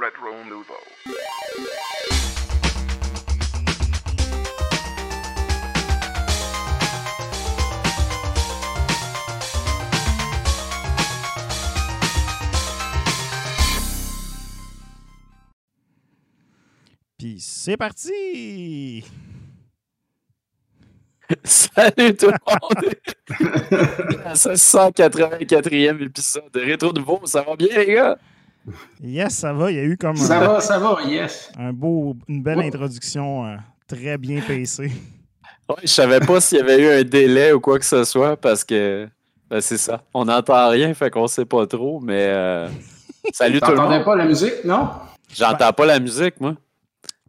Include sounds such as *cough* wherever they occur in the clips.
Retro Nouveau. Puis c'est parti! *laughs* Salut tout le monde! à ce 184e épisode de Rétro Nouveau, ça va bien les gars? Yes, ça va. Il y a eu comme Ça un, va, ça va, yes. un beau, une belle Ouais. introduction euh, très bien pacée. Ouais, je savais pas s'il y avait eu un délai ou quoi que ce soit parce que ben, c'est ça. On n'entend rien, fait qu'on sait pas trop, mais euh, salut tout le T'entendais monde. pas la musique, non? J'entends pas la musique, moi.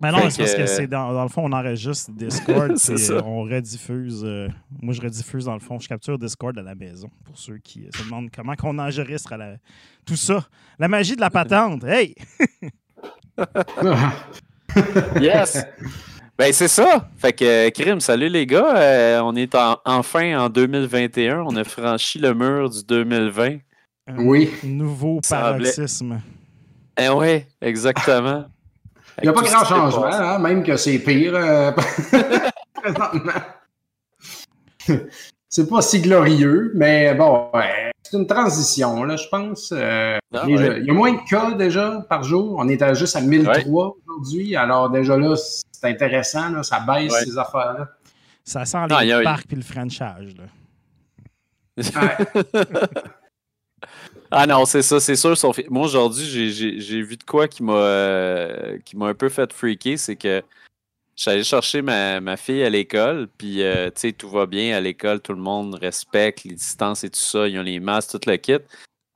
Mais non, Fait c'est parce que- c'est dans, dans le fond, on enregistre Discord *laughs* ça. euh, on rediffuse. euh, moi, je rediffuse dans le fond. Je capture Discord à la maison pour ceux qui euh, se demandent comment qu'on enregistre à la... tout ça. La magie de la patente. Hey! *laughs* Yes! ben c'est ça! Fait que euh, Crime, salut les gars. Euh, on est en- enfin en 2021. On a franchi le mur du 2020. Un Oui. Nouveau paroxysme. Eh ouais, exactement. Il n'y a pas grand changement, hein, même que c'est pire euh, *laughs* présentement. c'est pas si glorieux, mais bon, ouais, c'est une transition, là, je pense. Euh, Ah, ouais. Il y a moins de cas déjà par jour. On est à juste à 1003 aujourd'hui. Alors déjà là, c'est intéressant, là, ça baisse Ouais. ces affaires-là. Ça sent Non, les parcs puis le franchise. Là. *laughs* Ah non, c'est ça, c'est sûr. Moi, aujourd'hui, j'ai- vu de quoi qui m'a euh, m'a un peu fait freaker. C'est que j'allais chercher ma, ma fille à l'école, puis euh, tu sais, tout va bien à l'école, tout le monde respecte les distances et tout ça, ils ont les masques, tout le kit.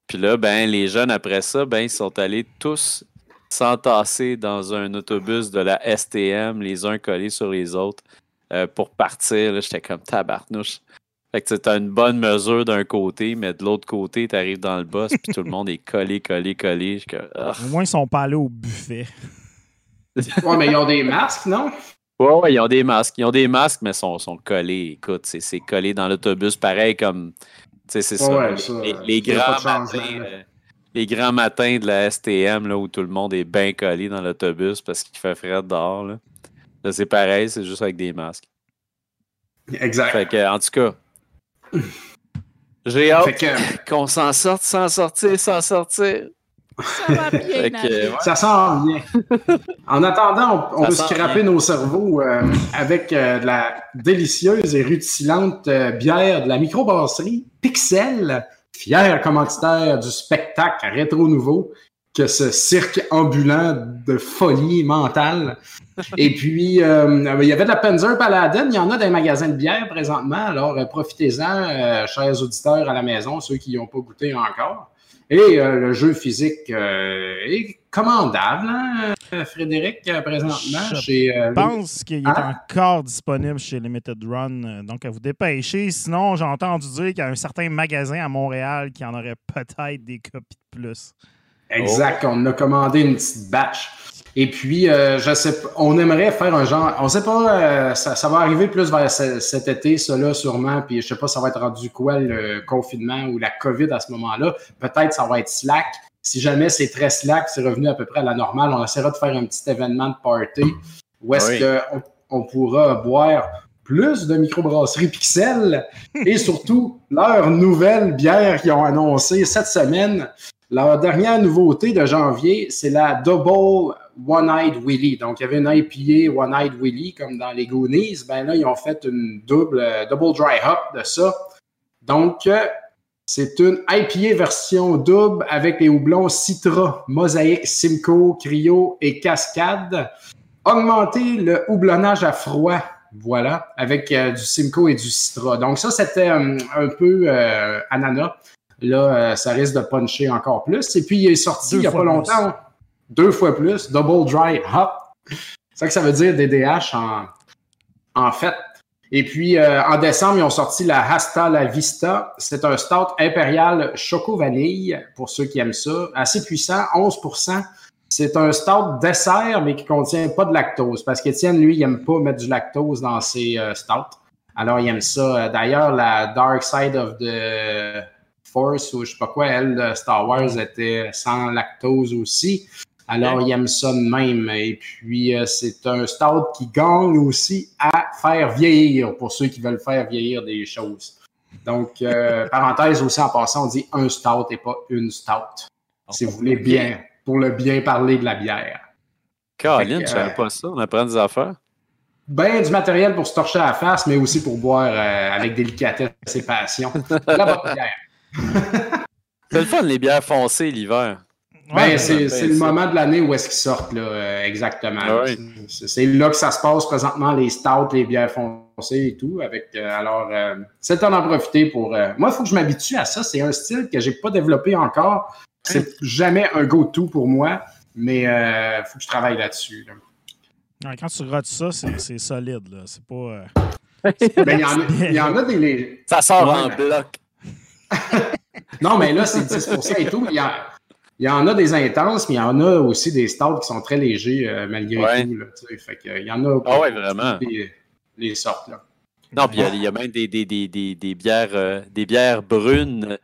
Puis là, ben, les jeunes, après ça, ben, ils sont allés tous s'entasser dans un autobus de la STM, les uns collés sur les autres, euh, pour partir. J'étais comme tabarnouche. Fait que tu as une bonne mesure d'un côté, mais de l'autre côté, tu arrives dans le boss, puis tout le monde est collé, collé, collé. Comme, ah. Au moins, ils sont pas allés au buffet. Ouais, mais ils ont des masques, non? Ouais, ouais, ils ont des masques. Ils ont des masques, mais sont, sont collés. Écoute, c'est c'est collé dans l'autobus, pareil comme. Tu sais, c'est ça. Les, ça, grands matins. euh, les grands matins de la STM, là, où tout le monde est bien collé dans l'autobus parce qu'il fait frais dehors. Là, Là, c'est pareil, c'est juste avec des masques. Exact. Fait que, en tout cas, j'ai hâte que qu'on s'en sorte, s'en sortir, s'en sortir. Ça va bien que, ouais. ça sent bien. En attendant, on, peut scraper bien. nos cerveaux euh, avec euh, de la délicieuse et rutilante euh, bière de la microbrasserie Pixel, fier commanditaire du spectacle rétro nouveau que ce cirque ambulant de folie mentale. Et puis, euh, il y avait de la Panzer Paladin, il y en a dans les magasins de bière présentement, alors euh, profitez-en, euh, chers auditeurs à la maison, ceux qui n'y ont pas goûté encore. Et euh, le jeu physique est commandable, hein, Frédéric, présentement, Je chez pense qu'il est Ah. encore disponible chez Limited Run. Donc, à vous dépêcher. Sinon, j'ai entendu dire qu'il y a un certain magasin à Montréal qui en aurait peut-être des copies de plus. Exact, on a commandé une petite batch. Et puis, euh, je sais on aimerait faire un genre, on sait pas, euh, ça, ça va arriver plus vers ce- cet été, cela sûrement, puis je sais pas, ça va être rendu quoi le confinement ou la COVID à ce moment-là. Peut-être ça va être slack. Si jamais c'est très slack, c'est revenu à peu près à la normale, on essaiera de faire un petit événement de party où est-ce Oui. qu'on on pourra boire plus de microbrasserie Pixel et surtout *laughs* leur nouvelle bière qu'ils ont annoncée cette semaine. Leur dernière nouveauté de janvier, c'est la Double One-Eyed Willy. Donc, il y avait une IPA One-Eyed Willy comme dans les Goonies. Ben là, ils ont fait une double, euh, double dry hop de ça. Donc, euh, c'est une IPA version double avec les houblons Citra, Mosaïque, Simcoe, Cryo et Cascade. Augmenter le houblonnage à froid, voilà, avec euh, du Simcoe et du Citra. Donc, ça, c'était un peu euh, ananas. Là, euh, ça risque de puncher encore plus. Et puis, il est sorti Deux il n'y a pas longtemps, deux fois plus, double dry hop. C'est ça que ça veut dire DDH en, en fait. Et puis, euh, en décembre, ils ont sorti la Hasta La Vista. C'est un stout impérial choco-vanille, pour ceux qui aiment ça. Assez puissant, 11% C'est un stout dessert, mais qui contient pas de lactose. Parce qu'Étienne, lui, il aime pas mettre du lactose dans ses euh, stouts. Alors, il aime ça. D'ailleurs, la Dark Side of the Force, ou je sais pas quoi, elle, de Star Wars, était sans lactose aussi. Alors, ils aiment ça de même. Et puis, euh, c'est un stout qui gagne aussi à faire vieillir pour ceux qui veulent faire vieillir des choses. Donc, euh, *laughs* parenthèse aussi en passant, on dit un stout et pas une stout. Si vous voulez bien, pour le bien parler de la bière. Caroline, je savais euh, pas ça. On apprend des affaires? Ben, du matériel pour se torcher à la face, mais aussi pour boire euh, avec délicatesse et passion. La bonne *laughs* bière. *laughs* C'est le fun, les bières foncées l'hiver. Ben, Ouais, c'est ben, c'est le moment de l'année où est-ce qu'ils sortent, là, euh, exactement. Ah. C'est c'est là que ça se passe présentement, les stouts, les bières foncées et tout. Avec, euh, alors, euh, c'est le temps d'en profiter pour... euh, Moi, il faut que je m'habitue à ça. C'est un style que j'ai pas développé encore. C'est jamais un go-to pour moi, mais il faut que je travaille là-dessus. là. Ouais, quand tu rates ça, c'est c'est solide. là. C'est pas. euh, Ben, il y en a- il y, en a des... lég- Ça sort Ouais, en bloc. Non, mais là, c'est 10% et tout. Il y, en, il y en a des intenses, mais il y en a aussi des stouts qui sont très légers euh, malgré Ouais. tout. Là, fait que, il y en a Ah ouais, vraiment. les, les sortes. Là. Non, puis il y a- il y, a même des, des, des, des, des bières, euh, des bières brunes,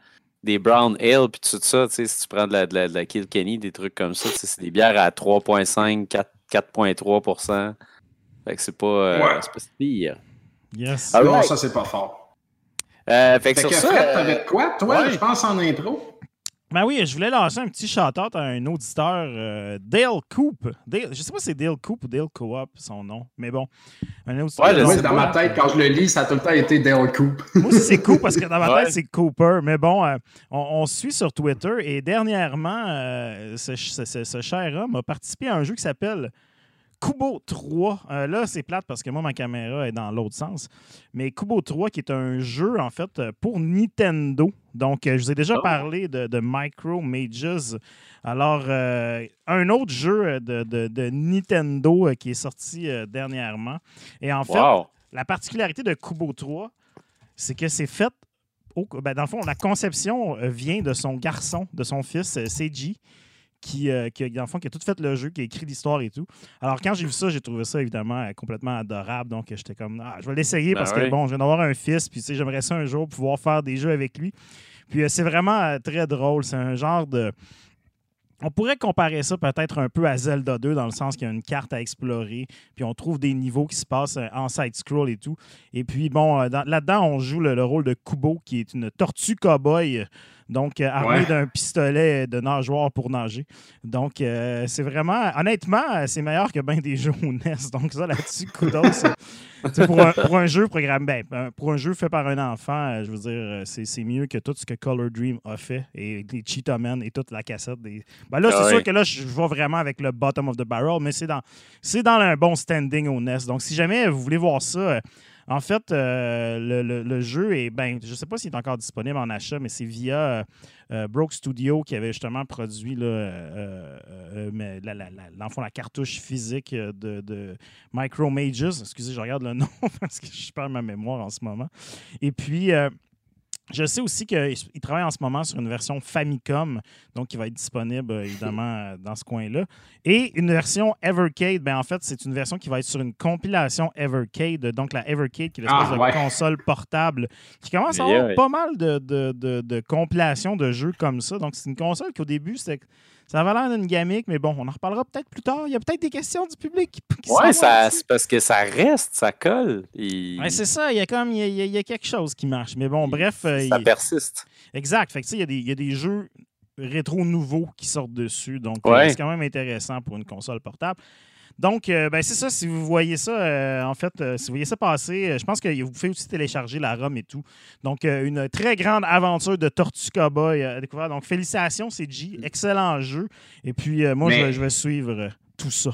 des brown ale, puis tout ça. Si tu prends de la, de la, de la Kilkenny, des trucs comme ça, c'est des bières à 3,5, 4 4,3 Fait que c'est pas, euh, Ouais. c'est pas si pire. Yes. Ah Non, ouais. ça, c'est pas fort. Euh, fait que Fait sur que ça, Fred, euh, t'avais de quoi, toi, ouais. je pense, en intro? Ben oui, je voulais lancer un petit shout-out à un auditeur, euh, Dale Coop. Dale, je sais pas si c'est Dale Coop ou Dale Co-op, son nom, mais bon. Un auditeur Ouais, Moi, dans ma tête, quand je le lis, ça a tout le temps été Dale Coop. Moi aussi, c'est Coop parce que dans ma Ouais. tête, c'est Cooper. Mais bon, euh, on, suit sur Twitter et dernièrement, euh, ce, ce- ce- ce cher homme a participé à un jeu qui s'appelle Kubo 3. Euh, là, c'est plate parce que moi, ma caméra est dans l'autre sens. Mais Kubo 3, qui est un jeu, en fait, euh, pour Nintendo. Donc, euh, je vous ai déjà Oh. parlé de, de Micro Mages. Alors, euh, un autre jeu de, de- de Nintendo qui est sorti euh, dernièrement. Et en fait, wow. la particularité de Kubo 3, c'est que c'est fait. au- ben, dans le fond, la conception vient de son garçon, de son fils, Seiji, qui, euh, qui, dans le fond, qui a tout fait le jeu, qui a écrit l'histoire et tout. Alors, quand j'ai vu ça, j'ai trouvé ça évidemment euh, complètement adorable. Donc, euh, j'étais comme, ah, je vais l'essayer Ben parce oui. que, bon, je viens d'avoir un fils, puis tu sais, j'aimerais ça un jour pouvoir faire des jeux avec lui. Puis, euh, c'est vraiment très drôle. C'est un genre de. On pourrait comparer ça peut-être un peu à Zelda 2 dans le sens qu'il y a une carte à explorer, puis on trouve des niveaux qui se passent en side-scroll et tout. Et puis, bon, dans- là-dedans, on joue le, le rôle de Kubo, qui est une tortue cow-boy, donc euh, Ouais. d'un pistolet de nageoire pour nager. Donc, euh, c'est vraiment, honnêtement, euh, c'est meilleur que bien des jeux au NES. Donc, ça, là-dessus, kudos. *laughs* pour, un, pour un jeu programmé, ben, pour un jeu fait par un enfant, je veux dire, c'est c'est mieux que tout ce que Color Dream a fait et les Cheetah Men et toute la cassette des. Ben là, c'est Ah sûr que là, je vais vraiment avec le bottom of the barrel, mais c'est dans, c'est dans un bon standing au NES. Donc, si jamais vous voulez voir ça, en fait, euh, le, jeu est, ben, je ne sais pas s'il est encore disponible en achat, mais c'est via euh, euh, Broke Studio qui avait justement produit la, la, cartouche physique de, de Micro Mages. Excusez, je regarde le *laughs* nom parce que je perds ma mémoire en ce moment. Et puis, je sais aussi qu'il travaille en ce moment sur une version Famicom, donc qui va être disponible euh, évidemment *laughs* euh, dans ce coin-là. Et une version Evercade, ben en fait, c'est une version qui va être sur une compilation Evercade, donc la Evercade qui est l'espèce Ah, de console portable qui commence à Yeah, avoir ouais. pas mal de, de, de- de compilations de jeux comme ça. Donc, c'est une console qu'au début, c'était. Ça avait l'air d'une gamique, mais bon, on en reparlera peut-être plus tard. Il y a peut-être des questions du public qui, *laughs* qui Ouais, c'est parce que ça reste, ça colle. et Ouais, c'est ça, il y a comme il y a, il y a- quelque chose qui marche. Mais bon, bref, euh, ça il- persiste. exact. Fait que il y, a des- il y a des jeux rétro nouveaux qui sortent dessus. Donc, euh, Ouais. c'est quand même intéressant pour une console portable. Donc, euh, ben, c'est ça. Si vous voyez ça, euh, en fait, euh, si vous voyez ça passer, je pense que vous pouvez aussi télécharger la ROM et tout. Donc, une très grande aventure de Tortue Cowboy à découvrir. Donc, félicitations, c'est G. Excellent jeu. Et puis, moi, je, vais, je vais suivre tout ça.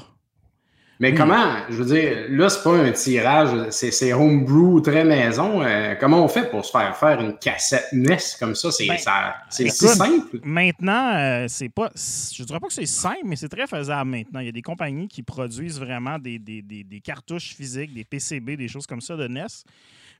Mais Oui. comment, je veux dire, là, c'est pas un tirage, c'est homebrew très maison. euh, comment on fait pour se faire faire une cassette NES comme ça? C'est Ben, si simple. Maintenant, euh, c'est pas. Je dirais pas que c'est simple, mais c'est très faisable maintenant. Il y a des compagnies qui produisent vraiment des, des- des- des cartouches physiques, des PCB, des choses comme ça de NES.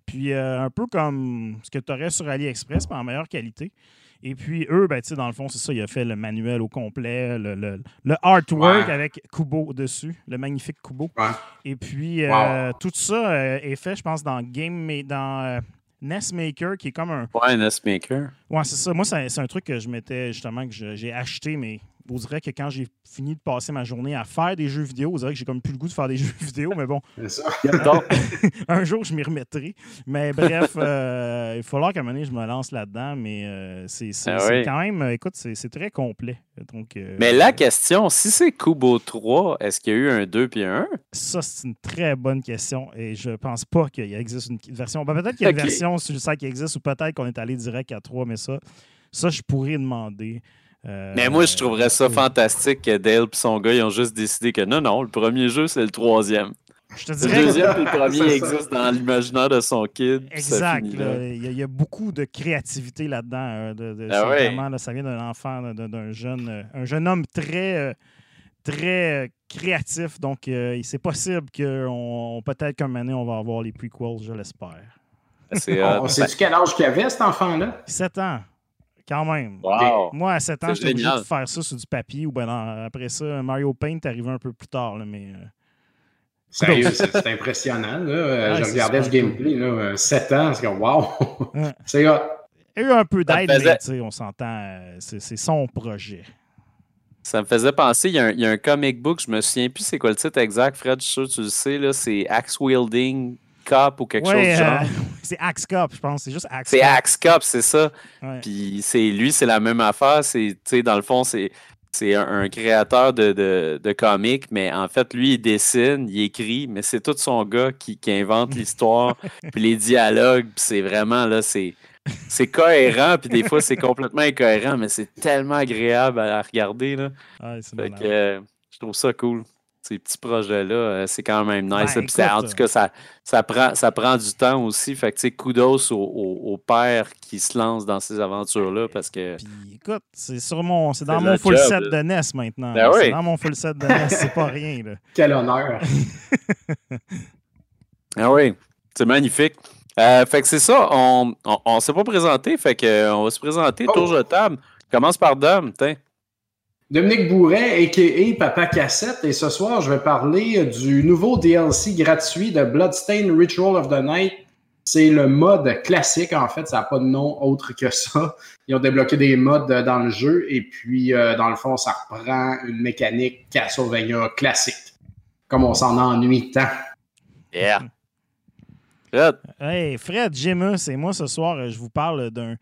Puis euh, un peu comme ce que tu aurais sur AliExpress, mais en meilleure qualité. Et puis eux, ben, tu sais, dans le fond, c'est ça, il a fait le manuel au complet, le, le- le artwork Ouais. avec Kubo dessus, le magnifique Kubo. Ouais. Et puis euh, tout ça euh, est fait, je pense, dans Game Ma- dans euh, NES Maker, qui est comme un, Ouais, un S-Maker. Ouais, c'est ça. Moi, c'est c'est un truc que je m'étais justement, que j'ai acheté, mais on dirait que quand j'ai fini de passer ma journée à faire des jeux vidéo, on dirait que j'ai comme plus le goût de faire des *laughs* jeux vidéo, mais bon, C'est ça. *laughs* Un jour, je m'y remettrai. Mais bref, euh, il va falloir qu'à un moment donné, je me lance là-dedans, mais euh, c'est c'est- Ah oui. quand même, écoute, c'est c'est très complet. Donc, euh, mais la question, si c'est Kubo 3, est-ce qu'il y a eu un 2 puis un? 1? Ça, c'est une très bonne question et je pense pas qu'il existe une version. Ben, peut-être qu'il y a une version sur le site qui existe ou peut-être qu'on est allé direct à 3, mais ça, ça je pourrais demander. Euh, Mais moi, je trouverais ça fantastique que Dale et son gars, ils ont juste décidé que non, non, le premier jeu, c'est le troisième. Je te Le deuxième et le premier C'est ça. existe dans l'imaginaire de son kid. Exact. finit là. là. Il, y a, il y a beaucoup de créativité là-dedans. de- de- Ah c'est ouais. vraiment, là, ça vient d'un enfant, d'un jeune, euh, un jeune homme très, très créatif. Donc, euh, c'est possible que on- peut-être qu'un moment donné, on va avoir les prequels, je l'espère. C'est On sait-tu quel âge qu'il avait, cet enfant-là? 7 ans, quand même. Wow. Moi, à 7 ans, j'étais obligé de faire ça sur du papier ou ben non, après ça, Mario Paint est arrivé un peu plus tard, là, mais euh, Sérieux, c'est c'est impressionnant. Là. Euh, *laughs* Ouais, je regardais ce gameplay, là, euh, 7 ans, c'est comme wow! Ouais. *laughs* c'est hot. il y a eu un peu d'aide, faisait- mais tu sais, on s'entend, euh, c'est son projet. Ça me faisait penser, il y, a un, il y a un comic book, je me souviens plus c'est quoi le titre exact, Fred, je suis sûr que tu le sais, là, c'est Axe Wielding Cop ou quelque chose du genre. euh, *laughs* c'est Axe Cop, je pense. C'est juste Axe C'est Cop. Axe Cop, c'est ça. Ouais. Puis c'est lui, c'est la même affaire. C'est, dans le fond, c'est, c'est un, un créateur de, de, de comics, mais en fait, lui, il dessine, il écrit, mais c'est tout son gars qui, qui invente l'histoire, *laughs* puis les dialogues. Puis c'est vraiment, là, c'est, c'est cohérent, puis des fois, c'est complètement incohérent, mais c'est tellement agréable à, regarder, là. C'est Fait que euh, je trouve ça cool. Ces petits projets-là, euh, c'est quand même nice. Ben, en tout cas, ça, ça, prend, ça prend du temps aussi. Fait que, tu sais, kudos au, au, au père qui se lance dans ces aventures-là parce que. Puis écoute, c'est sur mon, c'est dans mon full job, set là. de NES maintenant. Ben là. C'est oui. dans mon full set de NES, c'est pas rien. Là. *laughs* Quel honneur! *laughs* Ah oui, c'est magnifique. Euh, fait que c'est ça, on, on, on s'est pas présenté, fait que euh, on va se présenter, Oh. tour de table. Commence par Dom, tiens. Dominique Bourret, a.k.a. Papa Cassette, et ce soir, je vais parler du nouveau DLC gratuit de Bloodstained Ritual of the Night. C'est le mode classique, en fait, ça n'a pas de nom autre que ça. Ils ont débloqué des modes euh, dans le jeu, et puis, euh, dans le fond, ça reprend une mécanique Castlevania classique, comme on s'en ennuie tant. Yeah. Fred, Hey, Fred, Jimus et moi, ce soir, euh, je vous parle d'un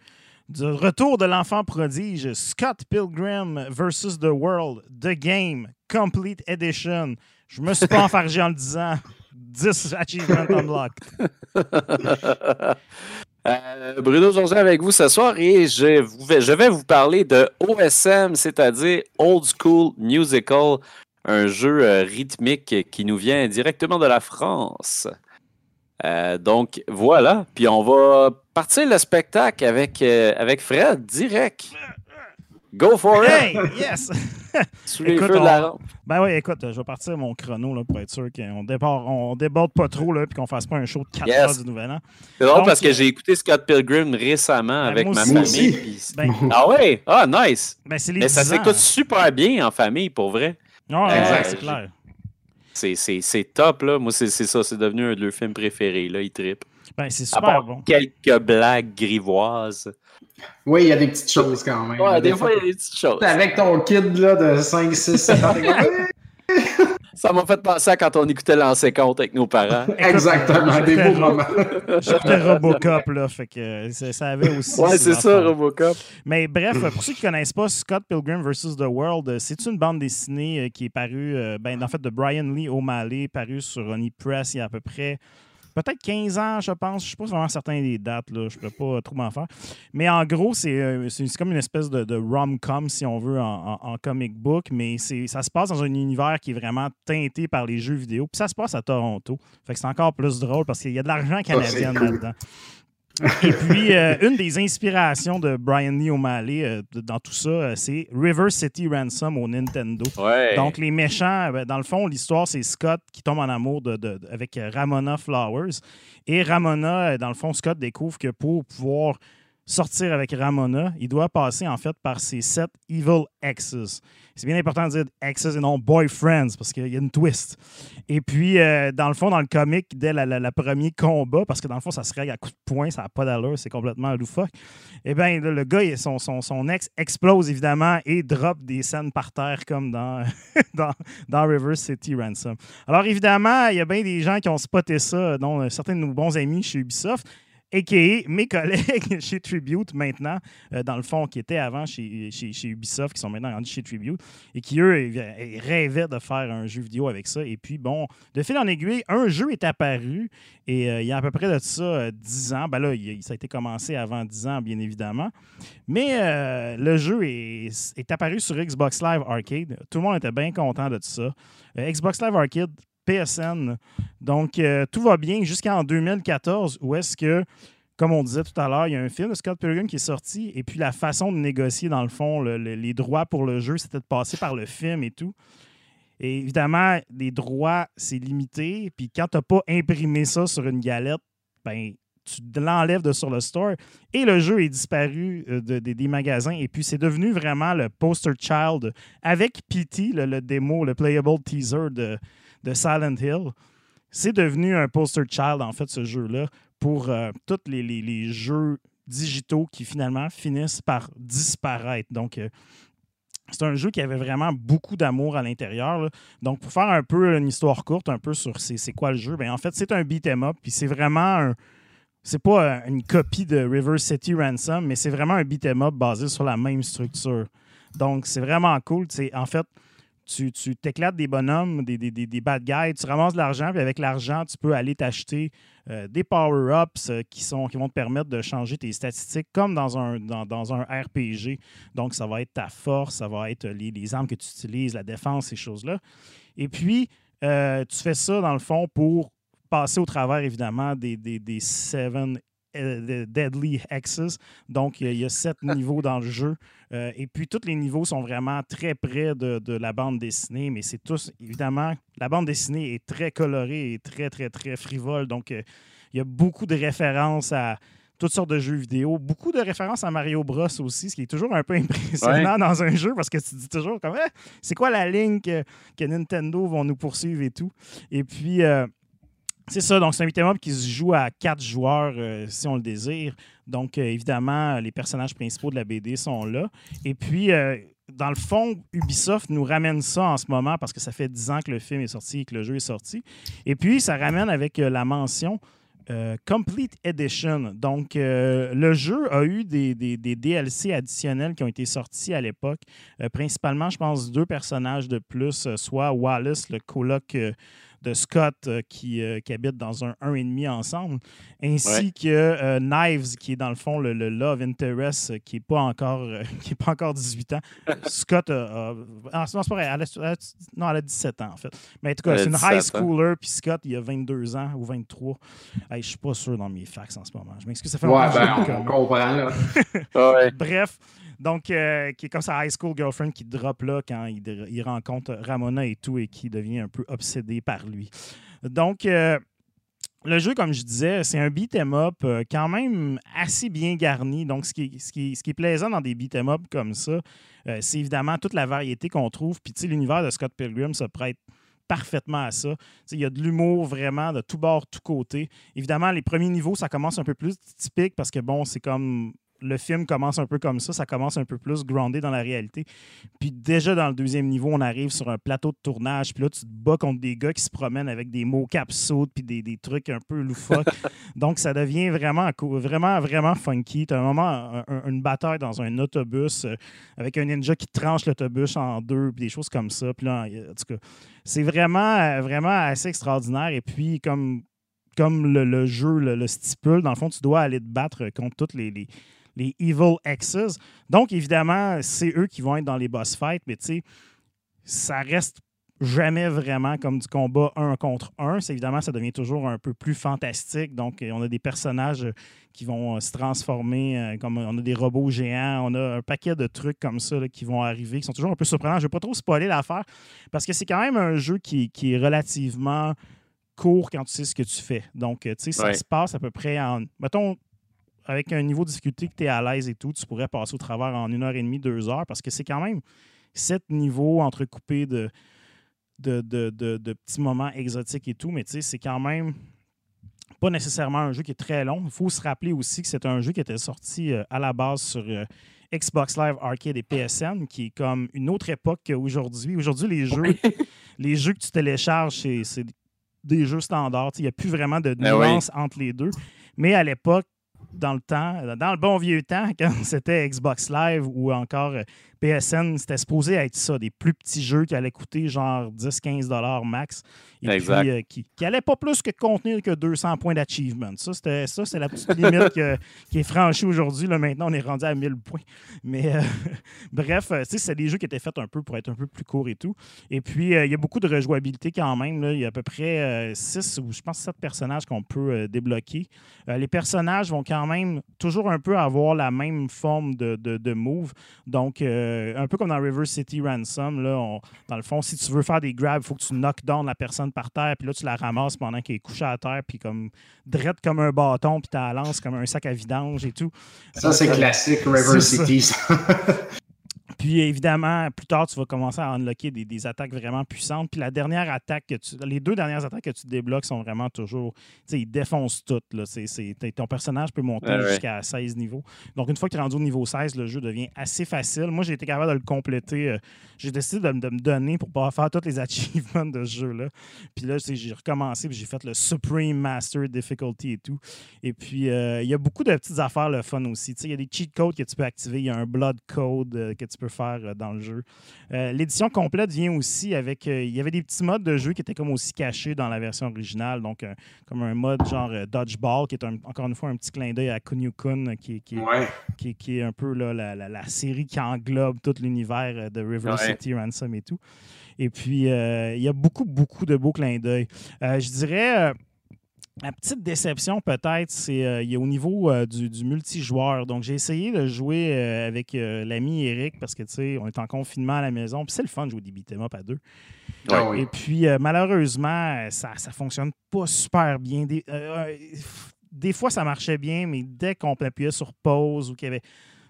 du retour de l'enfant prodige, Scott Pilgrim versus the World, The Game, Complete Edition. Je me suis pas *laughs* enfargé en le disant. 10 achievements unlocked. *laughs* Euh, Bruno Georges avec vous ce soir et je, vous vais, je vais vous parler de OSM, c'est-à-dire Old School Musical, un jeu euh, rythmique qui nous vient directement de la France. Euh, donc voilà, puis on va partir le spectacle avec, euh, avec Fred direct. Go for it! Hey, yes! *laughs* Sous les Écoute, feux de la on-. Ben oui, écoute, je vais partir mon chrono là, pour être sûr qu'on déborde, on déborde pas trop là, puis qu'on fasse pas un show de 4 Yes. heures du Nouvel An. C'est drôle Donc, parce que euh, j'ai écouté Scott Pilgrim récemment Ben, avec ma aussi. Famille. puis- Ben, Ah ouais? Ah, nice! ben les Mais ça 10 ans. s'écoute super bien en famille, pour vrai. Ouais, Exact. ouais, c'est clair. C'est- C'est c'est top, là. Moi, c'est c'est ça. C'est devenu un de leurs films préférés, là. Il trippe. Ben, c'est À super part bon. quelques blagues grivoises. Oui, il y a des petites choses quand même. Ouais, des fois, il y a des petites choses. T'es avec ton kid là, de 5, 6, 7 ans. *laughs* Ça m'a fait penser à quand on écoutait l'ancien compte avec nos parents. *laughs* Exactement, des beaux moments. J'écoutais Robocop, là, fait que ça, avait aussi. Ouais, c'est ça. Robocop. Mais bref, pour ceux qui ne connaissent pas Scott Pilgrim vs. The World, euh, c'est une bande dessinée euh, qui est parue, euh, ben, en fait, de Brian Lee O'Malley, parue sur Ronnie Press il y a à peu près peut-être 15 ans, je pense. Je ne suis pas vraiment certain des dates, là. je ne peux pas trop m'en faire. Mais en gros, c'est euh, comme une espèce de, de rom-com, si on veut, en, en- en comic book, mais c'est- ça se passe dans un univers qui est vraiment teinté par les jeux vidéo. Puis ça se passe à Toronto. Fait que c'est encore plus drôle parce qu'il y a de l'argent canadien cool. là-dedans. Et puis, euh, une des inspirations de Brian Lee O'Malley euh, dans tout ça, euh, c'est River City Ransom au Nintendo. Ouais. Donc, les méchants, ben, dans le fond, l'histoire, c'est Scott qui tombe en amour de, de- de- avec Ramona Flowers. Et Ramona, dans le fond, Scott découvre que pour pouvoir sortir avec Ramona, il doit passer en fait par ses sept Evil Exes. C'est bien important de dire exes et non boyfriends parce qu'il y a une twist. Et puis, euh, dans le fond, dans le comic, dès le premier combat, parce que dans le fond, ça se règle à coups de poing, ça n'a pas d'allure, c'est complètement loufoque. Eh bien, le, gars, son, son, son, ex explose évidemment et drop des scènes par terre comme dans, *laughs* dans, dans River City Ransom. Alors, évidemment, il y a bien des gens qui ont spoté ça, dont certains de nos bons amis chez Ubisoft a.k.a. mes collègues *laughs* chez Tribute maintenant, euh, dans le fond, qui étaient avant chez, Ubisoft, qui sont maintenant rendus chez Tribute, et qui, eux, rêvaient de faire un jeu vidéo avec ça. Et puis, bon, de fil en aiguille, un jeu est apparu, et euh, il y a à peu près de ça 10 euh, ans. Ben là, ça a été commencé avant 10 ans, bien évidemment. Mais le jeu est, est apparu sur Xbox Live Arcade. Tout le monde était bien content de ça. Xbox Live Arcade PSN. Donc, euh, tout va bien jusqu'en 2014, où est-ce que, comme on disait tout à l'heure, il y a un film de Scott Pilgrim qui est sorti, et puis la façon de négocier, dans le fond, les droits pour le jeu, c'était de passer par le film et tout. Et évidemment, les droits, c'est limité. Puis quand tu n'as pas imprimé ça sur une galette, ben, tu l'enlèves de sur le store et le jeu est disparu euh, des magasins. Et puis, c'est devenu vraiment le poster child avec PT, le, démo, le playable teaser de, de Silent Hill. C'est devenu un poster child, en fait, ce jeu-là, pour euh, tous les, jeux digitaux qui finalement finissent par disparaître. Donc, euh, c'est un jeu qui avait vraiment beaucoup d'amour à l'intérieur. Donc, pour faire un peu une histoire courte, un peu sur c'est quoi le jeu, bien, en fait, c'est un beat'em up, puis c'est vraiment un. C'est pas une copie de River City Ransom, mais c'est vraiment un beat'em up basé sur la même structure. Donc, c'est vraiment cool. En fait, tu, t'éclates des bonhommes, des, des, bad guys, tu ramasses de l'argent, puis avec l'argent, tu peux aller t'acheter euh, des power-ups euh, qui, sont, qui vont te permettre de changer tes statistiques comme dans un, dans, un RPG. Donc, ça va être ta force, ça va être les, armes que tu utilises, la défense, ces choses-là. Et puis, euh, tu fais ça, dans le fond, pour passer au travers, évidemment, des, des, des Seven Deadly Hexes. Donc, il y, a sept *laughs* niveaux dans le jeu. Euh, et puis, tous les niveaux sont vraiment très près de, la bande dessinée, mais c'est tous, évidemment, la bande dessinée est très colorée et très, très, très frivole. Donc, euh, il y a beaucoup de références à toutes sortes de jeux vidéo, beaucoup de références à Mario Bros aussi, ce qui est toujours un peu *laughs* impressionnant dans un jeu parce que tu dis toujours comme eh, c'est quoi la ligne que, Nintendo vont nous poursuivre et tout? Et puis c'est ça, donc c'est un beat'em up qui se joue à quatre joueurs euh, si on le désire. Donc, euh, évidemment, les personnages principaux de la BD sont là. Et puis, euh, dans le fond, Ubisoft nous ramène ça en ce moment parce que ça fait dix ans que le film est sorti et que le jeu est sorti. Et puis, ça ramène avec la mention Complete Edition. Donc, le jeu a eu des, des, DLC additionnels qui ont été sortis à l'époque. principalement, je pense, deux personnages de plus, soit Wallace, le coloc de Scott euh, qui, euh, qui, habite dans un 1,5 ensemble, ainsi que euh, Knives, qui est dans le fond le, Love Interest, qui n'est pas, encore, *laughs* qui pas encore 18 ans. *laughs* Scott a. Ah, non, c'est pas vrai. Elle a, non, elle a 17 ans, en fait. Mais en tout cas, c'est une high schooler, puis Scott, il a 22 ans ou 23. Je ne suis pas sûr dans mes facts en ce moment. Je m'excuse, ça fait ouais, ben, on, comprend, là. *laughs* Bref. Donc, euh, qui est comme sa high school girlfriend qui drop là quand il, rencontre Ramona et tout et qui devient un peu obsédé par lui. Donc, euh, le jeu, comme je disais, c'est un beat'em up euh, quand même assez bien garni. Donc, ce qui, ce qui, est plaisant dans des beat'em up comme ça, c'est évidemment toute la variété qu'on trouve. Puis, tu sais, l'univers de Scott Pilgrim se prête parfaitement à ça. Il y a de l'humour vraiment de tout bord, tout côté. Évidemment, les premiers niveaux, ça commence un peu plus typique parce que, bon, c'est comme le film commence un peu comme ça, ça commence un peu plus groundé dans la réalité. Puis déjà dans le deuxième niveau, on arrive sur un plateau de tournage, puis là tu te bats contre des gars qui se promènent avec des mots capsules puis des, des, trucs un peu loufoques. *laughs* Donc ça devient vraiment vraiment vraiment funky. Tu as un moment une bataille dans un autobus euh, avec un ninja qui tranche l'autobus en deux, puis des choses comme ça. Puis là, en tout cas, c'est vraiment vraiment assez extraordinaire et puis comme comme le, jeu le, stipule, dans le fond, tu dois aller te battre contre toutes les, les Evil Exes. Donc, évidemment, c'est eux qui vont être dans les boss fights, mais tu sais, ça reste jamais vraiment comme du combat un contre un. C'est évidemment, ça devient toujours un peu plus fantastique. Donc, on a des personnages qui vont euh, se transformer, euh, comme on a des robots géants, on a un paquet de trucs comme ça qui vont arriver, qui sont toujours un peu surprenants. Je ne vais pas trop spoiler l'affaire parce que c'est quand même un jeu qui, est relativement court quand tu sais ce que tu fais. Donc, tu sais, ça se passe à peu près en, mettons, avec un niveau de difficulté que tu es à l'aise et tout, tu pourrais passer au travers en une heure et demie, deux heures, parce que c'est quand même sept niveaux entrecoupés de, de, de, de, de petits moments exotiques et tout, mais tu sais, c'est quand même pas nécessairement un jeu qui est très long. Il faut se rappeler aussi que c'est un jeu qui était sorti euh, à la base sur euh, Xbox Live Arcade et PSN, qui est comme une autre époque qu'aujourd'hui. Aujourd'hui, les jeux, *laughs* les jeux que tu télécharges, c'est- des jeux standards. Il n'y a plus vraiment de Ben oui. nuance entre les deux. Mais à l'époque, dans le temps, dans le bon vieux temps, *laughs* quand c'était Xbox Live ou encore euh, PSN, c'était supposé être ça, des plus petits jeux qui allaient coûter genre 10-15 dollars max. Et Exact. puis, euh, qui, qui allaient pas plus que contenir que 200 points d'achievement. Ça, c'était ça, c'est la petite limite que- *laughs* qui est franchie aujourd'hui. Là, maintenant, on est rendu à 1000 points. Mais euh, *laughs* bref, euh, tu c'est des jeux qui étaient faits un peu pour être un peu plus courts et tout. Et puis, il y a beaucoup de rejouabilité quand même. là. Il y a à peu près 6 ou je pense 7 personnages qu'on peut débloquer. Les personnages vont quand même toujours un peu avoir la même forme de, de, de move. Donc, euh, un peu comme dans River City Ransom, là, on- dans le fond, si tu veux faire des grabs, il faut que tu knock down la personne par terre, puis là, tu la ramasses pendant qu'elle est couchée à terre, puis comme drette comme un bâton, puis tu la lances comme un sac à vidange et tout. Ça, c'est Euh, classique River. City. ça. *laughs* Puis évidemment, plus tard, tu vas commencer à unlocker des, des attaques vraiment puissantes. Puis la dernière attaque que tu. Les deux dernières attaques que tu débloques sont vraiment toujours. Tu sais, ils défoncent toutes. Là. Ton personnage peut monter ouais. jusqu'à 16 niveaux. Donc, une fois que tu es rendu au niveau 16, le jeu devient assez facile. Moi, j'ai été capable de le compléter. euh, J'ai décidé de, me donner pour pouvoir faire tous les *laughs* achievements de ce jeu-là. Puis là, j'ai recommencé, puis j'ai fait le Supreme Master Difficulty et tout. Et puis, euh, il y a beaucoup de petites affaires le fun aussi. Tu sais, Il y a des cheat codes que tu peux activer. Il y a un blood code euh, que tu peux faire euh, dans le jeu. Euh, L'édition complète vient aussi avec. euh, il y avait des petits modes de jeu qui étaient comme aussi cachés dans la version originale. Donc, comme un mode genre Dodgeball, qui est un- encore une fois un petit clin d'œil à Kunio-kun, euh, qui, est- qui, Ouais. qui, qui est un peu là, la, la- la série qui englobe tout l'univers de River Ouais. City Ransom et tout. Et puis, il y a beaucoup, beaucoup de beaux clins d'œil. Je dirais, la petite déception peut-être, c'est euh, au niveau euh, du, du multijoueur. Donc, j'ai essayé de jouer euh, avec l'ami Eric parce que, tu sais, on est en confinement à la maison. Puis c'est le fun de jouer des beat'em up à deux. Ah oui. Et puis, malheureusement, ça ne fonctionne pas super bien. Des, des fois, ça marchait bien, mais dès qu'on appuyait sur pause ou qu'il y avait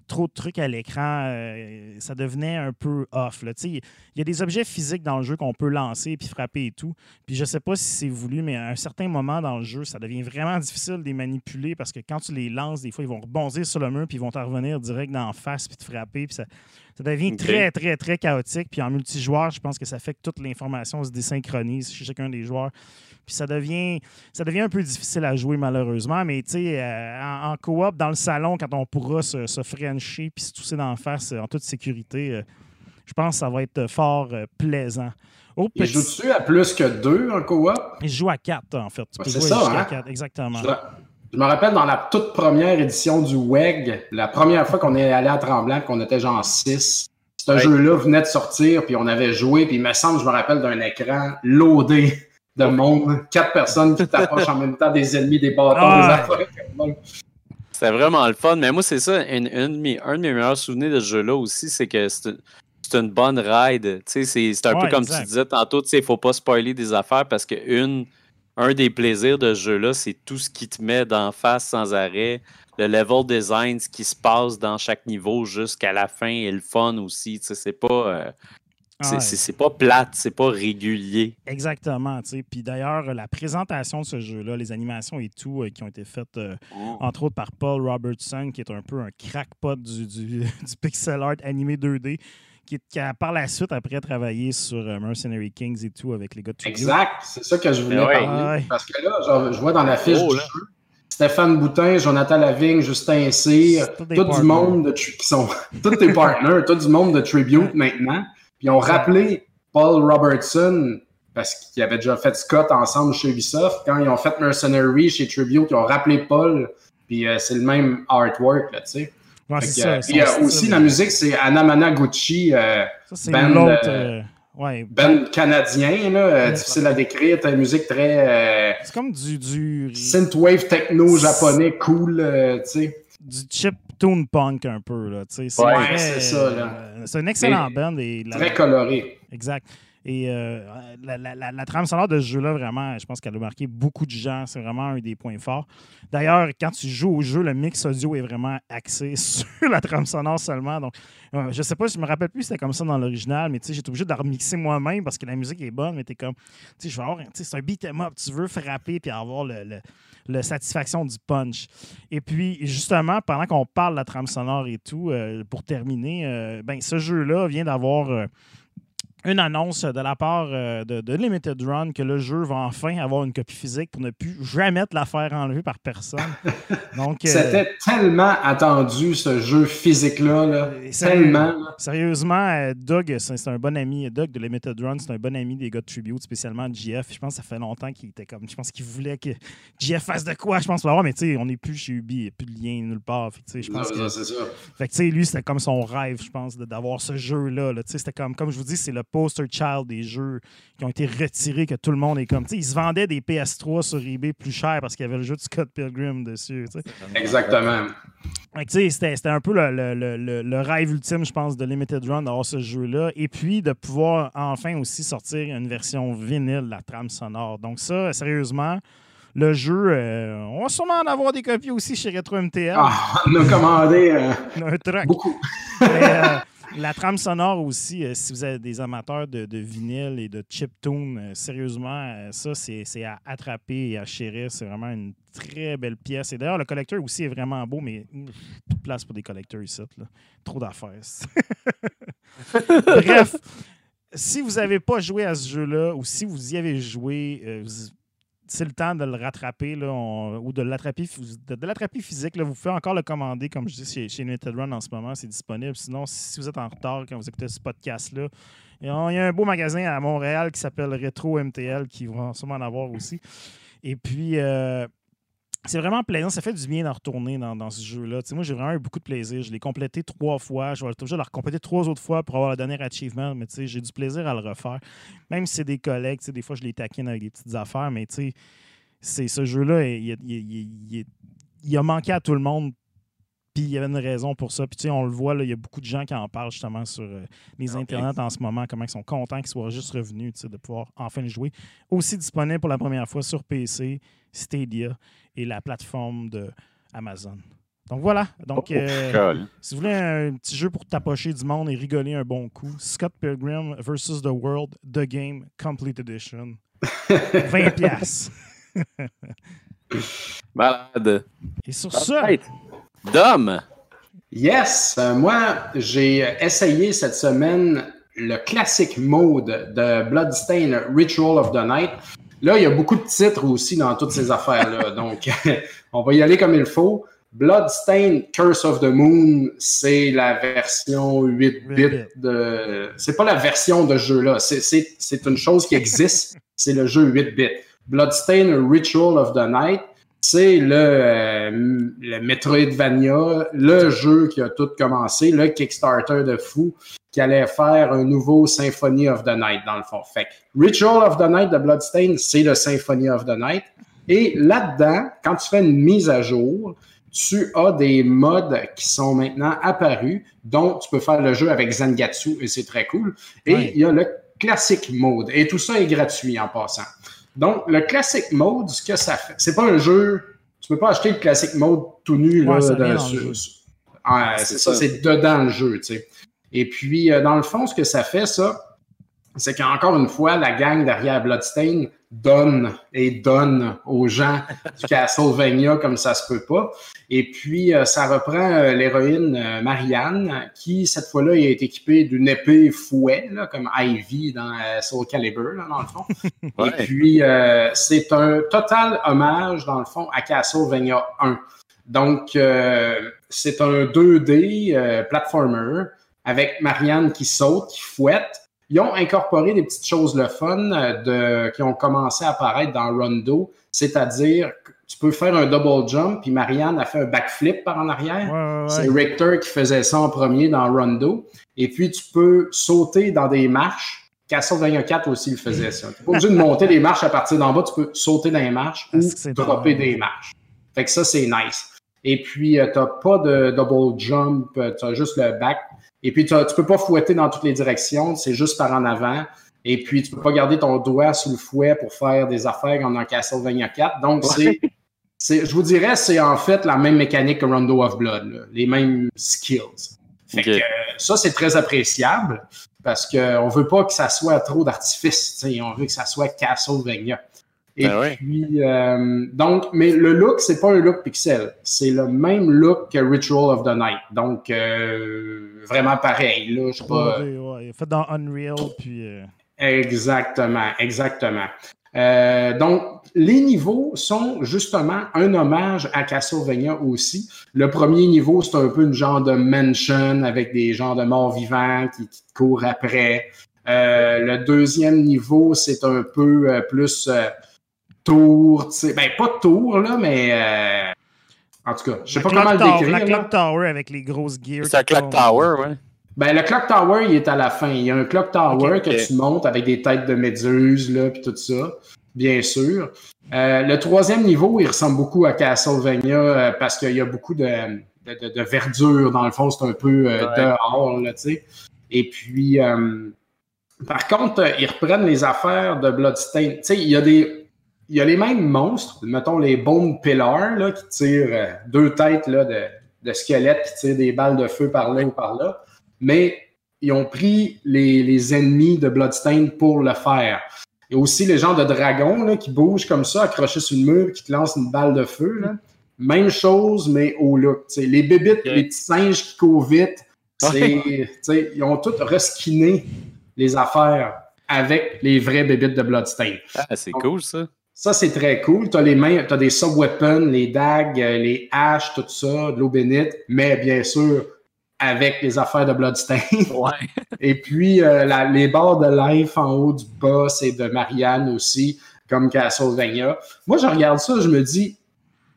trop de trucs à l'écran, euh, ça devenait un peu off. Il y a des objets physiques dans le jeu qu'on peut lancer puis frapper et tout. Puis je sais pas si c'est voulu, mais à un certain moment dans le jeu, ça devient vraiment *laughs* difficile de les manipuler parce que quand tu les lances, des fois, ils vont rebondir sur le mur puis ils vont te revenir direct d'en face puis te frapper. Puis ça, ça devient très, très, très chaotique. Puis en multijoueur, je pense que ça fait que toute l'information se désynchronise chez chacun des joueurs. Puis ça devient, ça devient un peu difficile à jouer, malheureusement. Mais tu sais, euh, en, en coop, dans le salon, quand on pourra se, se frencher puis se tousser d'en face euh, en toute sécurité, euh, je pense que ça va être fort euh, plaisant. Oh, Il petit- joue-tu à plus que deux en coop? il joue à 4, en fait. Tu Ouais, peux c'est jouer ça, hein? 4, exactement. Je, je me rappelle dans la toute première édition du WEG, la première fois qu'on est allé à Tremblant, qu'on était genre 6, ce Ouais. jeu-là venait de sortir, puis on avait joué, puis il me semble, je me rappelle d'un écran loadé de monde, quatre personnes qui t'approchent en même temps des ennemis, des bâtons, Ah des affaires. C'était vraiment le fun. Mais moi, c'est ça, une- une un de mes meilleurs souvenirs de ce jeu-là aussi, c'est que c'est une, bonne ride. Tu sais, C'est c'est un Ouais, peu comme exact. tu disais tantôt, tu sais, il faut pas spoiler des affaires parce que une, un des plaisirs de ce jeu-là, c'est tout ce qui te met d'en face sans arrêt. Le level design, ce qui se passe dans chaque niveau jusqu'à la fin et le fun aussi. Tu sais, c'est pas, euh, c'est- Ouais. c'est c'est pas plate, c'est pas régulier. Exactement. tu sais. Puis d'ailleurs, la présentation de ce jeu-là, les animations et tout euh, qui ont été faites, euh, entre autres par Paul Robertson, qui est un peu un crackpot du, du, *laughs* du pixel art animé 2D, qui, qui a par la suite après travaillé sur euh, Mercenary Kings et tout avec les gars de. Exact, c'est ça que je voulais Ben ouais. parler. Ouais. Parce que là, genre, je vois dans la fiche Oh, du là. jeu, Stéphane Boutin, Jonathan Lavigne, Justin Cyr, tout du monde de qui sont *laughs* tous tes partners, tout du monde de Tribute maintenant. Puis ils ont rappelé Paul Robertson parce qu'ils avaient déjà fait Scott ensemble chez Ubisoft. Quand ils ont fait Mercenary chez Tribute, ils ont rappelé Paul. Puis euh, c'est le même artwork, là, tu sais. Ouais, Fait c'est que, ça, euh, puis, euh, aussi, la musique, c'est Anamana Gucci, euh, Ça, c'est band, euh, euh, ouais, band canadien, là, euh, Ouais. difficile à décrire. T'as une musique très euh, c'est comme du, du, synthwave techno japonais cool, euh, tu sais. du chip tune punk un peu. Là, c'est Ouais, c'est ça, là. euh, c'est un excellent band. Et la- Très coloré. Exact. Et euh, la, la- la- la trame sonore de ce jeu-là, vraiment, je pense qu'elle a marqué beaucoup de gens. C'est vraiment un des points forts. D'ailleurs, quand tu joues au jeu, le mix audio est vraiment axé *laughs* sur la trame sonore seulement. Donc, euh, je sais pas, je me rappelle plus si c'était comme ça dans l'original, mais tu sais, j'étais obligé de la remixer moi-même parce que la musique est bonne, mais t'es comme, tu sais, je vais avoir, tu sais, c'est un beat 'em up, tu veux frapper puis avoir le, le- le satisfaction du punch. Et puis, justement, pendant qu'on parle de la trame sonore et tout, euh, pour terminer, euh, ben, ce jeu-là vient d'avoir euh, une annonce de la part euh, de, de Limited Run que le jeu va enfin avoir une copie physique pour ne plus jamais te la faire enlever par personne. *laughs* Donc, euh, C'était tellement attendu, ce jeu physique-là. là. Tellement. Sérieusement, euh, Doug, c'est un bon ami. Doug de Limited Run, c'est un bon ami des gars de Tribute, spécialement de GF. Je pense que ça fait longtemps qu'il était comme. Je pense qu'il voulait que GF fasse de quoi, je pense. pour l'avoir, Mais tu sais, on n'est plus chez Ubi, il n'y a plus de lien nulle part. Fait je pense que. c'est ça. Fait que, tu sais, lui, c'était comme son rêve, je pense, d'avoir ce jeu-là. là. Tu sais, C'était comme, comme je vous dis, c'est le poster child des jeux qui ont été retirés, que tout le monde est comme. Ils se vendaient des PS3 sur eBay plus cher parce qu'il y avait le jeu de Scott Pilgrim dessus. Exactement. C'était un peu le, le- le- le- rêve ultime, je pense, de Limited Run d'avoir ce jeu-là. Et puis de pouvoir enfin aussi sortir une version vinyle de la trame sonore. Donc, ça, sérieusement, le jeu, euh, on va sûrement en avoir des copies aussi chez Retro MTL. Ah, on a commandé euh, Un truc. beaucoup. Mais, euh, *laughs* la trame sonore aussi, euh, si vous êtes des amateurs de, vinyle et de chiptune, euh, sérieusement, euh, ça, c'est à attraper et à chérir. C'est vraiment une très belle pièce. Et d'ailleurs, le collecteur aussi est vraiment beau, mais ouf, plus de place pour des collecteurs ici. Trop d'affaires. *laughs* Bref, si vous n'avez pas joué à ce jeu-là ou si vous y avez joué, vous- c'est le temps de le rattraper là, ou de l'attraper de, l'attraper physique. Là, vous pouvez encore le commander, comme je dis, chez, chez Run en ce moment, c'est disponible. Sinon, si vous êtes en retard quand vous écoutez ce podcast-là, il y a un beau magasin à Montréal qui s'appelle Retro MTL qui va sûrement en avoir aussi. Et puis, euh, c'est vraiment plaisant. Ça fait du bien d'en retourner dans, ce jeu-là. Moi, j'ai vraiment eu beaucoup de plaisir. Je l'ai complété trois fois. Je vais de le recompléter trois autres fois pour avoir le dernier achievement. Mais j'ai du plaisir à le refaire. Même si c'est des collègues, des fois, je les taquine avec des petites affaires. Mais c'est ce jeu-là, il- il a manqué à tout le monde. Puis il y avait une raison pour ça. Puis tu sais, on le voit, là, il y a beaucoup de gens qui en parlent justement sur euh, les Ah, internets en ce moment, comment ils sont contents qu'ils soient juste revenus, tu sais, de pouvoir enfin le jouer. Aussi disponible pour la première fois sur PC, Stadia et la plateforme de Amazon. Donc voilà. Donc, Oh, euh, si vous voulez un petit jeu pour tapocher du monde et rigoler un bon coup, Scott Pilgrim vs. The World, The Game Complete Edition. *laughs* 20 pièces. Malade. Et sur ça. Dom? Yes, euh, moi, j'ai essayé cette semaine le classique mode de Bloodstained Ritual of the Night. Là, il y a beaucoup de titres aussi dans toutes ces affaires-là. *laughs* Donc, *laughs* on va y aller comme il faut. Bloodstained Curse of the Moon, c'est la version 8 bits de. C'est pas la version de jeu-là. C'est- C'est c'est une chose qui existe. *laughs* c'est le jeu 8 bits. Bloodstained Ritual of the Night, c'est le, euh, le Metroidvania, le jeu qui a tout commencé, le Kickstarter de fou qui allait faire un nouveau Symphony of the Night dans le fond. Fait que Ritual of the Night de Bloodstained, c'est le Symphony of the Night. Et là-dedans, quand tu fais une mise à jour, tu as des modes qui sont maintenant apparus, dont tu peux faire le jeu avec Zangatsu et c'est très cool. Et il y a le classic mode. Et tout ça est gratuit en passant. Donc, le classic mode, ce que ça fait, c'est pas un jeu. Tu peux pas acheter le classic mode tout nu. Ouais, là, Ah, C'est c'est ça, ça. c'est dedans le jeu, tu sais. Et puis, euh, dans le fond, ce que ça fait, ça, c'est qu'encore une fois, la gang derrière Bloodstain donne et donne aux gens du Castlevania comme ça se peut pas. Et puis, euh, ça reprend euh, l'héroïne euh, Marianne, qui, cette fois-là, est équipée d'une épée fouet, là, comme Ivy dans Soul Calibur, là, dans le fond. *laughs* Ouais. Et puis, euh, c'est un total hommage, dans le fond, à Castlevania 1. Donc, euh, c'est un 2D euh, platformer avec Marianne qui saute, qui fouette. Ils ont incorporé des petites choses le fun euh, de, qui ont commencé à apparaître dans Rondo, c'est-à-dire que tu peux faire un double jump, puis Marianne a fait un backflip par en arrière. Ouais, ouais, ouais. C'est Richter qui faisait ça en premier dans Rondo. Et puis, tu peux sauter dans des marches. Castlevania 4 aussi le faisait ça. Tu n'es pas obligé de monter des marches à partir d'en bas. Tu peux sauter dans les marches ou dropper drôle? des marches. Fait que ça, c'est nice. Et puis, tu n'as pas de double jump. Tu as juste le back. Et puis, tu peux pas fouetter dans toutes les directions. C'est juste par en avant. Et puis, tu peux pas garder ton doigt sous le fouet pour faire des affaires comme dans Castlevania 4. Donc, c'est, c'est, je vous dirais, c'est en fait la même mécanique que Rondo of Blood, là. les mêmes skills. Fait Ok. que, ça, c'est très appréciable parce qu'on veut pas que ça soit trop d'artifice. On veut que ça soit Castlevania. Et Ben ouais. puis, euh, donc, mais le look, c'est pas un look pixel. C'est le même look que Ritual of the Night. Donc, euh, vraiment pareil. Là, je sais pas. Ouais, ouais, fait dans Unreal, puis. euh, Exactement, exactement. Euh, donc, les niveaux sont justement un hommage à Castlevania aussi. Le premier niveau, c'est un peu une genre de mansion avec des genres de morts vivants qui, courent après. Euh, le deuxième niveau, c'est un peu euh, plus euh, tour, tu sais. Ben, pas tour, là, mais euh, en tout cas, je sais la pas comment le Clock Tower- décrire. La là. Clock Tower avec les grosses gears. C'est un qui Clock. Tower, ouais. Ben, le Clock Tower, il est à la fin. Il y a un Clock Tower que tu montes avec des têtes de méduses, là, puis tout ça, bien sûr. Euh, le troisième niveau, il ressemble beaucoup à Castlevania euh, parce qu'il y a beaucoup de, de, de- de verdure. Dans le fond, c'est un peu euh, Ouais. dehors, là, tu sais. Et puis, euh, par contre, ils reprennent les affaires de Bloodstain. Tu sais, il y a des... Il y a les mêmes monstres, mettons les Bone Pillars, là, qui tirent euh, deux têtes là, de, de squelettes qui tirent des balles de feu par là ou par là mais ils ont pris les, les ennemis de Bloodstain pour le faire. Il y a aussi les gens de dragons là, qui bougent comme ça, accrochés sur le mur, qui te lancent une balle de feu. là. Même chose, mais au look. T'sais, les bébites, les petits singes qui courent vite, t'sais, ils ont tous reskiné les affaires avec les vrais bébites de Bloodstain. Ah, c'est cool, ça. Ça, c'est très cool. Tu as les mains, tu as des sub-weapons, les dagues, euh, les haches, tout ça, de l'eau bénite, mais bien sûr, avec les affaires de Bloodstain. *laughs* Ouais. Et puis, euh, la- les barres de life en haut du boss et de Marianne aussi, comme Castlevania. Moi, je regarde ça, je me dis,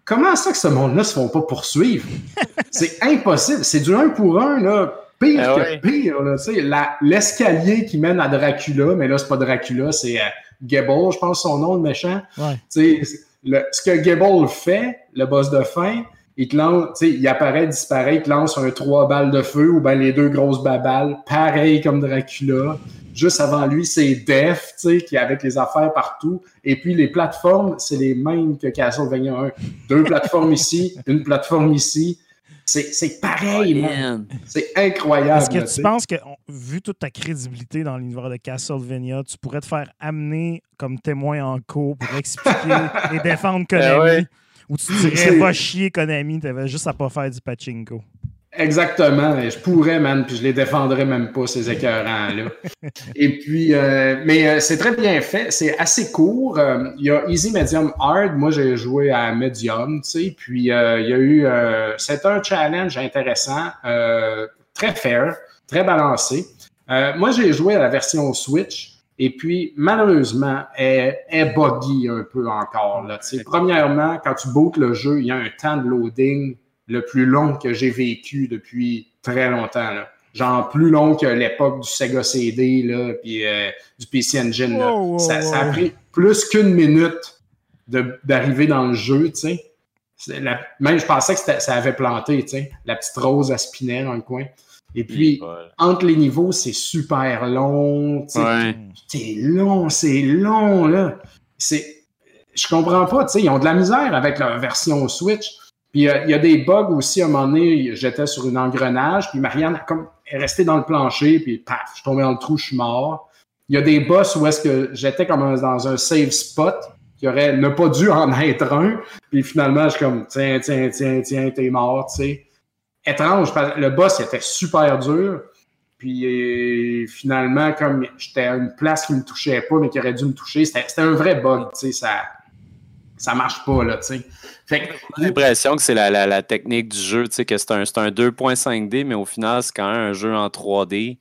comment ça que ce monde-là se font pas poursuivre? *laughs* c'est impossible. C'est du un pour un, là. Pire Ah que ouais. pire, là. Tu sais, la- l'escalier qui mène à Dracula, mais là, c'est pas Dracula, c'est euh, Gable, je pense son nom, le méchant. Ouais. Tu sais, le- ce que Gable fait, le boss de fin, il te lance, tu sais, il apparaît, disparaît, il te lance un trois balles de feu ou ben les deux grosses babales, pareil comme Dracula. Juste avant lui, c'est Def, tu sais, qui est avec les affaires partout. Et puis les plateformes, c'est les mêmes que Castlevania 1. Deux plateformes ici, une plateforme ici. C'est c'est pareil, man. Man. C'est incroyable. Est-ce que tu sais. penses que, vu toute ta crédibilité dans l'univers de Castlevania, tu pourrais te faire amener comme témoin en cours pour expliquer *laughs* et défendre Konami? Eh ouais. Ou tu dirais, C'est- va chier Konami, t'avais juste à pas faire du pachinko? Exactement. Je pourrais, man, puis je les défendrais même pas, ces *laughs* écœurants-là. Et puis, euh, mais euh, c'est très bien fait. C'est assez court. Euh, Il y a Easy, Medium, Hard. Moi, j'ai joué à Medium, tu sais. Puis, il y a eu... c'est un challenge intéressant, très fair, très balancé. Moi, j'ai joué à la version Switch. Et puis, malheureusement, elle est buggy un peu encore. Là, tu sais. Premièrement, quand tu bootes le jeu, il y a un temps de loading le plus long que j'ai vécu depuis très longtemps. Là. Genre plus long que l'époque du Sega CD, là, puis euh, du PC Engine. là. Wow, wow, ça, ça a pris plus qu'une minute d'arriver dans le jeu, tu sais. C'est la- Même je pensais que ça avait planté, tu sais. La petite rose à spinner dans le coin. Et puis, Voilà. entre les niveaux, c'est super long. tu sais. Ouais. C'est long, c'est long, là. C'est... Je comprends pas, tu sais, ils ont de la misère avec leur version Switch. Puis euh, il y a des bugs aussi, à un moment donné, j'étais sur une engrenage, puis Marianne comme, est restée dans le plancher, puis paf, je tombé dans le trou, je suis mort. Il y a des boss où est-ce que j'étais comme un- dans un safe spot, qui aurait ne pas dû en être un, puis finalement, je suis comme, tiens, tiens, tiens, tiens, t'es mort, tu sais. Étrange, parce que le boss était super dur, puis euh, finalement, comme j'étais à une place qui me touchait pas, mais qui aurait dû me toucher, c'était un vrai bug, tu sais, ça, ça marche pas, là, tu sais. J'ai l'impression que c'est la, la, la technique du jeu, tu sais, que c'est un, c'est un 2.5D, mais au final, c'est quand même un jeu en 3D.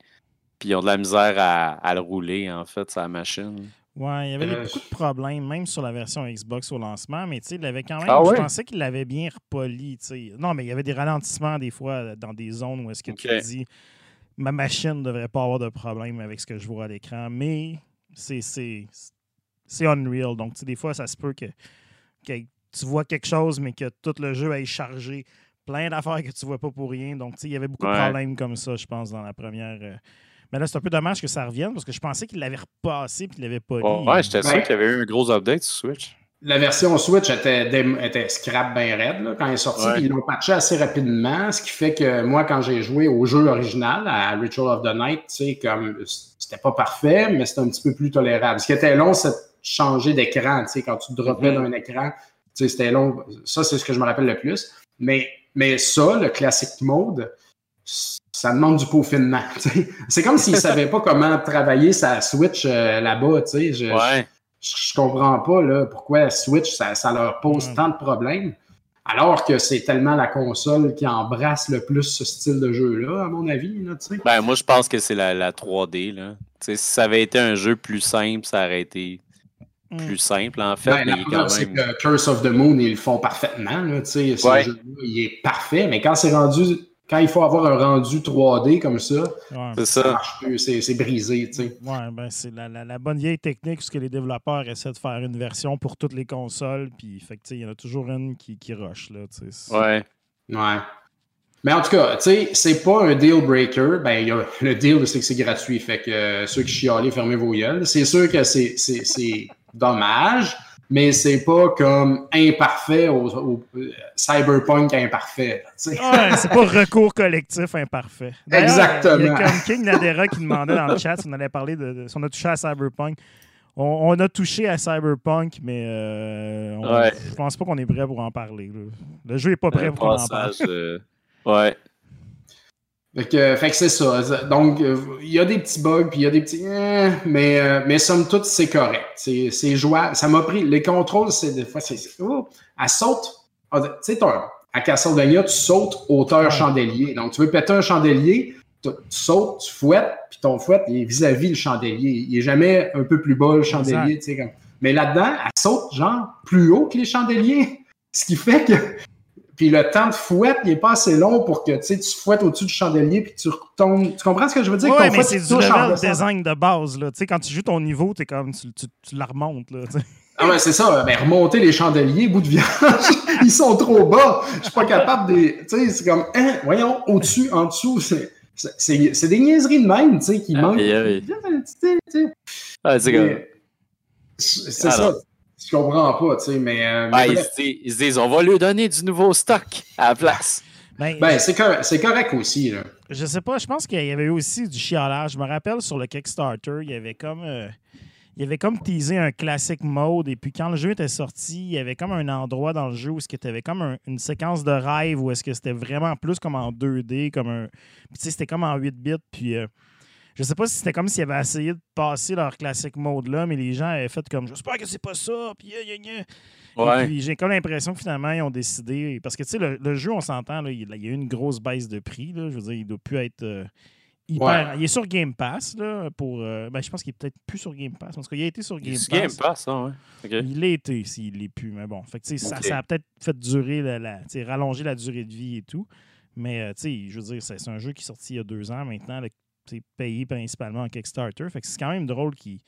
Puis ils ont de la misère à, à le rouler, en fait, la machine. Ouais, il y avait Euh, beaucoup de problèmes, même sur la version Xbox au lancement, mais tu sais, il avait quand même. Ah ouais? Je pensais qu'il l'avait bien repoli, tu sais. Non, mais il y avait des ralentissements des fois dans des zones où est-ce que tu Ok. te dis ma machine ne devrait pas avoir de problème avec ce que je vois à l'écran, mais c'est c'est c'est Unreal. Donc, tu sais, des fois, ça se peut que, que tu vois quelque chose, mais que tout le jeu aille charger plein d'affaires que tu vois pas pour rien. Donc, tu sais, il y avait beaucoup de problèmes comme ça, je pense, dans la première. euh, Mais là, c'est un peu dommage que ça revienne parce que je pensais qu'il l'avait repassé et qu'il l'avait pas Oh, mis. ouais, j'étais sûr Ouais. qu'il y avait eu un gros update sur Switch. La version Switch était, était scrap bien raide là, quand elle est sortie. Ouais. puis Ils l'ont patché assez rapidement, ce qui fait que moi, quand j'ai joué au jeu original, à Ritual of the Night, tu sais, comme c'était pas parfait, mais c'était un petit peu plus tolérable. Ce qui était long, c'est de changer d'écran, tu sais, quand tu droppais Mhm. d'un écran, c'était long. Ça, c'est ce que je me rappelle le plus. Mais, mais ça, le classic mode, ça demande du peaufinement. *laughs* C'est comme s'ils savaient pas comment travailler sa Switch euh, là-bas, tu sais. Je- Ouais. je, je comprends pas là, pourquoi Switch, ça, ça leur pose Ouais. tant de problèmes. Alors que c'est tellement la console qui embrasse le plus ce style de jeu-là, à mon avis. Là. Ben, moi, je pense que c'est la, la 3D. Là. Tu sais, si ça avait été un jeu plus simple, ça aurait été Mm. Plus simple, en fait. Ben, mais la c'est même. que Curse of the Moon, ils le font parfaitement. Là, tu sais, ce Ouais. jeu-là, il est parfait, mais quand c'est rendu, quand il faut avoir un rendu 3D comme ça, Ouais. C'est ça ça. marche plus, c'est c'est brisé. tu sais. Ouais, ben c'est la, la- la bonne vieille technique où que les développeurs essaient de faire une version pour toutes les consoles, puis fait que, tu sais, il y en a toujours une qui, qui rush. Là, tu sais. C'est- Ouais. Ouais. Mais en tout cas, tu sais, c'est pas un deal breaker. Ben, il y a, *laughs* le deal, c'est que c'est gratuit. Fait que euh, ceux qui chialent, fermez vos gueules. C'est sûr que c'est, c'est, c'est dommage, mais c'est pas comme imparfait au, au- euh, cyberpunk imparfait. Ouais, c'est pas recours collectif imparfait. Exactement. Il y a comme King Nadera qui demandait dans le chat si on allait parler de, de- si on a touché à Cyberpunk. On, on a touché à Cyberpunk, mais euh, on- Ouais. je pense pas qu'on est prêt pour en parler. là. Le jeu est pas prêt Un pour en parle. passage, euh, Ouais. Fait que, fait que c'est ça. Donc, euh, il y a des petits bugs, puis il y a des petits. eh, mais, euh, mais somme toute, c'est correct. C'est c'est jouable. Ça m'a pris. Les contrôles, c'est des fois. c'est oh, elle saute. Ah, Tu sais, à Castlevania, tu sautes hauteur chandelier. Donc, tu veux péter un chandelier, tu, tu sautes, tu fouettes, puis ton fouette il est vis-à-vis le chandelier. Il est jamais un peu plus bas le chandelier. tu sais, Comme... Mais là-dedans, elle saute genre plus haut que les chandeliers. *laughs* Ce qui fait que puis le temps de fouette, il n'est pas assez long pour que tu sais, tu fouettes au-dessus du chandelier puis tu retombes. Tu comprends ce que je veux dire? ton mais c'est du level design de base. Là. Tu sais, quand tu joues ton niveau, es comme, tu, tu- tu la remontes. Là. Ah ouais, c'est ça. Ben, remonter les chandeliers, bout de viande, *laughs* ils sont trop bas. Je suis pas capable de. Tu sais, c'est comme, hein, voyons, au-dessus, en dessous. C'est, c'est- des niaiseries de même, tu sais, qui Ah, manquent. Ah, c'est comme. mais- ça. Je comprends pas, tu sais, mais. euh, mais ils, se disent, ils se disent, on va lui donner du nouveau stock à la place. Ben, Ben, c'est, cor- c'est correct aussi, là. Je sais pas, je pense qu'il y avait eu aussi du chialage. Je me rappelle sur le Kickstarter, il y avait comme. euh, il y avait comme teasé un classic mode, et puis quand le jeu était sorti, il y avait comme un endroit dans le jeu où il y avait comme un- une séquence de rêve où est-ce que c'était vraiment plus comme en 2D, comme un. Puis tu sais, c'était comme en 8 bits, puis. euh, je sais pas si c'était comme s'ils avaient essayé de passer leur classic mode là, mais les gens avaient fait comme j'espère que c'est pas ça, puis gna. Et Ouais. puis j'ai comme l'impression que finalement, ils ont décidé. Parce que tu sais, le, le jeu, on s'entend, il, il y a eu une grosse baisse de prix. Là, je veux dire, il doit plus être euh, hyper. Ouais. Il est sur Game Pass, là, pour. euh, ben, je pense qu'il est peut-être plus sur Game Pass. En tout cas, il a été sur Game Pass. Game Pass, ouais. Ok. Il l'a été s'il l'est plus, mais bon. Fait que, ça, ça a peut-être fait durer, la, la- rallonger la durée de vie et tout. Mais, euh, tu sais, je veux dire, c'est un jeu qui est sorti il y a deux ans maintenant, payé principalement en Kickstarter. Fait que c'est quand même drôle qu'il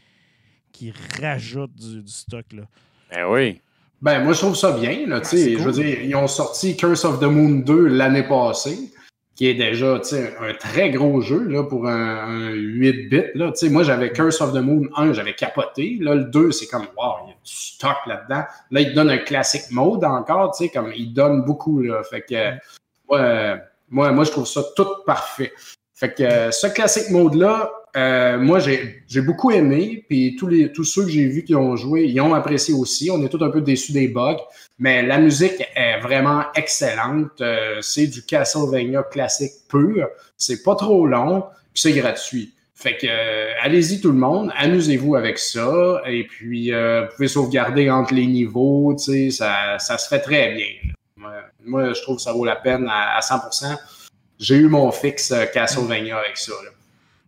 qu'il rajoute du, du stock, là. Ben oui. Ben, moi, je trouve ça bien. Là, tu sais. c'est Je veux dire, ils ont sorti Curse of the Moon 2 l'année passée, qui est déjà tu sais, un très gros jeu là, pour un, un 8 bits. Là. Tu sais, Moi, j'avais Curse of the Moon 1, j'avais capoté. Là, le 2, c'est comme, wow, il y a du stock là-dedans. Là, ils te donnent un classic mode encore. tu sais, Comme, ils donnent beaucoup. Là. Fait que, moi, moi, moi, je trouve ça tout parfait. Fait que euh, ce classic mode-là, euh, moi, j'ai beaucoup aimé. Puis tous, les, tous ceux que j'ai vus qui ont joué, ils ont apprécié aussi. On est tous un peu déçus des bugs. Mais la musique est vraiment excellente. Euh, c'est du Castlevania classique pur. C'est pas trop long. Puis c'est gratuit. Fait que allez-y tout le monde, amusez-vous avec ça. Et puis vous pouvez sauvegarder entre les niveaux. Tu sais, ça, ça se fait très bien. Moi, moi, je trouve que ça vaut la peine à, à 100%. J'ai eu mon fixe euh, Castlevania avec ça. là.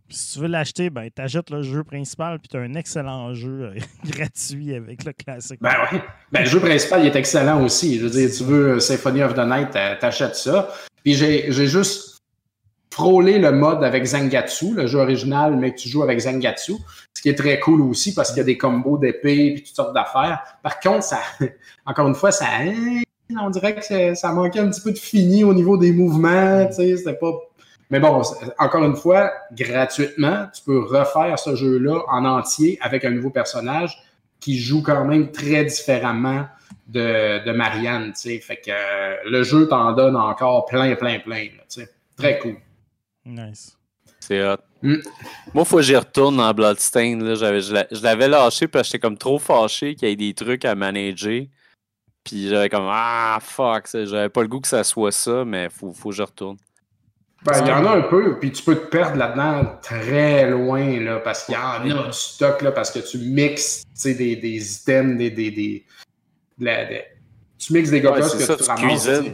Puis si tu veux l'acheter, ben, t'achètes le jeu principal, puis tu as un excellent jeu euh, *laughs* gratuit avec le classique. Ben oui. Ben, le jeu principal il est excellent aussi. Je veux dire, tu veux euh, Symphony of the Night, t'a- t'achètes ça. Puis j'ai juste frôlé le mode avec Zangatsu, le jeu original, mais que tu joues avec Zangatsu. Ce qui est très cool aussi parce qu'il y a des combos d'épée et toutes sortes d'affaires. Par contre, ça, *laughs* encore une fois, ça, on dirait que ça- manquait un petit peu de fini au niveau des mouvements. Tu sais, c'était pas. Mais bon, encore une fois, gratuitement, tu peux refaire ce jeu-là en entier avec un nouveau personnage qui joue quand même très différemment de, de Marianne, tu sais. Fait que euh, le jeu t'en donne encore plein, plein, plein, tu sais. Très cool. Nice. C'est hot. Mm. Moi, faut que j'y retourne dans Bloodstained. Là. J'avais, je l'a- je l'avais lâché parce que j'étais comme trop fâché qu'il y ait des trucs à manager. Puis j'avais comme Ah fuck, j'avais pas le goût que ça soit ça, mais faut, faut que je retourne. Ben, il y en a un peu, puis tu peux te perdre là-dedans très loin, là, parce qu'il y en a du stock, là, parce que tu mixes, des, des items, des... des, des de la- de- tu mixes des gars Ouais, que ça, tu tu ramasses. cuisines.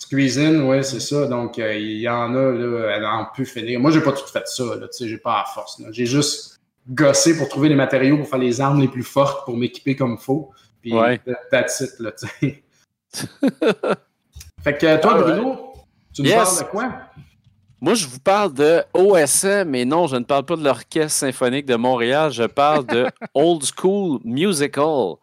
tu cuisines, oui, c'est ça. Donc, euh, il y en a, là, elle en peut finir. Moi, j'ai pas tout fait ça, là, tu sais, j'ai pas la force. J'ai juste gossé pour trouver les matériaux pour faire les armes les plus fortes, pour m'équiper comme il faut. Puis, Ouais. that- *laughs* that's it, là, tu sais. Fait que toi, Alright. Bruno, tu nous Yes. parles de quoi? Moi, je vous parle de OSM, mais non, je ne parle pas de l'Orchestre symphonique de Montréal, je parle de *laughs* Old School Musical.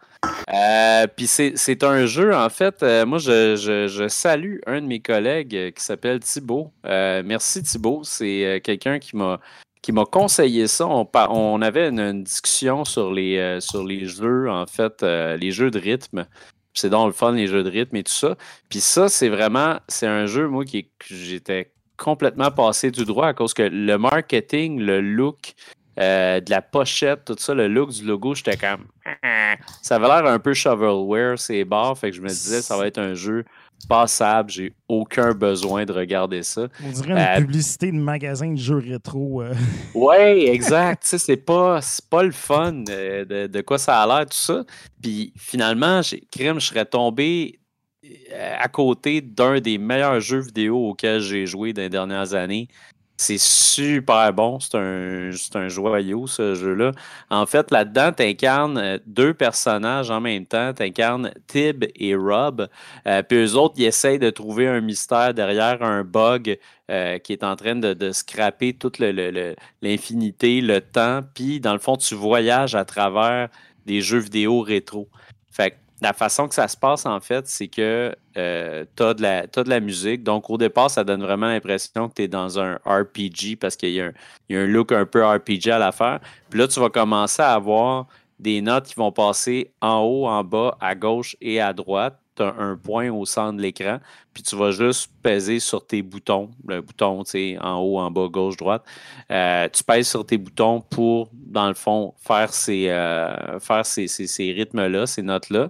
Euh, Puis c'est c'est un jeu, en fait, euh, moi, je, je- je salue un de mes collègues qui s'appelle Thibaut. Euh, merci Thibaut, c'est quelqu'un qui m'a qui m'a conseillé ça. On, avait une, discussion sur les, euh, sur les jeux, en fait, euh, les jeux de rythme. C'est donc le fun, les jeux de rythme et tout ça. Puis ça, c'est vraiment, c'est un jeu, moi, qui, j'étais complètement passé du droit à cause que le marketing, le look euh, de la pochette, tout ça, le look du logo, j'étais comme. Ah. Ça avait l'air un peu shovelware, ces barres. Fait que je me disais, ça va être un jeu passable. J'ai aucun besoin de regarder ça. On dirait une Euh, publicité de magasin de jeux rétro. euh. Ouais, *laughs* exact. c'est pas, pas le fun euh, de, de quoi ça a l'air, tout ça. Puis finalement, crime, je serais tombé à côté d'un des meilleurs jeux vidéo auxquels j'ai joué dans les dernières années. C'est super bon. C'est un, un joyau, ce jeu-là. En fait, là-dedans, tu incarnes deux personnages en même temps. Tu incarnes Tib et Rob. Euh, puis eux autres, ils essayent de trouver un mystère derrière un bug euh, qui est en train de, scraper toute l'infinité, le, temps. Puis, dans le fond, tu voyages à travers des jeux vidéo rétro. Fait que la façon que ça se passe, en fait, c'est que tu as, de la t'as de la musique. Donc, au départ, ça donne vraiment l'impression que tu es dans un RPG parce qu'il y, y a un look un peu RPG à l'affaire. Puis là, tu vas commencer à avoir des notes qui vont passer en haut, en bas, à gauche et à droite. Tu as un point au centre de l'écran. Puis tu vas juste peser sur tes boutons. Le bouton, en haut, en bas, gauche, droite. Euh, tu pèses sur tes boutons pour, dans le fond, faire ces, euh, faire ces, ces- rythmes-là, ces notes-là.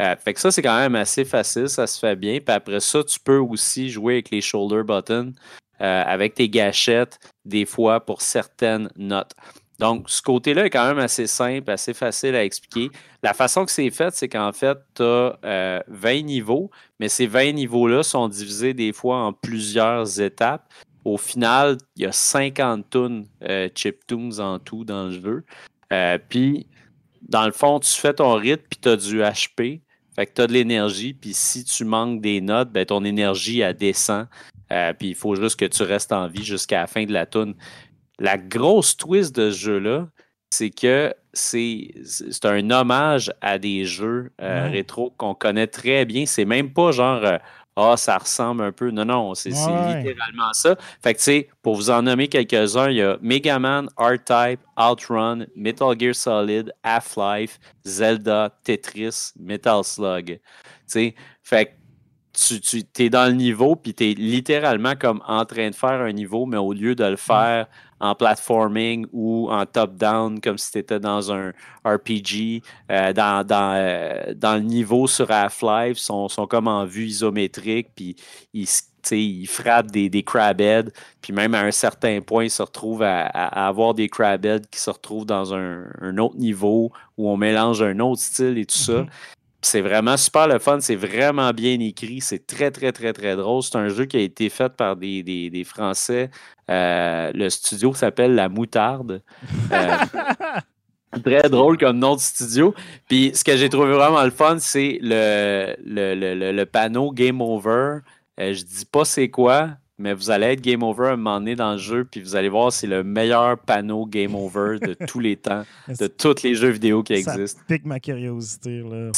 Euh, fait que ça, c'est quand même assez facile, ça se fait bien. Puis après ça, tu peux aussi jouer avec les shoulder buttons, avec tes gâchettes, des fois pour certaines notes. Donc, ce côté-là est quand même assez simple, assez facile à expliquer. La façon que c'est fait, c'est qu'en fait, tu as 20 niveaux, mais ces 20 niveaux-là sont divisés des fois en plusieurs étapes. Au final, il y a 50 tunes, euh, chiptunes en tout dans le jeu. Euh, puis, dans le fond, tu fais ton rythme, puis tu as du HP. Fait que tu as de l'énergie, puis si tu manques des notes, ben, ton énergie, elle descend. Euh, puis il faut juste que tu restes en vie jusqu'à la fin de la tune. La grosse twist de ce jeu-là, c'est que c'est c'est un hommage à des jeux euh, rétro qu'on connaît très bien. C'est même pas genre euh, Ah, ça ressemble un peu. Non, non, c'est littéralement ça. Fait que tu sais, pour vous en nommer quelques-uns, il y a Mega Man, R-Type, Outrun, Metal Gear Solid, Half-Life, Zelda, Tetris, Metal Slug. Tu sais, fait que tu, tu es dans le niveau, puis tu es littéralement comme en train de faire un niveau, mais au lieu de le faire en platforming ou en top-down, comme si tu étais dans un RPG, euh, dans, dans, euh, dans le niveau sur Half-Life, sont, sont comme en vue isométrique, puis ils, ils frappent des, des crabheads, puis même à un certain point, ils se retrouvent à, avoir des crabheads qui se retrouvent dans un, autre niveau où on mélange un autre style et tout ça. Mhm. C'est vraiment super le fun, c'est vraiment bien écrit, c'est très, très, très, très drôle. C'est un jeu qui a été fait par des, des- des Français. Euh, le studio s'appelle La Moutarde. Euh, *laughs* très drôle comme nom de studio. Puis ce que j'ai trouvé vraiment le fun, c'est le, le, le- le- le panneau Game Over. Euh, je dis pas c'est quoi, mais vous allez être Game Over à un moment donné dans le jeu, puis vous allez voir, c'est le meilleur panneau Game Over de *laughs* tous les temps, de tous les jeux vidéo qui Ça existent. pique ma curiosité. Là.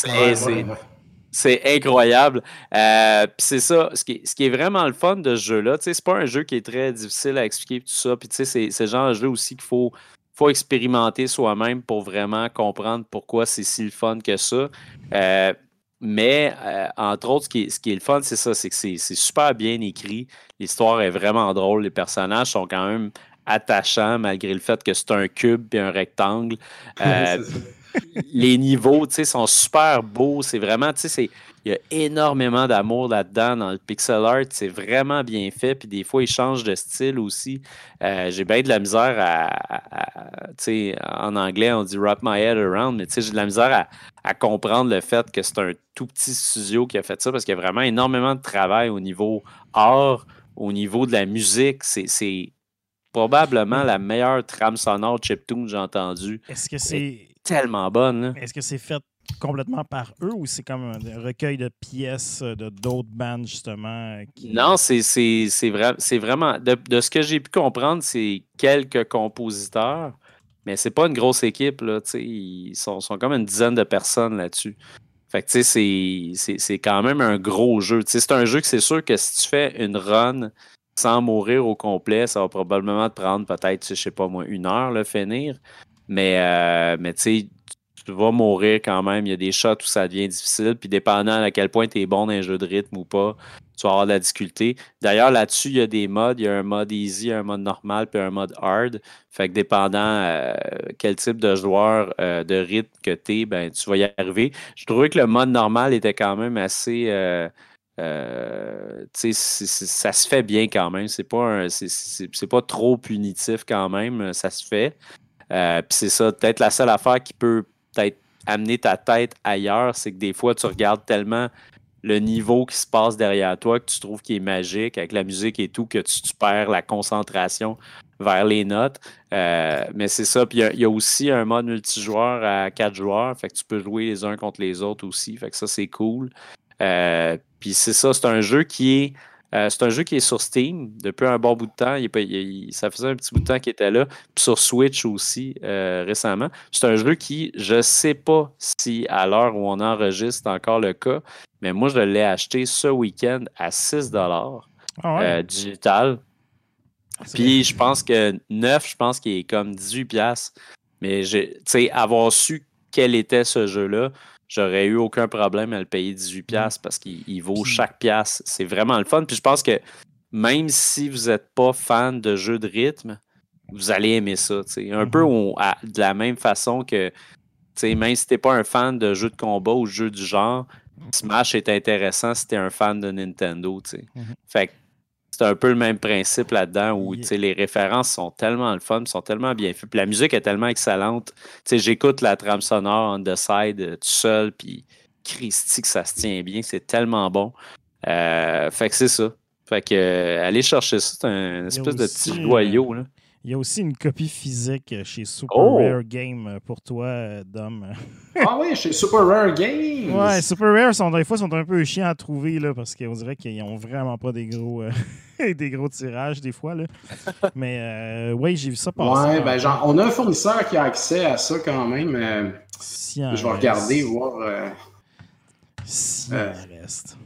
C'est- incroyable. Euh, puis c'est ça, ce qui, est, ce qui, est, vraiment le fun de ce jeu-là, c'est pas un jeu qui est très difficile à expliquer tout ça. Puis c'est ce genre de jeu aussi qu'il faut, faut expérimenter soi-même pour vraiment comprendre pourquoi c'est si le fun que ça. Euh, mais, euh, entre autres, ce qui est, ce qui est le fun, c'est ça, c'est que c'est super bien écrit. L'histoire est vraiment drôle. Les personnages sont quand même attachants, malgré le fait que c'est un cube et un rectangle. *laughs* Euh, les niveaux, tu sais, sont super beaux. C'est vraiment, tu sais, il y a énormément d'amour là-dedans dans le pixel art. C'est vraiment bien fait. Puis des fois, ils changent de style aussi. Euh, j'ai bien de la misère à, tu sais, en anglais, on dit wrap my head around, mais tu sais, j'ai de la misère à, comprendre le fait que c'est un tout petit studio qui a fait ça parce qu'il y a vraiment énormément de travail au niveau art, au niveau de la musique. C'est probablement la meilleure trame sonore chiptune que j'ai entendue. Est-ce que c'est tellement bonne. Est-ce que c'est fait complètement par eux ou c'est comme un recueil de pièces de d'autres bandes, justement? Non, c'est vrai, vraiment. De, ce que j'ai pu comprendre, c'est quelques compositeurs, mais c'est pas une grosse équipe. Là, ils sont, comme une dizaine de personnes là-dessus. Fait que, c'est quand même un gros jeu. C'est un jeu que c'est sûr que si tu fais une run sans mourir au complet, ça va probablement te prendre peut-être, je sais pas moi, une heure, le finir. Mais, euh, mais tu sais, vas mourir quand même. Il y a des shots où ça devient difficile. Puis dépendant à quel point tu es bon dans un jeu de rythme ou pas, tu vas avoir de la difficulté. D'ailleurs, là-dessus, il y a des modes. Il y a un mode easy, un mode normal, puis un mode hard. Fait que dépendant euh, quel type de joueur euh, de rythme que tu es, ben, tu vas y arriver. Je trouvais que le mode normal était quand même assez. ça se fait bien quand même. C'est pas, pas trop punitif quand même. Ça se fait. Euh, puis c'est ça, peut-être la seule affaire qui peut peut-être amener ta tête ailleurs, c'est que des fois, tu regardes tellement le niveau qui se passe derrière toi que tu trouves qu'il est magique avec la musique et tout, que tu, perds la concentration vers les notes. Euh, mais c'est ça. Puis il y, a aussi un mode multijoueur à quatre joueurs. Fait que tu peux jouer les uns contre les autres aussi. Fait que ça, c'est cool. Euh, puis c'est ça, c'est un jeu qui est euh, c'est un jeu qui est sur Steam depuis un bon bout de temps. Il, ça faisait un petit bout de temps qu'il était là. Puis sur Switch aussi euh, récemment. C'est un jeu qui, je ne sais pas si à l'heure où on enregistre encore le cas, mais moi je l'ai acheté ce week-end à 6 ah euh, digital. Puis je pense que 9, je pense qu'il est comme 18$. Mais tu sais, avoir su quel était ce jeu-là, j'aurais eu aucun problème à le payer 18$ parce qu'il vaut chaque pièce. C'est vraiment le fun. Puis je pense que même si vous n'êtes pas fan de jeux de rythme, vous allez aimer ça. Un peu mm-hmm. de la même façon que même si tu n'es pas un fan de jeux de combat ou jeux du genre, Smash est intéressant si tu es un fan de Nintendo. Mm-hmm. Fait que c'est un peu le même principe là-dedans où les références sont tellement le fun, sont tellement bien faites. Puis la musique est tellement excellente. J'écoute la trame sonore on the side euh, tout seul, puis Christy que ça se tient bien, c'est tellement bon. Euh, fait que c'est ça. Fait que euh, aller chercher ça, c'est un espèce de petit joyau. Là. Il y a aussi une copie physique chez Super oh! Rare Game pour toi, Dom. *laughs* ah oui, chez Super Rare Game! Ouais, Super Rare, sont, des fois, sont un peu chiants à trouver là, parce qu'on dirait qu'ils n'ont vraiment pas des gros, euh, *laughs* des gros tirages des fois. Là. *laughs* Mais euh, oui, j'ai vu ça passer. Ouais, ben, genre, on a un fournisseur qui a accès à ça quand même. Euh, je vais regarder, voir. si reste.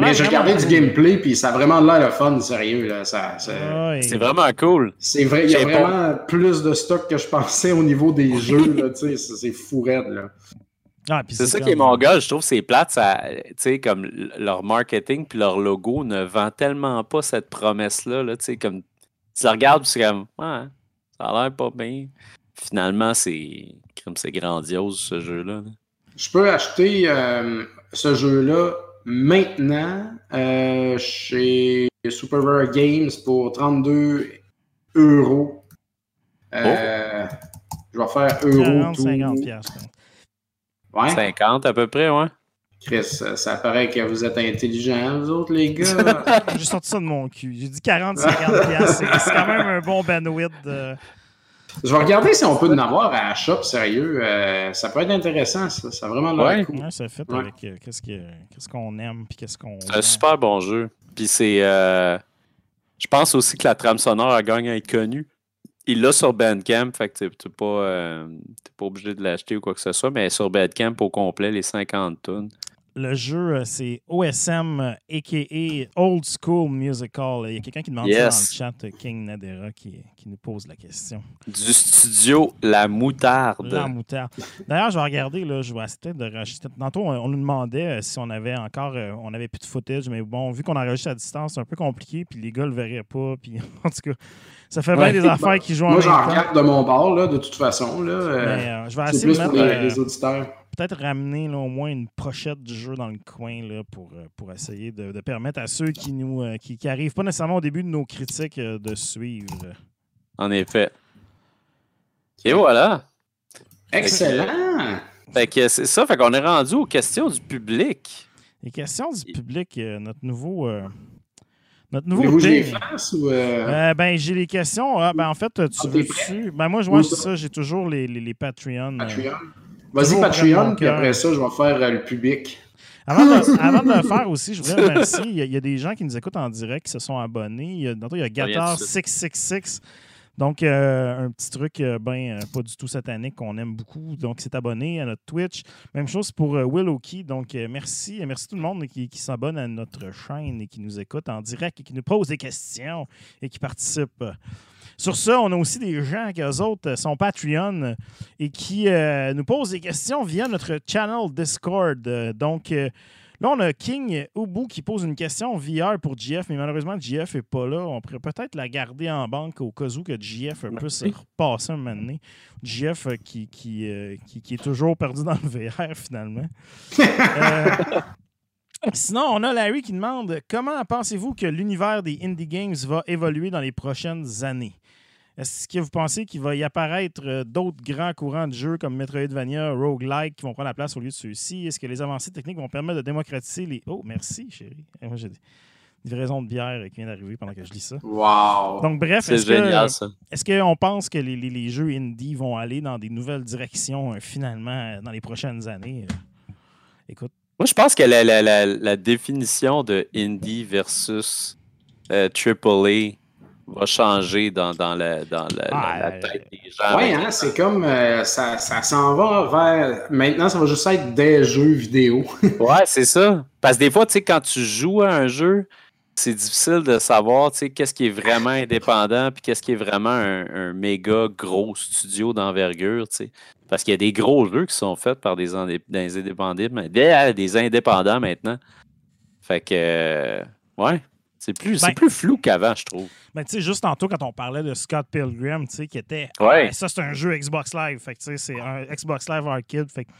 Mais, j'ai regardé du gameplay, puis ça a vraiment l'air le fun, sérieux. Là. c'est vraiment cool. C'est vrai, il y a vraiment plus de stock que je pensais au niveau des jeux. c'est fou raide. Là. Ah, c'est ça qui est mon gars, je trouve c'est plate, ça, comme leur marketing puis leur logo ne vend tellement pas cette promesse-là. Là, comme tu la regardes, c'est comme ouais, ça a l'air pas bien. Finalement, c'est comme c'est grandiose ce jeu-là. Je peux acheter euh, ce jeu-là maintenant euh, chez Super Rare Games pour 32 euros. Euh, oh. Je vais faire euro. 50 ouais. 50 à peu près, ouais. Chris, ça paraît que vous êtes intelligents, vous autres, les gars. *laughs* J'ai sorti ça de mon cul. J'ai dit 40-50$. C'est quand même un bon bandwidth. De... Je vais regarder si on peut en avoir à shop, sérieux. Euh, ça peut être intéressant, ça. Ça a vraiment l'air cool. Ouais, ça fait avec euh, qu'est-ce qu'on aime puis qu'est-ce qu'on. C'est un super bon jeu. Puis c'est. Euh, je pense aussi que la trame sonore a gagné à être connue. Il l'a sur Bandcamp, fait que t'es pas, pas obligé de l'acheter ou quoi que ce soit, mais sur Bandcamp au complet, les 50 tonnes. Le jeu, euh, c'est OSM, euh, a.k.a. Old School Musical. Il y a quelqu'un qui demande ça dans le chat, euh, King Nadera, qui, qui nous pose la question. Du studio La Moutarde. La moutarde. D'ailleurs, je vais regarder, là, je vais essayer de rajouter. Tantôt, on, on nous demandait euh, si on avait encore, euh, on avait plus de footage, mais bon, vu qu'on enregistre à distance, c'est un peu compliqué, puis les gars le verraient pas, puis *laughs* en tout cas, ça fait bien Ouais. des affaires qui jouent en Moi, j'en regarde de mon bord, là, de toute façon. Là, euh, Mais, euh, je vais essayer de pour mettre, les, euh, les auditeurs. Peut-être ramener là, au moins une pochette du jeu dans le coin là, pour, euh, pour essayer de, de permettre à ceux qui nous euh, qui, qui arrivent pas nécessairement au début de nos critiques euh, de suivre. En effet. Et voilà. Excellent! Fait que c'est ça. Fait qu'on est rendu aux questions du public. Les questions du public, euh, notre nouveau. euh, notre nouveau fasse ou. euh, Euh, ben, j'ai les questions. Ah, ben, en fait, tu Ah, veux t'es prêt? Ben, moi, je vois ça. ça. J'ai toujours les, les, les Patreon. euh. Patreon? Vas-y, Patreon, puis après ça, je vais faire euh, le public. *laughs* Avant de, le faire aussi, je voudrais remercier. Il y, a, des gens qui nous écoutent en direct qui se sont abonnés. Il y a, il y a Gator666 donc, euh, un petit truc, euh, ben, euh, pas du tout satanique, qu'on aime beaucoup. Donc, il s'est abonné à notre Twitch. Même chose pour Will Oki. Donc, merci. Merci tout le monde qui, qui s'abonne à notre chaîne et qui nous écoute en direct et qui nous pose des questions et qui participe. Sur ça, on a aussi des gens qui, eux autres, sont Patreon et qui nous posent des questions via notre channel Discord. Donc, là, on a King Ubu qui pose une question VR pour GF, mais malheureusement, GF n'est pas là. On pourrait peut-être la garder en banque au cas où que GF puisse Merci. repasser un moment donné. GF euh, qui, qui, euh, qui, qui est toujours perdu dans le VR, finalement. Euh, *laughs* Sinon, on a Larry qui demande comment pensez-vous que l'univers des indie games va évoluer dans les prochaines années? Est-ce que vous pensez qu'il va y apparaître euh, d'autres grands courants de jeux comme Metroidvania, Roguelike qui vont prendre la place au lieu de ceux-ci? Est-ce que les avancées techniques vont permettre de démocratiser les. Oh, merci, chérie. Eh, Moi, j'ai des livraisons de bière qui vient d'arriver pendant que je lis ça. Wow! Donc, bref, C'est est-ce que- est-ce qu'on pense que les, les- les jeux indie vont aller dans des nouvelles directions euh, finalement euh, dans les prochaines années? Euh, Écoute, Moi, je pense que la, la- la- la définition de indie versus euh, AAA va changer dans, dans la, dans la, la- Ah, la tête des gens. Ouais, hein, c'est comme euh, ça, ça s'en va vers. Maintenant, ça va juste être des jeux vidéo. *laughs* Ouais, c'est ça. Parce que des fois, tu sais, quand tu joues à un jeu, c'est difficile de savoir, tu sais, qu'est-ce qui est vraiment indépendant puis qu'est-ce qui est vraiment un, un méga gros studio d'envergure, tu sais. Parce qu'il y a des gros jeux qui sont faits par des, indé- des indépendants, mais des, des indépendants maintenant. Fait que, euh, ouais, c'est plus, Ben- plus flou qu'avant, je trouve. Ben, tu sais, juste tantôt, quand on parlait de Scott Pilgrim, tu sais, qui était. Ouais. Ah, ça, c'est un jeu Xbox Live. Fait tu sais, c'est un Xbox Live Arcade. Fait que,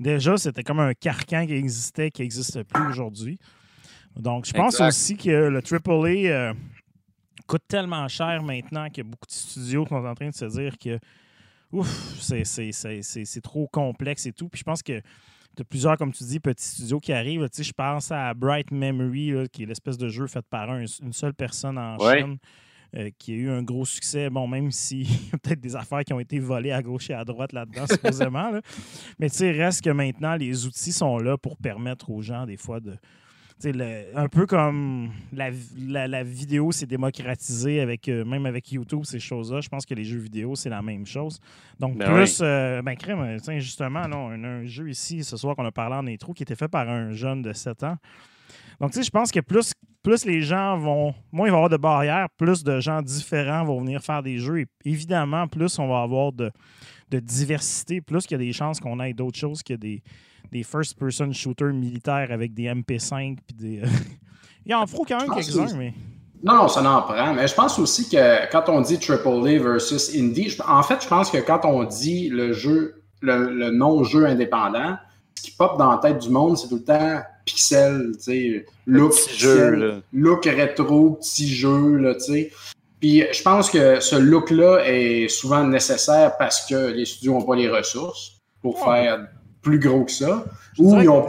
déjà, c'était comme un carcan qui existait, qui n'existe plus aujourd'hui. Donc, je pense Exact. aussi que le AAA euh, coûte tellement cher maintenant que beaucoup de studios sont en train de se dire que, ouf, c'est trop complexe et tout. Puis je pense que as plusieurs, comme tu dis, petits studios qui arrivent. là. Je pense à Bright Memory, là, qui est l'espèce de jeu fait par un- une seule personne en Ouais. Chine, euh, qui a eu un gros succès. Bon, même s'il *laughs* y a peut-être des affaires qui ont été volées à gauche et à droite là-dedans, supposément. là. Mais tu sais, reste que maintenant, les outils sont là pour permettre aux gens, des fois, de. Le- un peu comme la, la- la vidéo s'est démocratisée avec euh, même avec YouTube, ces choses-là. Je pense que les jeux vidéo, c'est la même chose. Donc, Ben plus, euh, ben, crème, euh, justement, là, on a un jeu ici ce soir qu'on a parlé en intro qui était fait par un jeune de 7 ans. Donc, tu sais, je pense que plus, plus les gens vont. Moins il va y avoir de barrières, plus de gens différents vont venir faire des jeux. Et évidemment, plus on va avoir de, de diversité, plus qu'il y a des chances qu'on ait d'autres choses que des, des first-person shooters militaires avec des MP5. Puis des, euh, *laughs* il y en faut quand même quelques-uns, mais. Non, non, ça n'en prend. Mais je pense aussi que quand on dit AAA versus Indie, je- en fait, je pense que quand on dit le jeu, le, le non-jeu indépendant, ce qui pop dans la tête du monde, c'est tout le temps pixel, tu sais, look, petit pixel, jeu, là. look rétro, petit jeu, là, tu sais. Puis je pense que ce look-là est souvent nécessaire parce que les studios n'ont pas les ressources pour Ouais. faire plus gros que ça. Je Ou ils ont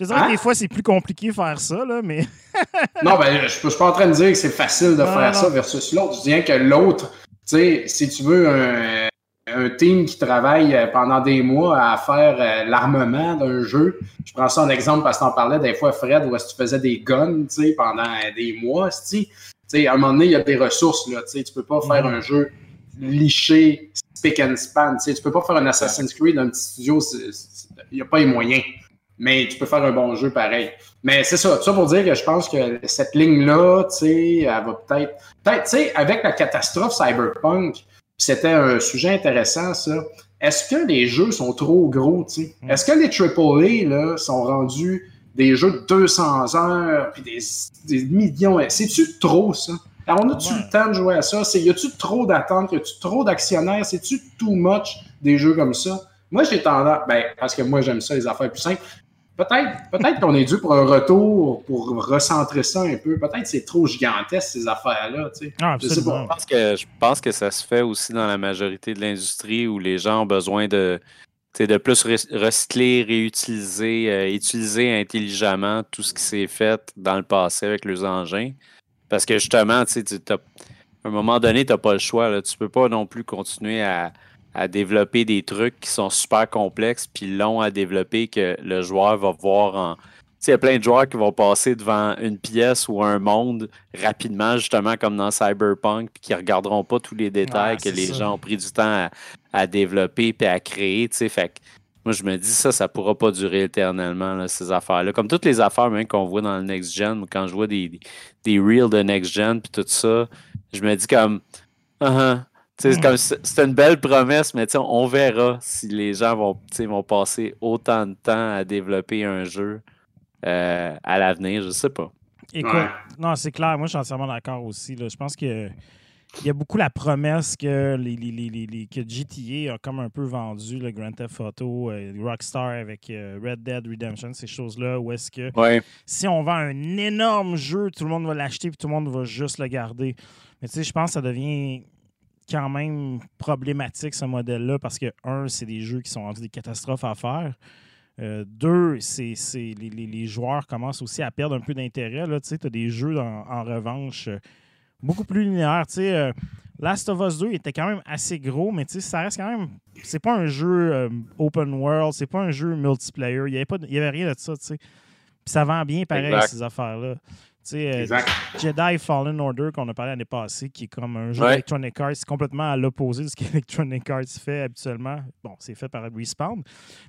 Je dirais Hein? que des fois, c'est plus compliqué de faire ça, là, mais. *laughs* Non, ben, je ne suis pas en train de dire que c'est facile de Non, faire non, ça versus l'autre. Je dis que l'autre, tu sais, si tu veux un, un team qui travaille euh, pendant des mois à faire euh, l'armement d'un jeu, je prends ça en exemple parce que t'en parlais des fois, Fred, où est-ce que tu faisais des guns, tu sais, pendant des mois, tu sais, à un moment donné, il y a des ressources, là, tu sais, tu peux pas faire Mhm. un jeu liché, spick and span, tu sais, tu peux pas faire un Assassin's Creed dans un petit studio, il n'y a pas les moyens. mais tu peux faire un bon jeu pareil. Mais c'est ça, ça pour dire que je pense que cette ligne-là, tu sais, elle va peut-être. Peut-être, tu sais, avec la catastrophe Cyberpunk, c'était un sujet intéressant, ça. Est-ce que les jeux sont trop gros, tu sais? Est-ce que les AAA, là, sont rendus des jeux de 200 heures, puis des, des millions? C'est-tu trop, ça? Alors, on a-tu le temps de jouer à ça? Y a-tu trop d'attentes? Y a-tu trop d'actionnaires? C'est-tu too much des jeux comme ça? Moi, j'ai tendance, ben, parce que moi, j'aime ça, les affaires plus simples. Peut-être peut qu'on est dû pour un retour, pour recentrer ça un peu. Peut-être que c'est trop gigantesque, ces affaires-là. Tu sais. Ah, je, sais pas. Je, pense que, je pense que ça se fait aussi dans la majorité de l'industrie où les gens ont besoin de, de plus recycler, réutiliser, euh, utiliser intelligemment tout ce qui s'est fait dans le passé avec leurs engins. Parce que justement, tu à un moment donné, tu n'as pas le choix. Là. Tu peux pas non plus continuer à, à développer des trucs qui sont super complexes puis longs à développer que le joueur va voir en. Il y a plein de joueurs qui vont passer devant une pièce ou un monde rapidement, justement comme dans Cyberpunk, puis qui ne regarderont pas tous les détails que les gens ont pris du temps à, développer et à créer. Fait moi, je me dis ça, ça ne pourra pas durer éternellement, ces affaires-là. Comme toutes les affaires même qu'on voit dans le Next Gen, quand je vois des, des reels de Next Gen puis tout ça, je me dis comme. Uh c'est une belle promesse, mais on verra si les gens vont, vont passer autant de temps à développer un jeu euh, à l'avenir. Je sais pas. Écoute, non, c'est clair. Moi, je suis entièrement d'accord aussi. Je pense que il y a beaucoup la promesse que, les, les, que GTA a comme un peu vendu le Grand Theft Auto, euh, Rockstar avec euh, Red Dead Redemption, ces choses-là, où est-ce que si on vend un énorme jeu, tout le monde va l'acheter et tout le monde va juste le garder. Mais tu sais, je pense que ça devient quand même problématique, ce modèle-là, parce que, un, c'est des jeux qui sont des catastrophes à faire. Euh, deux, c'est, les, les, joueurs commencent aussi à perdre un peu d'intérêt. Tu as des jeux en, revanche beaucoup plus linéaires. Euh, Last of Us 2 était quand même assez gros, mais ça reste quand même. C'est pas un jeu open world, c'est pas un jeu multiplayer. Il n'y avait, avait, rien de ça. Puis ça vend bien pareil, ces affaires-là. Euh, Jedi Fallen Order qu'on a parlé l'année passée, qui est comme un jeu Electronic Arts, c'est complètement à l'opposé de ce *laughs* qu'Electronic Arts fait habituellement. Bon, c'est fait par Respawn,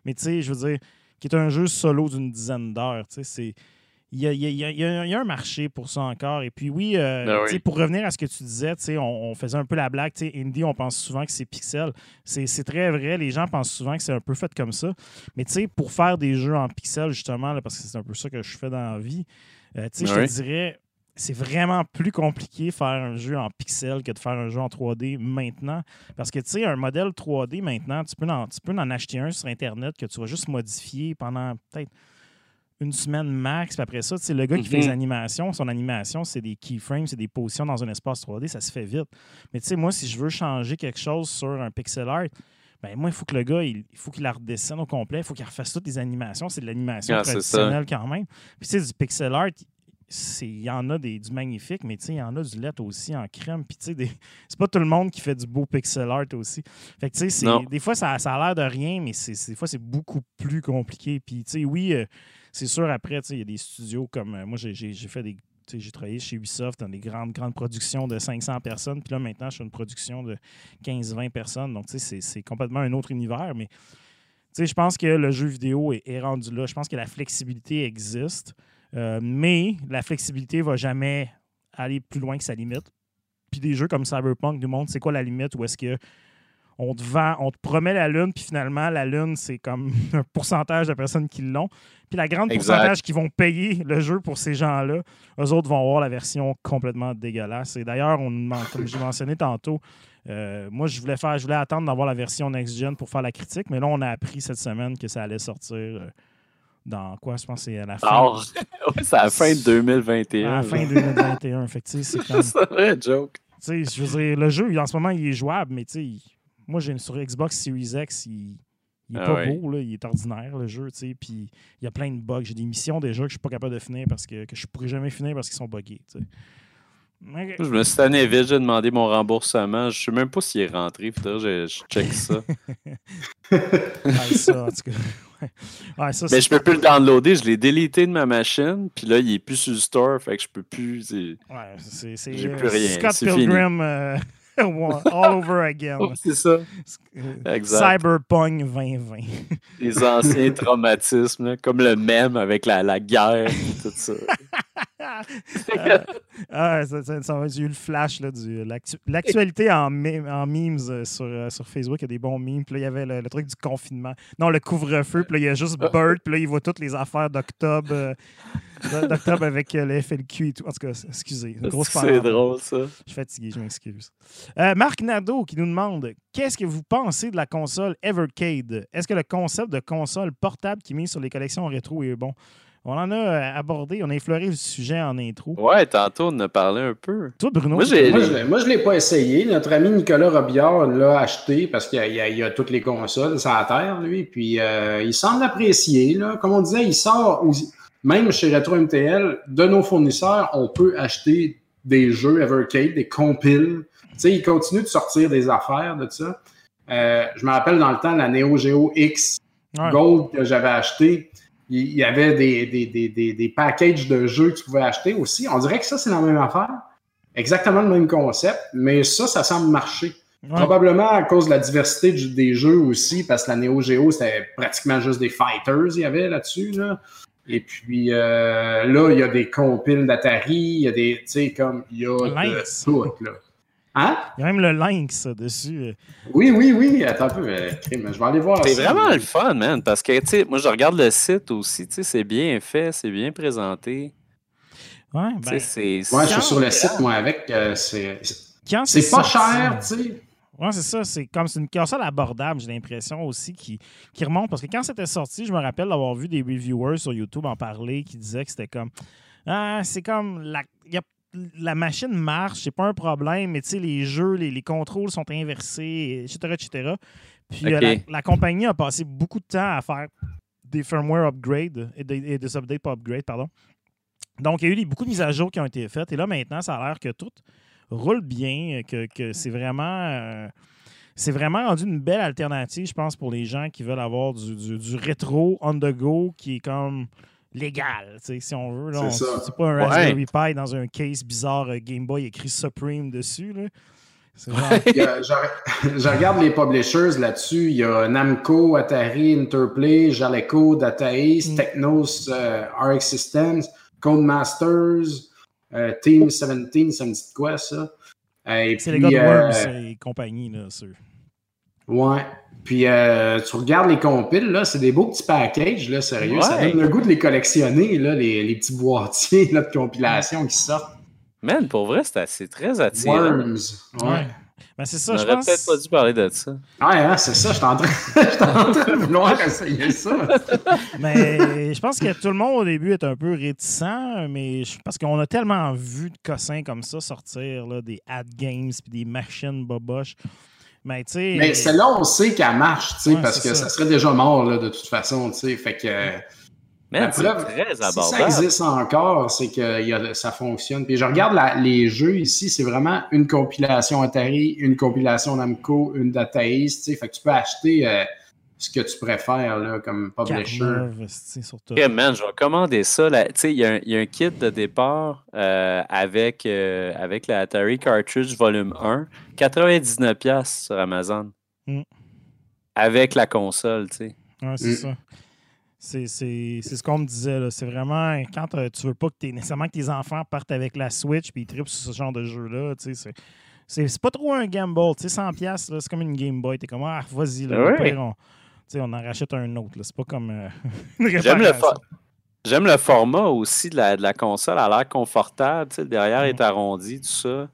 mais tu sais, je veux dire, qui est un jeu solo d'une dizaine d'heures. Tu sais, c'est. Il y, a, il, y a, il y, a, un marché pour ça encore. Et puis oui, euh, ben pour revenir à ce que tu disais, on, on faisait un peu la blague. Indie, on pense souvent que c'est pixel. C'est très vrai. Les gens pensent souvent que c'est un peu fait comme ça. Mais pour faire des jeux en pixel, justement, là, parce que c'est un peu ça que je fais dans la vie, euh, je te dirais, c'est vraiment plus compliqué faire un jeu en pixel que de faire un jeu en 3D maintenant. Parce que, tu sais, un modèle 3D maintenant, tu peux, en, tu peux en acheter un sur Internet que tu vas juste modifier pendant peut-être une semaine max. Puis après ça, c'est le gars qui fait les mhm. animations, son animation, c'est des keyframes, c'est des positions dans un espace 3D, ça se fait vite. Mais tu sais, moi, si je veux changer quelque chose sur un pixel art, ben moi, il faut que le gars, il, faut qu'il la redescende au complet, il faut qu'il refasse toutes les animations. C'est de l'animation ah, traditionnelle quand même. Puis tu sais, du pixel art, il y en a des, du magnifique, mais il y en a du lettre aussi en crème. Puis tu sais, *laughs* c'est pas tout le monde qui fait du beau pixel art aussi. Fait que tu sais, des fois, ça, ça a l'air de rien, mais des fois, c'est beaucoup plus compliqué. Puis tu sais, oui, euh, c'est sûr, après, il y a des studios comme. Euh, moi, j'ai fait des j'ai travaillé chez Ubisoft dans des grandes, grandes productions de 500 personnes. Puis là, maintenant, je suis une production de 15-20 personnes. Donc, c'est complètement un autre univers. Mais je pense que le jeu vidéo est, rendu là. Je pense que la flexibilité existe. Euh, mais la flexibilité ne va jamais aller plus loin que sa limite. Puis des jeux comme Cyberpunk nous montrent c'est quoi la limite, où est-ce que on te vend, on te promet la Lune, puis finalement, la Lune, c'est comme *laughs* un pourcentage de personnes qui l'ont. Puis la grande pourcentage qui vont payer le jeu pour ces gens-là, eux autres vont avoir la version complètement dégueulasse. Et d'ailleurs, on comme j'ai mentionné tantôt, euh, moi, je voulais faire, je voulais attendre d'avoir la version next-gen pour faire la critique, mais là, on a appris cette semaine que ça allait sortir euh, dans quoi? Je pense que c'est à la fin. *laughs* Oh, c'est à la fin de 2021. À la fin 2021. fait c'est *laughs* comme. un joke. Je veux dire, le jeu, en ce moment, il est jouable, mais tu sais, moi, j'ai sur Xbox Series X, il, il est ah pas beau, là, il est ordinaire, le jeu, tu sais, puis il y a plein de bugs. J'ai des missions déjà que je suis pas capable de finir parce que, que je pourrais jamais finir parce qu'ils sont buggés, tu sais. Je me suis tanné vite, j'ai demandé mon remboursement. Je sais même pas s'il est rentré, je, je check ça. *laughs* ça, en tout cas. ça, Mais je peux plus le downloader, je l'ai délité de ma machine, puis là, il est plus sur le store, fait que je peux plus. Ouais, c'est. J'ai plus rien. Scott Pilgrim. Euh, *laughs* All over again. *laughs* C'est ça. Euh, Exact. Cyberpunk 2020. Les anciens traumatismes, là, comme le même avec la, la guerre et tout ça. *laughs* Euh, *laughs* ah, ça, ça- ça- j'ai eu le flash là, du l'actu- l'actualité en, en memes euh, sur, euh, sur Facebook. Il y a des bons memes. Puis là, il y avait le, le truc du confinement. Non, le couvre-feu. Puis là, il y a juste Bird. Puis là, il voit toutes les affaires d'octobre euh, d'octobre avec euh, le FLQ et tout. En tout cas, excusez. C'est drôle, ça. Je suis fatigué, je m'excuse. Euh, Marc Nadeau qui nous demande Qu'est-ce que vous pensez de la console Evercade? Est-ce que le concept de console portable qui mise sur les collections rétro est bon? On en a euh, abordé, on a effleuré le sujet en intro. Ouais, tantôt, on en a parlé un peu. Toi, Bruno Moi, j'ai- Moi, je l'ai- moi, je ne l'ai pas essayé. Notre ami Nicolas Robillard l'a acheté parce qu'il y a, toutes les consoles sur la Terre, lui. Puis euh, il semble apprécier. Là. Comme on disait, il sort, aux- même chez Retro MTL, de nos fournisseurs, on peut acheter des jeux Evercade, des compiles. Tu sais, il continue de sortir des affaires de ça. Euh, je me rappelle dans le temps, la Neo Geo X Ouais. Gold que j'avais acheté, il y avait des, des, des, des, des packages de jeux que tu pouvais acheter aussi. On dirait que ça, c'est la même affaire. Exactement le même concept, mais ça, ça semble marcher. Ouais. Probablement à cause de la diversité du- des jeux aussi, parce que la Neo Geo, c'était pratiquement juste des fighters, il y avait là-dessus. Là. Et puis euh, là, il y a des compiles d'Atari, il y a des, tu sais, comme, il y a Lynx. de tout, là. Hein? Il y a même le Lynx dessus. Oui, oui, oui, attends un peu, euh, je vais aller voir C'est vraiment le fun, man, parce que, tu sais, moi, je regarde le site aussi, tu sais, c'est bien fait, c'est bien présenté. Ouais, ben, c'est... Ouais, je suis sur le site, moi, avec, euh, c'est quand c'est pas cher, tu sais. Ouais, c'est ça. C'est comme c'est une console abordable, j'ai l'impression aussi, qui, qui remonte. Parce que quand c'était sorti, je me rappelle d'avoir vu des reviewers sur YouTube en parler qui disaient que c'était comme. Ah, c'est comme. La, y a- la machine marche, c'est pas un problème, mais tu sais, les jeux, les, les contrôles sont inversés, etc. etc. Puis euh, la, la compagnie a passé beaucoup de temps à faire des firmware upgrades et des, et des updates pas upgrades, pardon. Donc, il y a eu des- beaucoup de mises à jour qui ont été faites. Et là, maintenant, ça a l'air que tout roule bien, que, que c'est vraiment. euh, c'est vraiment rendu une belle alternative, je pense, pour les gens qui veulent avoir du, du- du rétro on the go qui est comme légal, tu sais, si on veut. C'est On- ça. C'est pas un Ouais. Raspberry Pi dans un case bizarre euh, Game Boy écrit Supreme dessus. Là. A- je, je regarde les publishers là-dessus. Il y a Namco, Atari, Interplay, Jaleco, Data East, Mm. Technos, euh, RX Systems, Codemasters, euh, Team 17, ça me dit quoi ça? Euh, et c'est les puis, gars de euh, Worms et compagnie, là, ceux. Ouais. Puis euh, tu regardes les compiles, là, c'est des beaux petits packages, là, sérieux. Ça donne le goût de les collectionner, là, les, les petits boîtiers là, de compilation qui sortent. Man, pour vrai, c'est assez très attirant. Worms. Ouais. Ouais. Ben, c'est ça, je pense. peut-être pas dû parler de ça. Ouais, hein, c'est ça, je suis en train, *laughs* je suis en train de vouloir essayer ça. Mais *laughs* je pense que tout le monde au début est un peu réticent, mais je- parce qu'on a tellement vu de cossins comme ça sortir, là, des ad games puis des machines boboches. Mais sais. Mais celle-là, on sait qu'elle marche, tu sais, Ouais, parce que ça. ça. serait déjà mort, là, de toute façon, tu sais. Fait que, preuve, très si ça existe encore, c'est que il y a- ça fonctionne. Puis je regarde la- les jeux ici, c'est vraiment une compilation Atari, une compilation Namco, une Data East, tu sais. Fait que tu peux acheter euh, ce que tu préfères, là, comme publisher. Surtout. Man, je vais commander ça. là. Tu sais, il y, a un- il y a un kit de départ euh, avec, euh, avec la Atari Cartridge Volume 1, 99$ sur Amazon. Mm. Avec la console, tu sais. Ouais, c'est Mm. ça. C'est ce qu'on me disait. là. C'est vraiment quand euh, tu veux pas que nécessairement que tes enfants partent avec la Switch puis ils trippent sur ce genre de jeu-là. tu sais, C'est pas trop un gamble. Tu sais, 100$, piastres, là, c'est comme une Game Boy. T'es comme, ah, vas-y, là, Ouais. On, tu sais, on en rachète un autre. C'est pas comme euh, *laughs* une J'aime le, for- format aussi de la, de la console. Elle a l'air confortable. le derrière est arrondi, tout ça.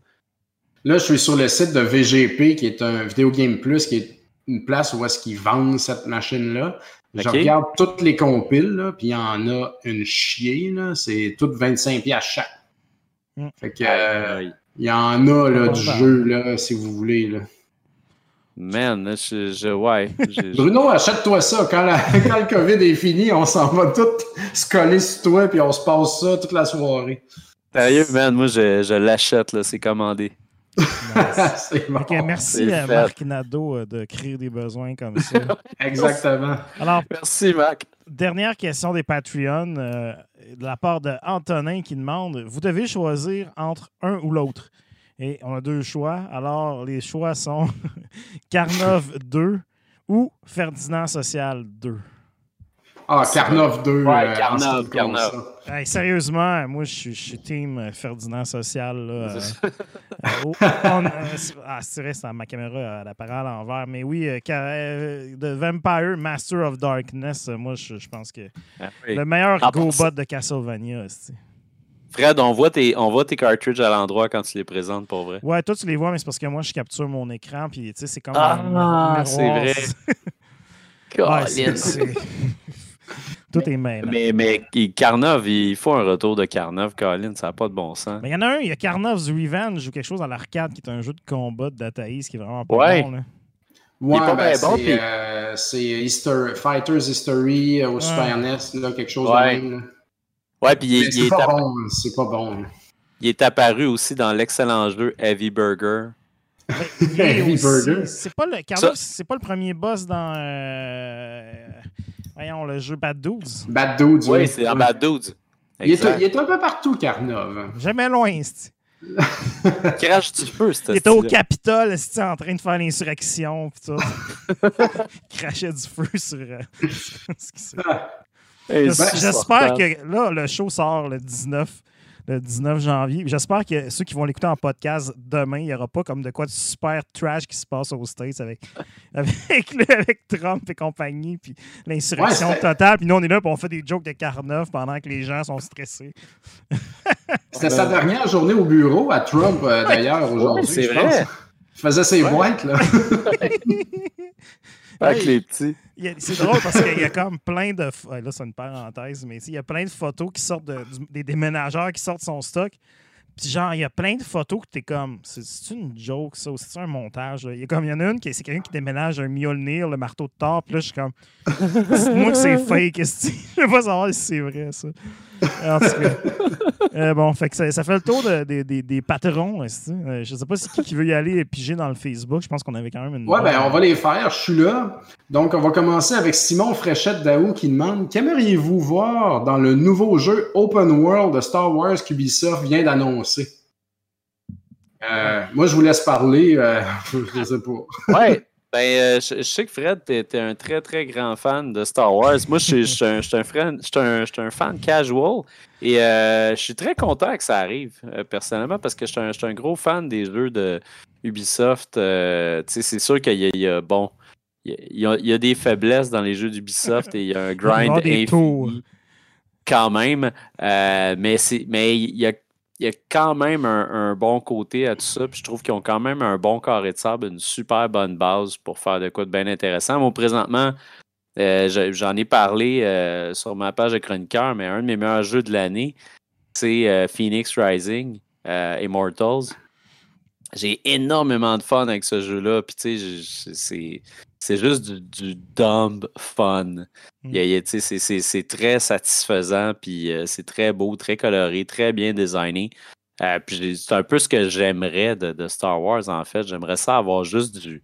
Là, je suis sur le site de VGP, qui est un Video Game Plus, qui est une place où est-ce qu'ils vendent cette machine-là. Je regarde toutes les compiles, puis il y en a une chier. C'est toutes 25 pièces chaque. Mm. Fait que, euh, il y en a, là, du jeu, là, si vous voulez, là. Man, là, je, je- ouais. je- je- Bruno, achète-toi ça. Quand, la- *laughs* quand le COVID est fini, on s'en va tout se coller sur toi, puis on se passe ça toute la soirée. Sérieux, man, moi, je, je l'achète, là, c'est commandé. *laughs* Merci à fait. Marc Nadeau euh, de créer des besoins comme ça. *laughs* Exactement. Alors, Merci, Mac. Dernière question des Patreons euh, de la part de Antonin qui demande Vous devez choisir entre un ou l'autre. Et on a deux choix. Alors, les choix sont *laughs* Carnov 2 ou Ferdinand Social 2. Ah, Carnov 2. Ouais, euh, Carnov, compte Carnov. Hey, sérieusement, moi, je suis, je suis team euh, Ferdinand Social. Là, euh, euh, oh, *laughs* on- euh, ah, c'est vrai, c'est ma caméra, elle apparaît à l'envers. Mais oui, euh, euh, The Vampire Master of Darkness, euh, moi, je, je pense que Ah oui. le meilleur GoBot de Castlevania. c'est- Fred, on voit, tes, on voit tes cartridges à l'endroit quand tu les présentes pour vrai. Ouais, toi, tu les vois, mais c'est parce que moi, je capture mon écran. Puis, tu sais, c'est comme. Ah, c'est vrai. *laughs* Ouais, c'est- Colin. c'est- *laughs* Tout est mêlé. mais, mais il- Carnov, il faut un retour de Carnov, Colin, ça n'a pas de bon sens. Mais il y en a un, il y a Carnov's Revenge ou quelque chose dans l'arcade qui est un jeu de combat de Dataïs qui est vraiment pas Ouais. bon. Là. Ouais, est pas ben, bon, c'est, puis- euh, c'est History- Fighters History euh, au Super NES, là, quelque chose Ouais. de même. là. Ouais, puis il, c'est est pas bon, c'est pas bon. il est apparu aussi dans l'excellent jeu Heavy Burger. Heavy aussi- Burger. C'est pas le Carnov, c'est pas le premier boss dans euh, voyons le jeu Bad Dudes. Bad Dudes. Oui, ouais. c'est dans. Bad Dudes. Il est, Exact. il est un peu partout, Carnov. Jamais loin. c'ti. *laughs* Crash du feu, c'était Il était au Capitole, c'ti, en train de faire l'insurrection pis tout. *laughs* Crachait du feu sur euh, *laughs* J'espère que là, le show sort le 19, le 19 janvier. J'espère que ceux qui vont l'écouter en podcast demain, il n'y aura pas comme de quoi de super trash qui se passe aux States avec, *laughs* avec, le- avec Trump et compagnie, puis l'insurrection Ouais, c'est- totale. Puis nous, on est là, puis on fait des jokes de Carnov pendant que les gens sont stressés. *laughs* C'était sa dernière journée au bureau à Trump, euh, d'ailleurs, aujourd'hui. c'est je vrai. pense. Il faisait ses Ouais. boîtes, là. *laughs* Avec les petits. C'est drôle parce qu'il y a comme plein de. Là, c'est une parenthèse, mais il y a plein de photos qui sortent de- des déménageurs qui sortent de son stock. Puis genre, il y a plein de photos que t'es comme. C'est- une joke, ça, ou c'est un montage. Il y a comme il y en a une qui c'est quelqu'un qui déménage un Mjolnir, le marteau de Thor. Puis là, je suis comme. Dites-moi que c'est fake. *laughs* Je veux pas savoir si c'est vrai, ça. En tout cas. Euh, bon, fait que ça, ça fait le tour de- des- des- des patrons. Euh, je sais pas si qui, qui veut y aller piger dans le Facebook. Je pense qu'on avait quand même une. Ouais, ben, on va les faire. Je suis là. Donc, on va commencer avec Simon Fréchette Daou qui demande Qu'aimeriez-vous voir dans le nouveau jeu Open World de Star Wars qu'Ubisoft vient d'annoncer? Euh, Moi, je vous laisse parler. euh, *laughs* je sais pas. Ouais. Ben, euh, je, je sais que Fred, t'es t'es un très, très grand fan de Star Wars. Moi, je suis- un, je suis un fan- je suis un- fan casual et euh, je suis très content que ça arrive, euh, personnellement, parce que je suis un, gros fan des jeux de Ubisoft. Tu c'est sûr qu'il y, a- il y a, bon, il y a- il y, des faiblesses dans les jeux d'Ubisoft et il y a un *laughs* grind infini quand même. Mais c'est mais il y a, il y a quand même un, bon côté à tout ça. Puis je trouve qu'ils ont quand même un bon carré de sable, une super bonne base pour faire de quoi de bien intéressant. Moi, présentement, euh, je- j'en ai parlé euh, sur ma page de chroniqueur, mais un de mes meilleurs jeux de l'année, c'est euh, Phoenix Rising, Immortals. J'ai énormément de fun avec ce jeu-là. Puis tu sais, c'est. C'est juste du, du dumb fun. Sais, c'est- c'est c'est très satisfaisant, puis euh, c'est très beau, très coloré, très bien designé. Euh, c'est un peu ce que j'aimerais de, de Star Wars, en fait. J'aimerais ça avoir juste du,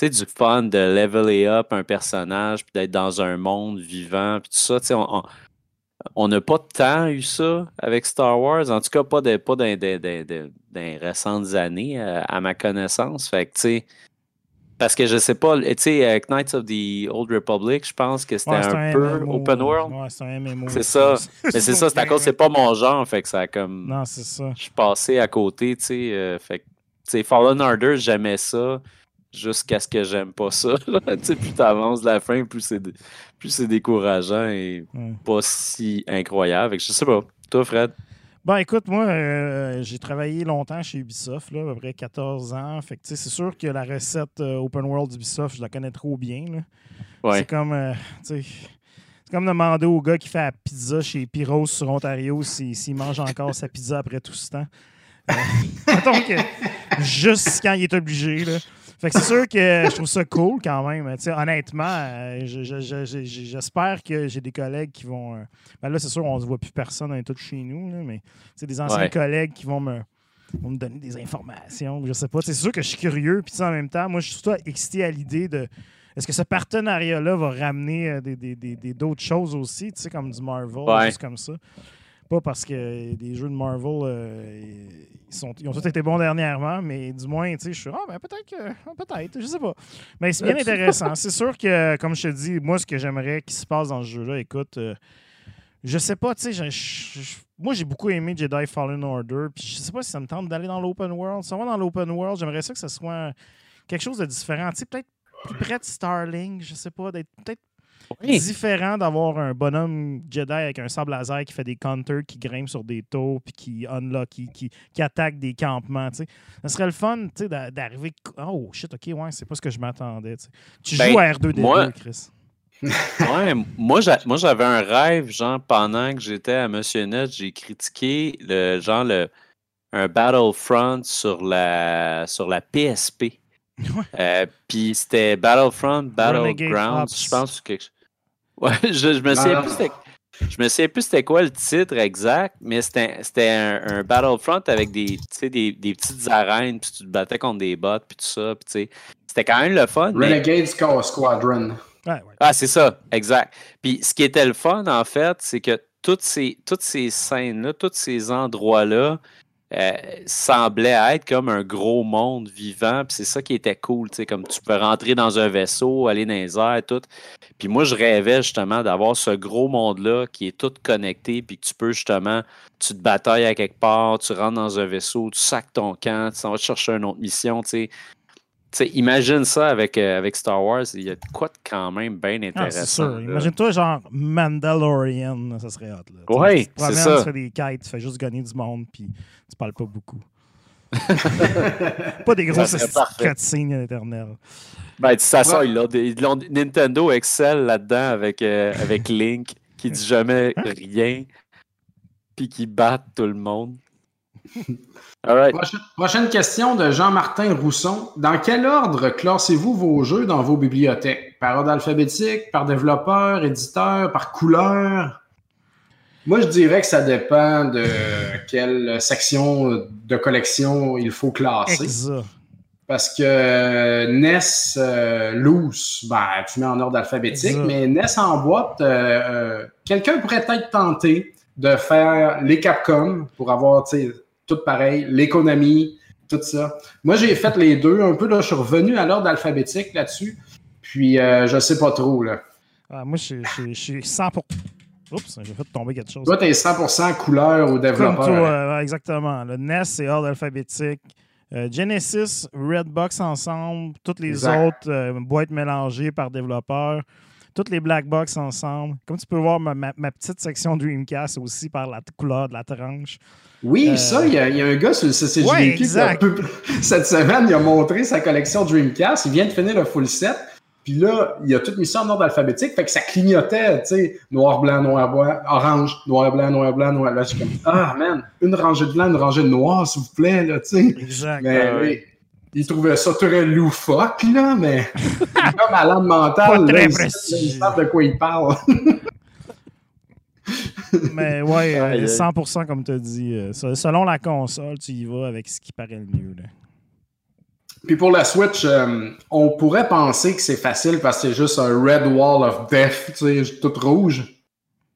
du fun de leveler up un personnage, puis d'être dans un monde vivant, puis tout ça. On- on- on n'a pas tant eu ça avec Star Wars, en tout cas pas, de, pas dans les récentes années, euh, à ma connaissance. Fait que, tu sais, parce que je sais pas, tu sais, euh, Knights of the Old Republic, je pense que c'était Ouais, un, peu MMO. open world. Ouais, c'est un MMO. C'est ça. Mais c'est ça, c'est à *laughs* cause, c'est pas mon genre, fait que ça a comme. Non, c'est ça. Je suis passé à côté, tu sais. euh, fait que, tu sais, Fallen Order, j'aimais ça jusqu'à ce que j'aime pas ça. *laughs* Tu sais, plus t'avances de la fin, plus c'est plus c'est décourageant et Ouais. pas si incroyable. Fait que je sais pas. Toi, Fred? Ben écoute, moi, euh, j'ai travaillé longtemps chez Ubisoft, là, à peu près 14 ans. Fait que tu sais, c'est sûr que la recette euh, Open World d'Ubisoft, je la connais trop bien. là. Ouais. C'est comme, euh, c'est comme demander au gars qui fait la pizza chez Pyros sur Ontario s'il mange encore sa pizza après tout ce temps. Euh, *laughs* mettons que juste quand il est obligé. Là. Fait que c'est sûr que je trouve ça cool quand même. Honnêtement, euh, je- je- je- je- j'espère que j'ai des collègues qui vont. euh, ben là, c'est sûr, on ne voit plus personne, on est tous chez nous, là, mais c'est des anciens Ouais. collègues qui vont me, vont me donner des informations. Je sais pas. C'est sûr que je suis curieux. Puis tu sais, en même temps, moi, je suis surtout excité à l'idée de. Est-ce que ce partenariat-là va ramener euh, des- des- des- des- d'autres choses aussi, tu sais, comme du Marvel, Ouais. juste comme ça? Pas parce que les jeux de Marvel, euh, ils, sont, ils ont tous été bons dernièrement, mais du moins, tu sais, je suis ah, ben peut-être que. Peut-être, je sais pas. Mais c'est bien *laughs* intéressant. c'est sûr que, comme je te dis, moi, ce que j'aimerais qu'il se passe dans ce jeu-là, écoute, euh, je sais pas, tu sais, moi, j'ai beaucoup aimé Jedi Fallen Order, puis je sais pas si ça me tente d'aller dans l'open world. Si on va dans l'open world, j'aimerais ça que ce soit quelque chose de différent. Tu sais, peut-être plus près de Starlink, je sais pas, d'être peut-être différent d'avoir un bonhomme Jedi avec un sable laser qui fait des counters, qui grimpe sur des tours, puis qui unlock, qui, qui, qui attaque des campements. tu sais. Ça serait le fun tu sais, d'a- d'arriver. Oh shit, ok, ouais, c'est pas ce que je m'attendais. tu. Tu Ben, joues à R2D2, moi- Chris. *laughs* Ouais, moi, j'a- moi j'avais un rêve, genre, pendant que j'étais à Monsieur Net, j'ai critiqué le genre le, un Battlefront sur la sur la PSP. *laughs* Ouais. Euh, Puis c'était Battlefront, Battlegrounds, je pense quelque chose. Ouais, je, je me souviens plus c'était je me souviens plus c'était quoi le titre exact, mais c'était c'était un, un Battlefront avec des, tu sais, des, des petites arènes, puis tu te battais contre des bots, puis tout ça, puis tu sais, c'était quand même le fun. mais- Renegade Squad- Squadron. Ouais, ouais. ah, c'est ça, exact. Puis ce qui était le fun, en fait, c'est que toutes ces, toutes ces scènes-là, tous ces endroits-là euh, semblaient être comme un gros monde vivant. Puis c'est ça qui était cool, tu sais, comme tu peux rentrer dans un vaisseau, aller dans les airs, tout. Puis moi, je rêvais justement d'avoir ce gros monde-là qui est tout connecté, puis que tu peux justement, tu te batailles à quelque part, tu rentres dans un vaisseau, tu sacs ton camp, tu s'en vas chercher une autre mission, tu sais. Tu sais, imagine ça avec, euh, avec Star Wars, il y a de quoi de quand même bien Ah, intéressant. c'est sûr. Imagine-toi, genre Mandalorian, ça serait hot. Là. Promènes, c'est ça. Tu fais des quêtes, tu fais juste gagner du monde, puis tu parles pas beaucoup. *laughs* pas des grosses Ça cutscenes éternelles. Ben, de toute façon, Ouais. ils Nintendo excelle là-dedans avec, euh, avec Link, qui dit jamais rien, puis qui bat tout le monde. *laughs* All right. Prochaine, prochaine question de Jean-Martin Rousson. Dans quel ordre classez-vous vos jeux dans vos bibliothèques? Par ordre alphabétique, par développeur, éditeur, par couleur? Moi, je dirais que ça dépend de quelle section de collection il faut classer. Exa. Parce que NES euh, loose, ben, tu mets en ordre alphabétique, Exact. mais NES en boîte, euh, euh, quelqu'un pourrait être tenté de faire les Capcom pour avoir tu sais, tout pareil, Konami, tout ça. Moi, j'ai fait les deux un peu, là, je suis revenu à l'ordre alphabétique là-dessus, puis euh, je sais pas trop. Là. Ah, moi, je suis 100 pour... Oups, j'ai fait tomber quelque chose. Toi, t'es 100% couleur ou Comme développeur. toi, euh, exactement. Le NES, c'est ordre alphabétique. Euh, Genesis, Redbox ensemble. Toutes les Exact. autres euh, boîtes mélangées par développeur. Toutes les black box ensemble. Comme tu peux voir, ma, ma- ma petite section Dreamcast aussi par la couleur de la tranche. Oui, Euh, ça, il y, a- il y a un gars sur le CCJVQ Ouais, qui a peu- *laughs* cette semaine, il a montré sa collection Dreamcast. Il vient de finir le full set. Puis là, il a tout mis ça en ordre alphabétique. Fait que ça clignotait, tu sais, noir, blanc, noir, blanc, orange, noir, blanc, noir, blanc, noir. Là, je suis comme, ah, man, une rangée de blanc, une rangée de noir, s'il vous plaît, là, tu sais. Exact. Mais Ah ouais. oui, il trouvait ça très loufoque, là, mais il *laughs* comme malade mental. Pas là, il, précis. il savent de quoi il parle. *laughs* Mais ouais, *laughs* euh, Aïe, aïe. 100% comme tu as dit. euh, se- selon la console, tu y vas avec ce qui paraît le mieux. là. Puis pour la Switch, euh, on pourrait penser que c'est facile parce que c'est juste un Red Wall of Death, tu sais, tout rouge.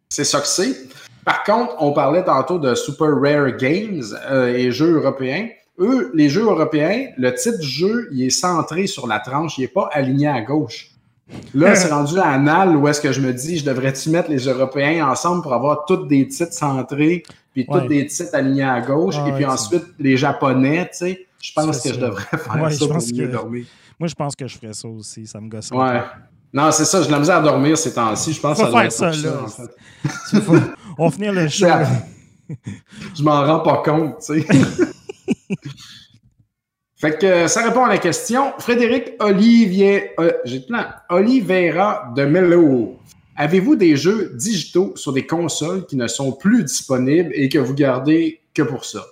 C'est ça que c'est. Par contre, on parlait tantôt de Super Rare Games euh, et jeux européens. Eux, les jeux européens, le titre du jeu, il est centré sur la tranche, il n'est pas aligné à gauche. Là, c'est rendu à anal où est-ce que je me dis, je devrais-tu mettre les Européens ensemble pour avoir tous des titres centrés, puis tous des titres alignés à gauche, Ah et puis ouais, ensuite les Japonais, tu sais. Je pense que je devrais faire Ouais, ça je pour mieux que- dormir. Moi, je pense que je ferais ça aussi. Ça me gosse. Ouais. Non, c'est ça, de la misère à dormir ces temps-ci. Je pense que ça faire être ça, là. en fait. *laughs* peu. Faut- On va finir le *laughs* show. Je m'en rends pas compte, tu sais. *laughs* fait que euh, ça répond à la question. Frédéric Olivier, euh, j'ai plein. Oliveira de Mello. Avez-vous des jeux digitaux sur des consoles qui ne sont plus disponibles et que vous gardez que pour ça?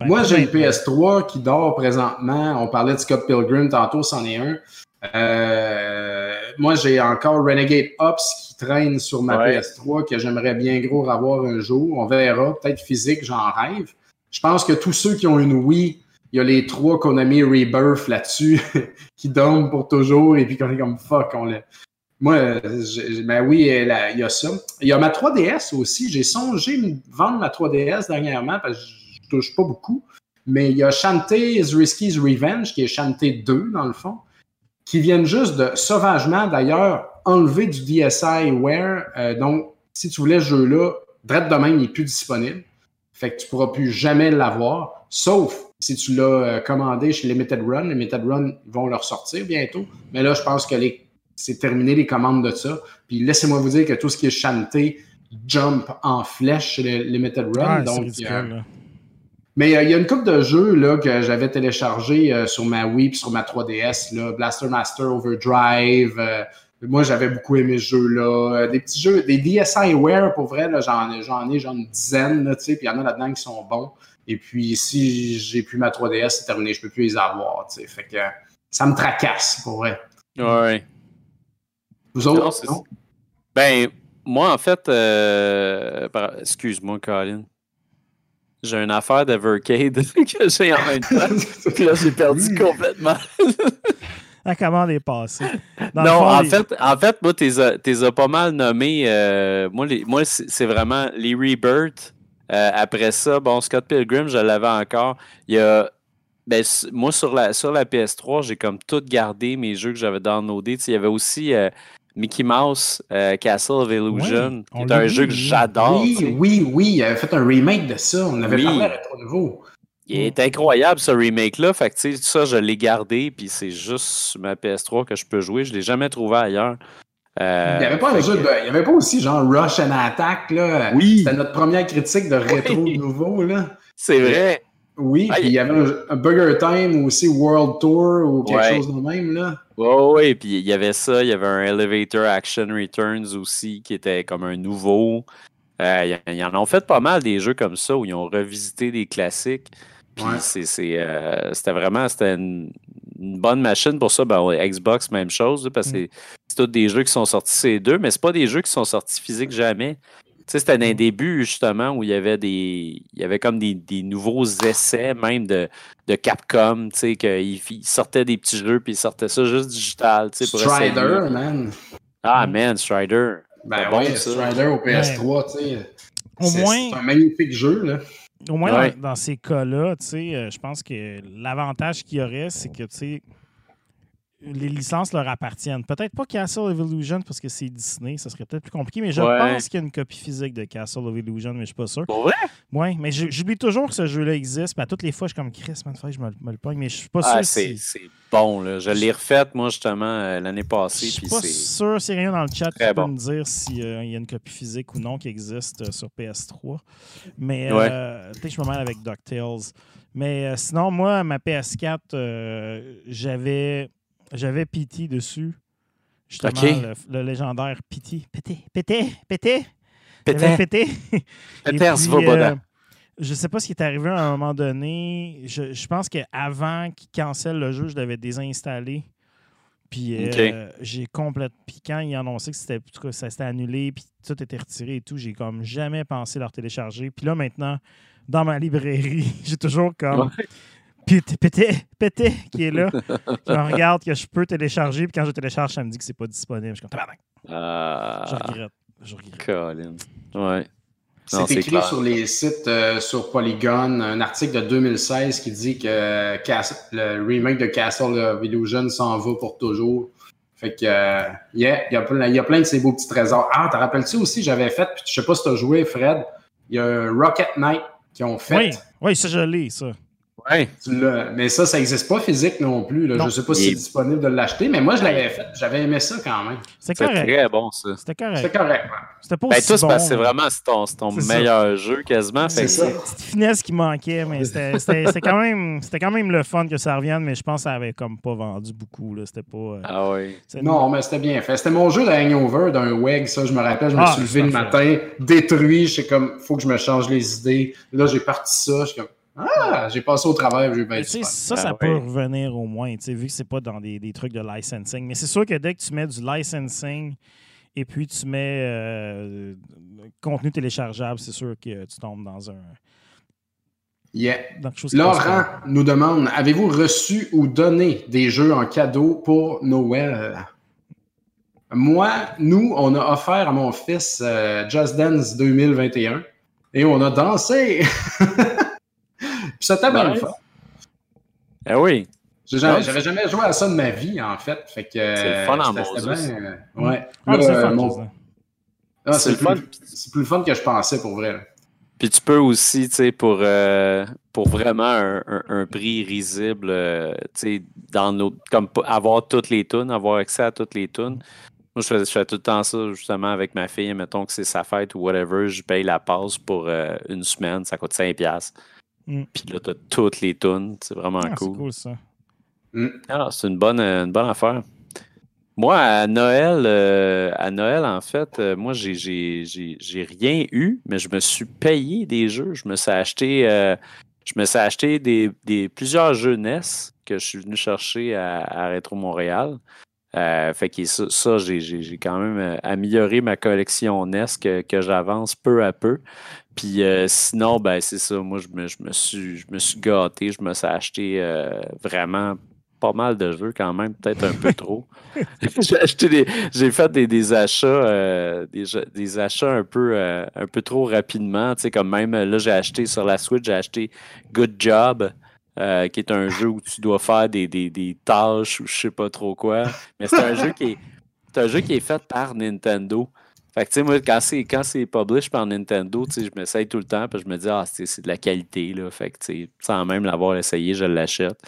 Ben, Moi, j'ai une peut-être, PS3 qui dort présentement. On parlait de Scott Pilgrim tantôt, c'en est un. Euh, moi, j'ai encore Renegade Ops qui traîne sur ma Ouais. PS3 que j'aimerais bien gros avoir un jour. On verra. Peut-être physique, j'en rêve. Je pense que tous ceux qui ont une Wii, il y a les trois Konami Rebirth là-dessus *laughs* qui dorment pour toujours et puis qu'on est comme fuck, on le. Moi, ben oui, il y a ça. Il y a ma 3DS aussi. J'ai songé vendre ma 3DS dernièrement parce que je touche pas beaucoup. Mais il y a Shantae's Risky's Revenge, qui est Shantae 2, dans le fond, qui viennent juste de sauvagement, d'ailleurs, enlever du DSi Wear. Euh, donc, si tu voulais ce jeu-là, Dread de même, il n'est plus disponible. Fait que tu ne pourras plus jamais l'avoir, sauf si tu l'as euh, commandé chez Limited Run. Les Limited Run vont le ressortir bientôt. Mais là, je pense que c'est terminé les commandes de ça. Puis laissez-moi vous dire que tout ce qui est chanté jump en flèche chez Limited Run. donc, euh, mais euh, il y a une couple de jeux là, que j'avais téléchargé euh, sur ma Wii et sur ma 3DS, là, Blaster Master Overdrive. Moi, j'avais beaucoup aimé ce jeu-là. des petits jeux, des DSiWare, pour vrai, j'en ai, j'en ai genre une dizaine, puis il y en a là-dedans qui sont bons. Et puis, si j'ai plus ma 3DS, c'est terminé, je peux plus les avoir. Fait que ça me tracasse, pour vrai. Ouais. Vous autres? Ben, moi, en fait, excuse-moi, Colin j'ai une affaire d'Evercade *laughs* que j'ai en même temps. Puis *laughs* là, j'ai perdu complètement. *laughs* La commande est passée. non, en, fait, en fait, moi, tu les as pas mal nommés. Euh, moi, moi c'est vraiment les Rebirth. Euh, après ça, bon, Scott Pilgrim, je l'avais encore. Il y a. Ben, moi, sur la, sur la PS3, j'ai comme tout gardé mes jeux que j'avais downloadés. Il y avait aussi euh, Mickey Mouse euh, Castle of Illusion, qui est un jeu que j'adore. Oui, oui, oui, il avait fait un remake de ça. On avait parlé à Retro Nouveau. Il est incroyable ce remake-là. Fait que ça, je l'ai gardé, puis c'est juste ma PS3 que je peux jouer. Je ne l'ai jamais trouvé ailleurs. Euh, il n'y avait pas un jeu de... Il y avait pas aussi genre Rush and Attack, là. Oui. C'était notre première critique de rétro nouveau, là. C'est vrai. Oui, puis il y avait un, Burger Time aussi, World Tour ou quelque chose de même, là. oui, puis il y avait ça, il y avait un Elevator Action Returns aussi qui était comme un nouveau. Euh, ils en ont fait pas mal des jeux comme ça où ils ont revisité des classiques. Puis euh, c'était vraiment c'était une, bonne machine pour ça. Ben, Xbox, même chose, parce que mm. c'est tous des jeux qui sont sortis ces deux, mais c'est pas des jeux qui sont sortis physiques jamais sais, c'était un début, justement, où il y avait des. Il y avait comme des, nouveaux essais, même de, de Capcom, tu sais, qu'ils sortaient des petits jeux, puis ils sortaient ça juste digital, tu sais, pour Strider, man. Ah, man, Strider. Ben ouais, Strider au PS3, tu sais. Au moins. C'est un magnifique jeu, là. Au moins, dans, ces cas-là, tu sais, euh, je pense que l'avantage qu'il y aurait, c'est que, tu sais, les licences leur appartiennent. Peut-être pas Castle of Illusion parce que c'est Disney, ça serait peut-être plus compliqué, mais je pense qu'il y a une copie physique de Castle of Illusion, mais je suis pas sûr. Pour vrai? Oui, mais j'oublie toujours que ce jeu-là existe. à toutes les fois, je suis comme Chris, man, je me, me le pogne, mais je suis pas ah, sûr. c'est bon, là. Je l'ai refait, moi, justement, euh, l'année passée. Je suis pas sûr, c'est rien dans le chat qui peut me dire s'il euh, y a une copie physique ou non qui existe euh, sur PS3. Mais peut-être que je me mêle avec DuckTales. Mais sinon, moi, ma PS4, j'avais j'avais PT dessus. Justement, le, légendaire PT. PT, PT, PT. PT. PT. PT, je sais pas ce qui est arrivé à un moment donné. Je, pense qu'avant qu'il cancelle le jeu, je l'avais désinstallé. Puis euh, j'ai complètement. Puis quand ils annonçaient que c'était, ça s'était annulé, puis tout était retiré et tout, j'ai comme jamais pensé leur télécharger. Puis là, maintenant, dans ma librairie, *laughs* j'ai toujours comme pété, pété, qui est là. je regarde que je peux télécharger, puis quand je télécharge, ça me dit que c'est pas disponible. Je suis comme ah. Je regrette. Je regrette. Colin. Ouais. C'est écrit sur les sites euh, sur Polygon, un article de 2016 qui dit que le remake de Castle of Illusion s'en va pour toujours. Fait que, euh, yeah, il y, a plein, y a plein de ces beaux petits trésors. Ah, te rappelles-tu aussi, j'avais fait, puis je sais pas si tu as joué, Fred, il y a Rocket Knight qui ont fait. Oui, oui ça, je l'ai, ça. Ouais. Mais ça, ça n'existe pas physique non plus. Je ne sais pas si c'est disponible de l'acheter, mais moi, je l'avais fait. J'avais aimé ça quand même. C'était correct. très bon, ça. C'était correct. C'était correct. C'était pas ben, aussi bon, c'est vraiment ton, ton meilleur jeu quasiment. C'est ça. Petite finesse qui manquait, mais c'était *laughs* quand, même, quand même le fun que ça revienne, mais je pense que ça avait comme pas vendu beaucoup. C'était pas. Euh, ah oui. Non, mais c'était bien fait. C'était mon jeu de hangover d'un WEG, ça, je me rappelle. Je me ah, suis levé le matin, détruit. Je sais comme, faut que je me change les idées. Là, j'ai parti ça. Je suis comme, ah, j'ai passé au travail, j'ai bien Ça, ça ah peut revenir au moins, vu que c'est pas dans des, des, trucs de licensing. Mais c'est sûr que dès que tu mets du licensing et puis tu mets euh, contenu téléchargeable, c'est sûr que tu tombes dans un. Yeah. Laurent nous demande Avez-vous reçu ou donné des jeux en cadeau pour Noël? Moi, nous, on a offert à mon fils euh, Just Dance 2021 et on a dansé. *laughs* Puis c'était bien le fun. Ah oui. Jamais-. J'avais jamais joué à ça de ma vie, en fait. Fait que, C'est le fun en bien, euh, ouais. Ah, c'est euh, mon-. Ah, C'est c'est le plus, fun. c'est plus le fun que je pensais pour vrai. là. Puis tu peux aussi, tu sais, pour, euh, pour vraiment un, un- un prix risible, euh, tu sais, dans nos, comme avoir toutes les tunes, avoir accès à toutes les tunes. Moi, je fais, je fais tout le temps ça, justement, avec ma fille. Mettons que c'est sa fête ou whatever, je paye la passe pour euh, une semaine, ça coûte 5$. Mm. Puis là, tu as toutes les tunes, c'est vraiment Ah, c'est cool. cool, ça. Ah, c'est une bonne, une bonne affaire. Moi, à Noël, euh, à Noël, en fait, euh, moi, j'ai, j'ai, j'ai, j'ai rien eu, mais je me suis payé des jeux. Je me suis acheté, euh, je me suis acheté des, des- plusieurs jeux NES que je suis venu chercher à, à Rétro Montréal. Euh, fait que ça, ça, j'ai, j'ai- j'ai quand même amélioré ma collection NES que, que j'avance peu à peu. Puis euh, sinon, ben c'est ça. Moi, je me, je me suis, je me suis gâté. Je me suis acheté euh, vraiment pas mal de jeux quand même, peut-être un peu *laughs* trop. *laughs* j'ai acheté des, j'ai fait des, des achats, euh, des, des achats un peu, un peu trop rapidement. Tu sais, comme même là, j'ai acheté sur la Switch, j'ai acheté Good Job. euh, qui est un jeu où tu dois faire des, des, des tâches ou je sais pas trop quoi. Mais c'est un jeu qui est. Un jeu qui est fait par Nintendo. Fait que, tu sais, moi, quand c'est, quand c'est publish par Nintendo, tu sais, je m'essaye tout le temps, puis je me dis, ah, c'est, c'est de la qualité, là. Fait que, tu sais, sans même l'avoir essayé, je l'achète.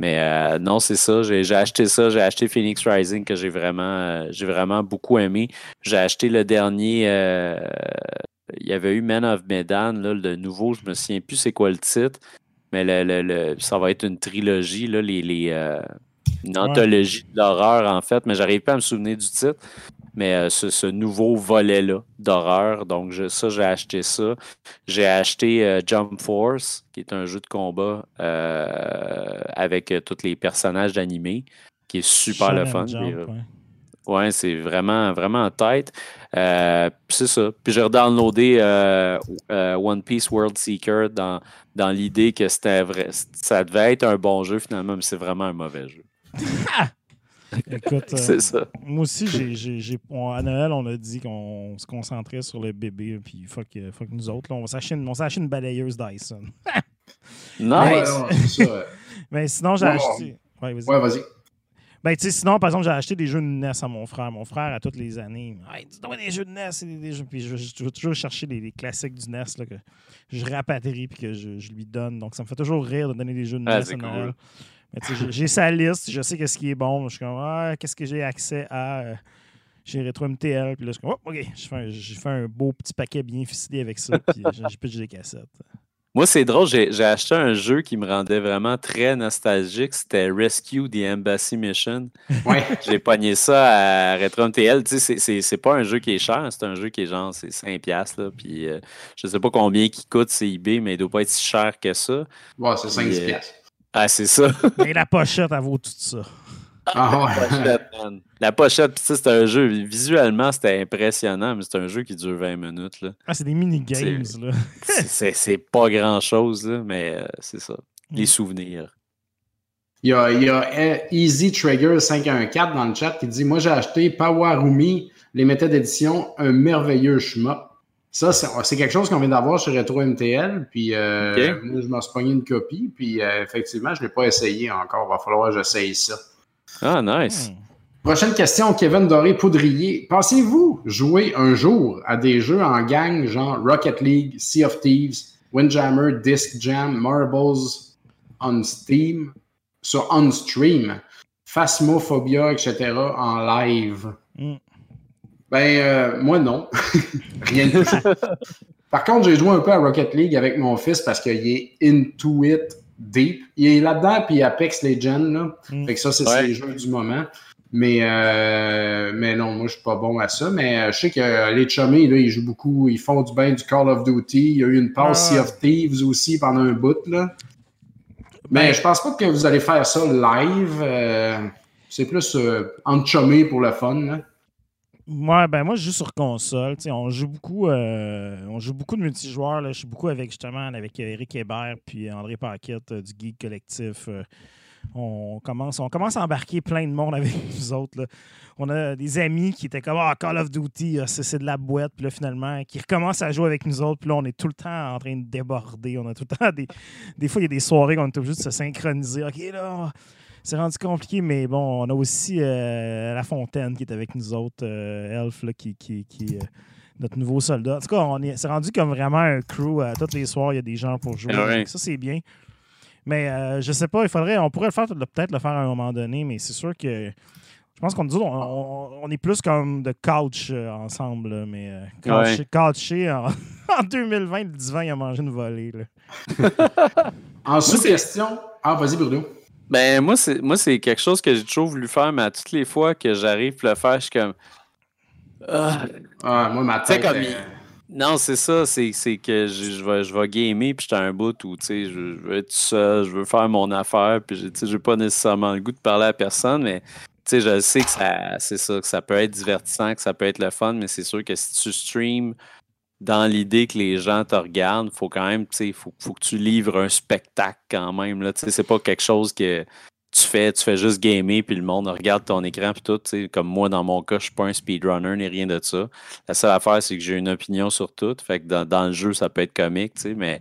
Mais euh, non, c'est ça. J'ai, j'ai acheté ça. J'ai acheté Phoenix Rising que j'ai vraiment, euh, j'ai vraiment beaucoup aimé. J'ai acheté le dernier. euh, il y avait eu Man of Medan, là, le nouveau. Je me souviens plus c'est quoi le titre. Mais le, le- le- ça va être une trilogie, là, les, les, euh, une anthologie de l'horreur, en fait. Mais j'arrive pas à me souvenir du titre. Mais euh, ce, ce nouveau volet-là d'horreur. Donc, je- ça, j'ai acheté ça. J'ai acheté euh, Jump Force, qui est un jeu de combat euh, avec tous les personnages d'animé, qui est super le fun. Jump, ouais. Ouais, c'est vraiment, vraiment en tête. C'est ça. Puis j'ai redownloadé One Piece World Seeker dans, dans l'idée que c'était vrai, ça devait être un bon jeu finalement, mais c'est vraiment un mauvais jeu. Écoute, *laughs* euh, C'est ça. moi aussi, j'ai, j'ai- j'ai- on- à Noël, on a dit qu'on se concentrait sur le bébé, puis fuck, euh, fuck nous autres. là, on va s'acheter une, on une balayeuse Dyson. *laughs* Nice! Ouais, non, c'est ça. *laughs* Mais sinon, j'ai Ouais, acheté. Ouais, vas-y. Ouais, vas-y. Ben, tu sais, sinon, par exemple, j'ai acheté des jeux de NES à mon frère. Mon frère, à toutes les années, hey, dis-donc des jeux de NES. et des, des jeux. Puis je, je- je vais toujours chercher les, les classiques du NES là, que je rapatrie puis que je, je lui donne. Donc, ça me fait toujours rire de donner des jeux de Ah, NES à cool. Noël. J'ai- j'ai sa liste, je sais qu'est-ce qui est bon. Je suis comme, ah, qu'est-ce que j'ai accès à euh, chez Retro MTL. Puis là, je suis comme, oh, OK, j'ai fait, un- j'ai fait un beau petit paquet bien ficelé avec ça. Puis *laughs* j'ai j'ai pitché des cassettes. Moi, c'est drôle, j'ai j'ai acheté un jeu qui me rendait vraiment très nostalgique. C'était Rescue the Embassy Mission. Ouais. *laughs* J'ai pogné ça à Retro MTL. Tu sais, c'est- c'est c'est pas un jeu qui est cher, c'est un jeu qui est genre c'est 5$. piastres, Là, puis euh, je sais pas combien il coûte, c'est eBay, mais il doit pas être si cher que ça. Ouais, c'est 5 Yeah. Ah, c'est ça. *laughs* Mais la pochette, elle vaut tout ça. Ah ouais. pochette, man. La pochette, c'est un jeu. Visuellement, c'était impressionnant, mais c'est un jeu qui dure 20 minutes. Là. Ah, c'est des mini-games, là. *laughs* C'est- pas grand chose, là, mais euh, c'est ça. Mm. Les souvenirs. Il y a, il y a euh, Easy Trigger 514 dans le chat qui dit Moi, j'ai acheté Powerumi, les méthodes d'édition, un merveilleux schma. Ça, c'est quelque chose qu'on vient d'avoir chez Retro MTL. Puis, euh, moi, je m'en suis pogné une copie. Puis, euh, effectivement, je ne l'ai pas essayé encore. Il va falloir que j'essaye ça. Ah, nice. Hmm. Prochaine question, Kevin Doré-Poudrier. Pensez-vous jouer un jour à des jeux en gang, genre Rocket League, Sea of Thieves, Windjammer, Disc Jam, Marbles on Steam, sur On Stream, Phasmophobia, etc. en live? Mm. Ben, euh, moi, non. *laughs* Rien de tout. *laughs* Par contre, j'ai joué un peu à Rocket League avec mon fils parce qu'il est into it deep. Il est là-dedans, puis Apex Legends, là. Mm. Fait que ça, c'est Ouais. les jeux du moment. Mais, euh, mais non, moi, je suis pas bon à ça. Mais euh, je sais que euh, les chummies, là, ils jouent beaucoup. Ils font du bien du Call of Duty. Il y a eu une pause Ouais. Sea of Thieves aussi pendant un bout, là. Mais Ben- je pense pas que vous allez faire ça live. euh, c'est plus euh, entre chummies pour le fun, là. Ouais, ben moi, je joue sur console. On joue beaucoup euh, on joue beaucoup de multijoueurs. Je suis beaucoup avec justement avec Eric Hébert puis André Paquette euh, du Geek Collectif. euh, on commence, on commence à embarquer plein de monde avec *laughs* nous autres. là. On a des amis qui étaient comme Ah, Call of Duty, ah, c'est de la boîte. Puis là, finalement, qui recommencent à jouer avec nous autres. Puis là, on est tout le temps en train de déborder. On a tout le temps des. Des fois, il y a des soirées qu'on est obligé de se synchroniser. OK, là, c'est rendu compliqué, mais bon, on a aussi euh, La Fontaine qui est avec nous autres, euh, Elf, là, qui, qui, qui, euh, notre nouveau soldat. En tout cas, on est, c'est rendu comme vraiment un crew. euh, tous les soirs, il y a des gens pour jouer. Ouais. Donc Ça, c'est bien. Mais euh, je sais pas, il faudrait, on pourrait le faire, peut-être le faire à un moment donné, mais c'est sûr que je pense qu'on on, on- on est plus comme de couch euh, ensemble, là, mais euh, couché, couché en, *laughs* en 2020, le divan, il a mangé une volée. Là. En sous-question. Ah, vas-y, Bruno. Ben, moi, c'est moi c'est quelque chose que j'ai toujours voulu faire, mais à toutes les fois que j'arrive pour le faire, je suis comme. Ah. Ah, moi, ma tête. comme euh, Non, c'est ça, c'est c'est que je, je vais, je vais gamer, puis j'étais un bout où, tu sais, je, je veux être tout seul, je veux faire mon affaire, puis sais, j'ai pas nécessairement le goût de parler à personne, mais, tu sais, je sais que ça, c'est ça, que ça peut être divertissant, que ça peut être le fun, mais c'est sûr que si tu streams dans l'idée que les gens te regardent, faut quand même, tu sais, faut, faut que tu livres un spectacle quand même, là, c'est pas quelque chose que tu fais, tu fais juste gamer, puis le monde regarde ton écran, puis tout, comme moi, dans mon cas, je suis pas un speedrunner, ni rien de ça. La seule affaire, c'est que j'ai une opinion sur tout. Fait que dans, dans le jeu, ça peut être comique, tu sais, mais,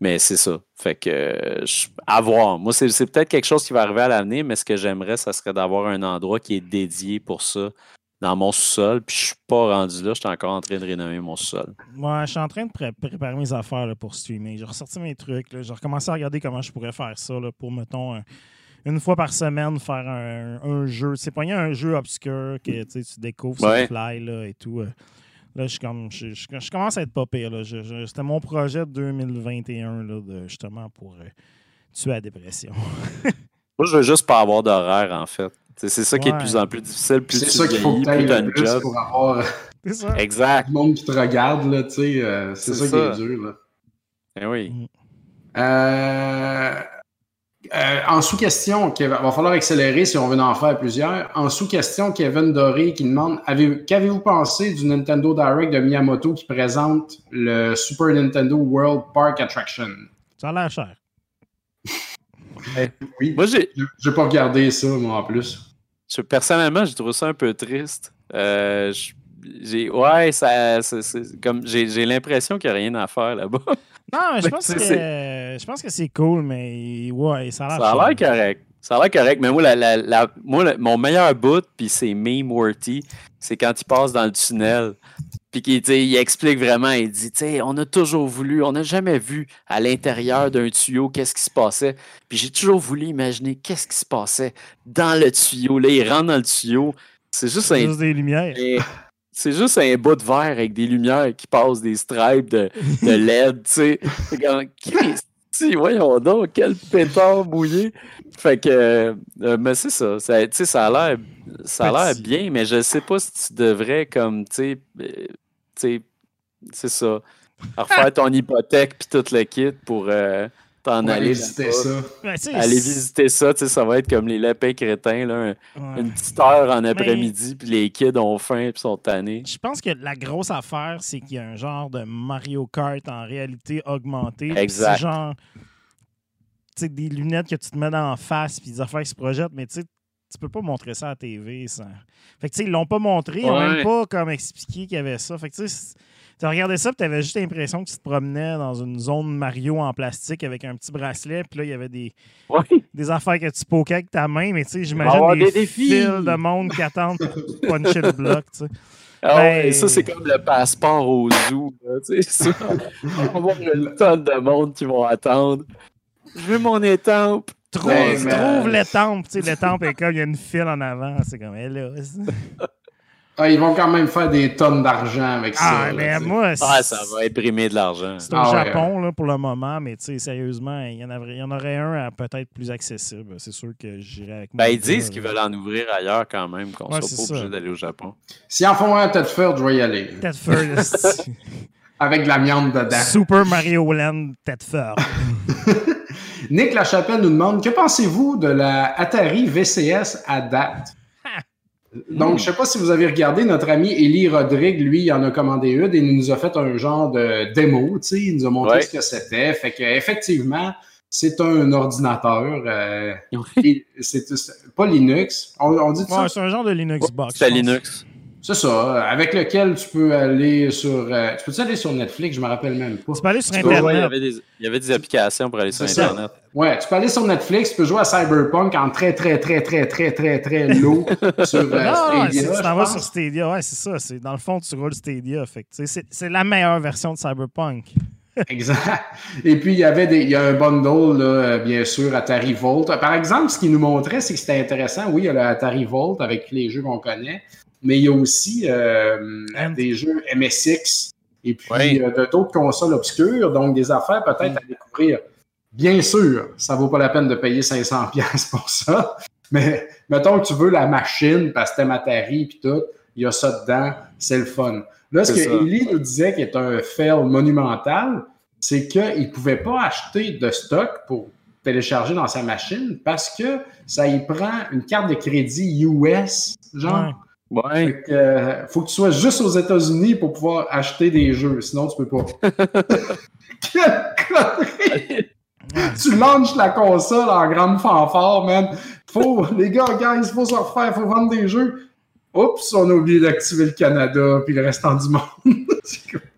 mais c'est ça. Fait que, euh, à voir. Moi, c'est peut-être quelque chose qui va arriver à l'avenir, mais ce que j'aimerais, ça serait d'avoir un endroit qui est dédié pour ça dans mon sous-sol. Puis je suis pas rendu là, je suis encore en train de rénover mon sous-sol. Moi, je suis en train de pré- préparer mes affaires là, pour streamer. J'ai ressorti mes trucs. J'ai recommencé à regarder comment je pourrais faire ça là, pour, mettons, un- une fois par semaine, faire un, un jeu. C'est pas un jeu obscur que tu découvres sur le Ouais. fly là, et tout. euh. Là, je, suis comme, je, je- je commence à être pas pire. C'était mon projet de 2021, là, de, justement, pour euh, tuer la dépression. *laughs* Moi, je veux juste pas avoir d'horaire, en fait. C'est c'est ça qui est de plus en plus difficile. Plus C'est ça qu'il faut que tu plus le job. pour avoir C'est ça. *laughs* Exact. du monde qui te regarde, là, tu sais. euh, c'est C'est ça, qui est dur, là. Eh oui. Euh, euh, en sous-question, il va falloir accélérer si on veut en faire plusieurs. En sous-question, Kevin Doré qui demande avez- Qu'avez-vous pensé du Nintendo Direct de Miyamoto qui présente le Super Nintendo World Park Attraction? Ça a l'air cher. Oui. Moi, j'ai, Je n'ai pas regardé ça, moi, en plus. Je- personnellement, j'ai trouvé ça un peu triste. Euh, je- j'ai, ouais, ça, c'est- c'est comme j'ai, j'ai l'impression qu'il n'y a rien à faire là-bas. *laughs* Non, mais je pense c'est- que c'est- je pense que c'est cool, mais ouais, ça a l'air Ça a l'air correct. Ça a l'air correct, mais moi, la, la- la- moi mon meilleur bout, puis c'est meme worthy, c'est quand il passe dans le tunnel. Puis il explique vraiment, il dit, tu sais, on a toujours voulu, on n'a jamais vu à l'intérieur d'un tuyau qu'est-ce qui se passait. Puis j'ai toujours voulu imaginer qu'est-ce qui se passait dans le tuyau. Là, il rentre dans le tuyau. C'est juste C'est un juste des lumières. C'est juste un bout de verre avec des lumières qui passent des stripes de, de *laughs* LED, tu sais. C'est comme, voyons donc, quel pétard mouillé. Fait que, euh, mais c'est ça. ça tu sais, ça a l'air, ça a l'air bien, mais je sais pas si tu devrais, comme, tu sais, euh, tu sais, c'est ça. Refaire ton hypothèque puis tout le kit pour euh, t'en aller. visiter ça. Ben, tu sais, Aller visiter ça, tu sais, ça va être comme les lapins crétins, là, un- ouais. une petite heure en après-midi, puis les kids ont faim puis sont tannés. Je pense que la grosse affaire, c'est qu'il y a un genre de Mario Kart en réalité augmentée. puis Exact. C'est genre tu sais, des lunettes que tu te mets dans la face puis des affaires qui se projettent, mais tu sais, tu peux pas montrer ça à la TV. Ça. Fait que tu sais, ils l'ont pas montré, ils ont Ouais. même pas comme expliqué qu'il y avait ça. Fait que tu sais, tu regardais ça, tu avais juste l'impression que tu te promenais dans une zone Mario en plastique avec un petit bracelet, puis là, il y avait des, Ouais. des affaires que tu poquais avec ta main, mais tu sais, j'imagine des, des fils de monde qui attendent pour puncher le bloc, tu sais. Ah ouais, Ben- ça, c'est comme le passeport au zoo. tu sais. *laughs* On va avoir une tonne de monde qui vont attendre. Je veux mon étampe. Trouve, Ben, tu mais- trouves l'étampe, tu sais, l'étampe est comme, il y a une file en avant, c'est comme, elle là. *laughs* Ah, ils vont quand même faire des tonnes d'argent avec Ah, ça. mais là, moi, Ah, ça va imprimer de l'argent. c'est au Ah ouais, Japon, là, pour le moment, mais tu sais, sérieusement, il y, en aurait, il y en aurait un à peut-être plus accessible. C'est sûr que j'irai avec Ben, ils disent qu'ils veulent en ouvrir ailleurs quand même, qu'on Ouais, soit pas ça. obligé d'aller au Japon. S'ils en font un à Tedford, je vais y aller. First. *laughs* Avec de la viande dedans. Super Mario Land, tête forte. *laughs* Nick Lachapelle nous demande Que pensez-vous de la Atari VCS à date? Donc, je sais pas si vous avez regardé, notre ami Élie Rodrigue, lui, il en a commandé une et il nous a fait un genre de démo, tu sais, il nous a montré Ouais. ce que c'était. Fait que effectivement, c'est un ordinateur. Euh, c'est pas Linux. On, dit ouais, c'est un genre de Linux box. C'est Linux. C'est ça, avec lequel tu peux aller sur. Euh, tu peux aller sur Netflix, je me rappelle même pas. Tu peux aller sur Internet. il, y avait des, il, y avait des, applications pour aller sur Internet. Ouais, tu peux aller sur Netflix, tu peux jouer à Cyberpunk en très, très, très, très, très, très, très low *laughs* sur euh, non, Stadia. tu t'en vas sur Stadia, ouais, c'est ça. Dans le fond, tu roules Stadia. C'est la meilleure version de Cyberpunk. *laughs* exact. Et puis, il y avait des, il y a un bundle, là, euh, bien sûr, Atari Volt. Par exemple, ce qu'il nous montrait, c'est que c'était intéressant. Oui, il y a le Atari Volt avec les jeux qu'on connaît mais il y a aussi euh, des jeux MSX et puis euh, d'autres consoles obscures, donc des affaires peut-être à découvrir. Bien sûr, ça vaut pas la peine de payer 500 pièces pour ça, mais mettons que tu veux la machine parce que t'aimes Atari puis tout, il y a ça dedans, c'est le fun. Là, ce que Ellie nous disait qui est un fail monumental, c'est qu'il ne pouvait pas acheter de stock pour télécharger dans sa machine parce que ça y prend une carte de crédit US, genre. Ouais. Euh, faut que tu sois juste aux États-Unis pour pouvoir acheter des jeux, sinon tu peux pas. *laughs* *laughs* Quelle connerie! tu lances la console en grande fanfare, man. Faut, les gars, guys, il faut se refaire, il faut vendre des jeux. Oups, on a oublié d'activer le Canada puis le restant du monde. *laughs*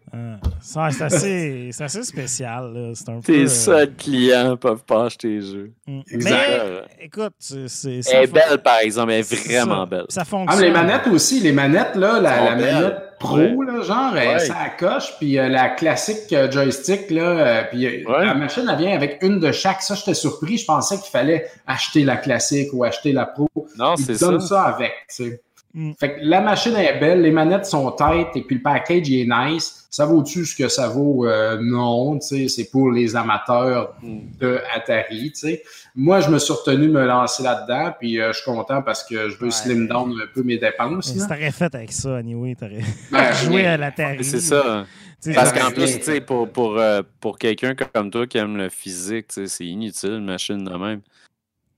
c'est assez, assez, spécial. Tes euh, seuls clients peuvent pas acheter les jeux. Mm. Mais, écoute, c'est. Elle est belle, par exemple. Elle est vraiment belle. Ça fonctionne. Ah, les manettes aussi. Les manettes, là, la, manette pro, là, genre, ça coche. Puis euh, la classique euh, joystick, là, puis la machine, elle vient avec une de chaque. Ça, j'étais surpris. Je pensais qu'il fallait acheter la classique ou acheter la pro. Non, c'est ça. donne ça avec, tu sais. Mm. Fait que la machine est belle, les manettes sont têtes et puis le package est nice. Ça vaut-tu ce que ça vaut? Euh, non, c'est pour les amateurs de Atari. sais. Moi, je me suis retenu de me lancer là-dedans, puis euh, je suis content parce que je veux slim down un peu mes dépenses. Si t'aurais fait avec ça, anyway, t'aurais ben, *laughs* joué à l'Atari. C'est ça. Parce qu'en plus, pour, pour, euh, pour quelqu'un comme toi qui aime le physique, c'est inutile une machine de même.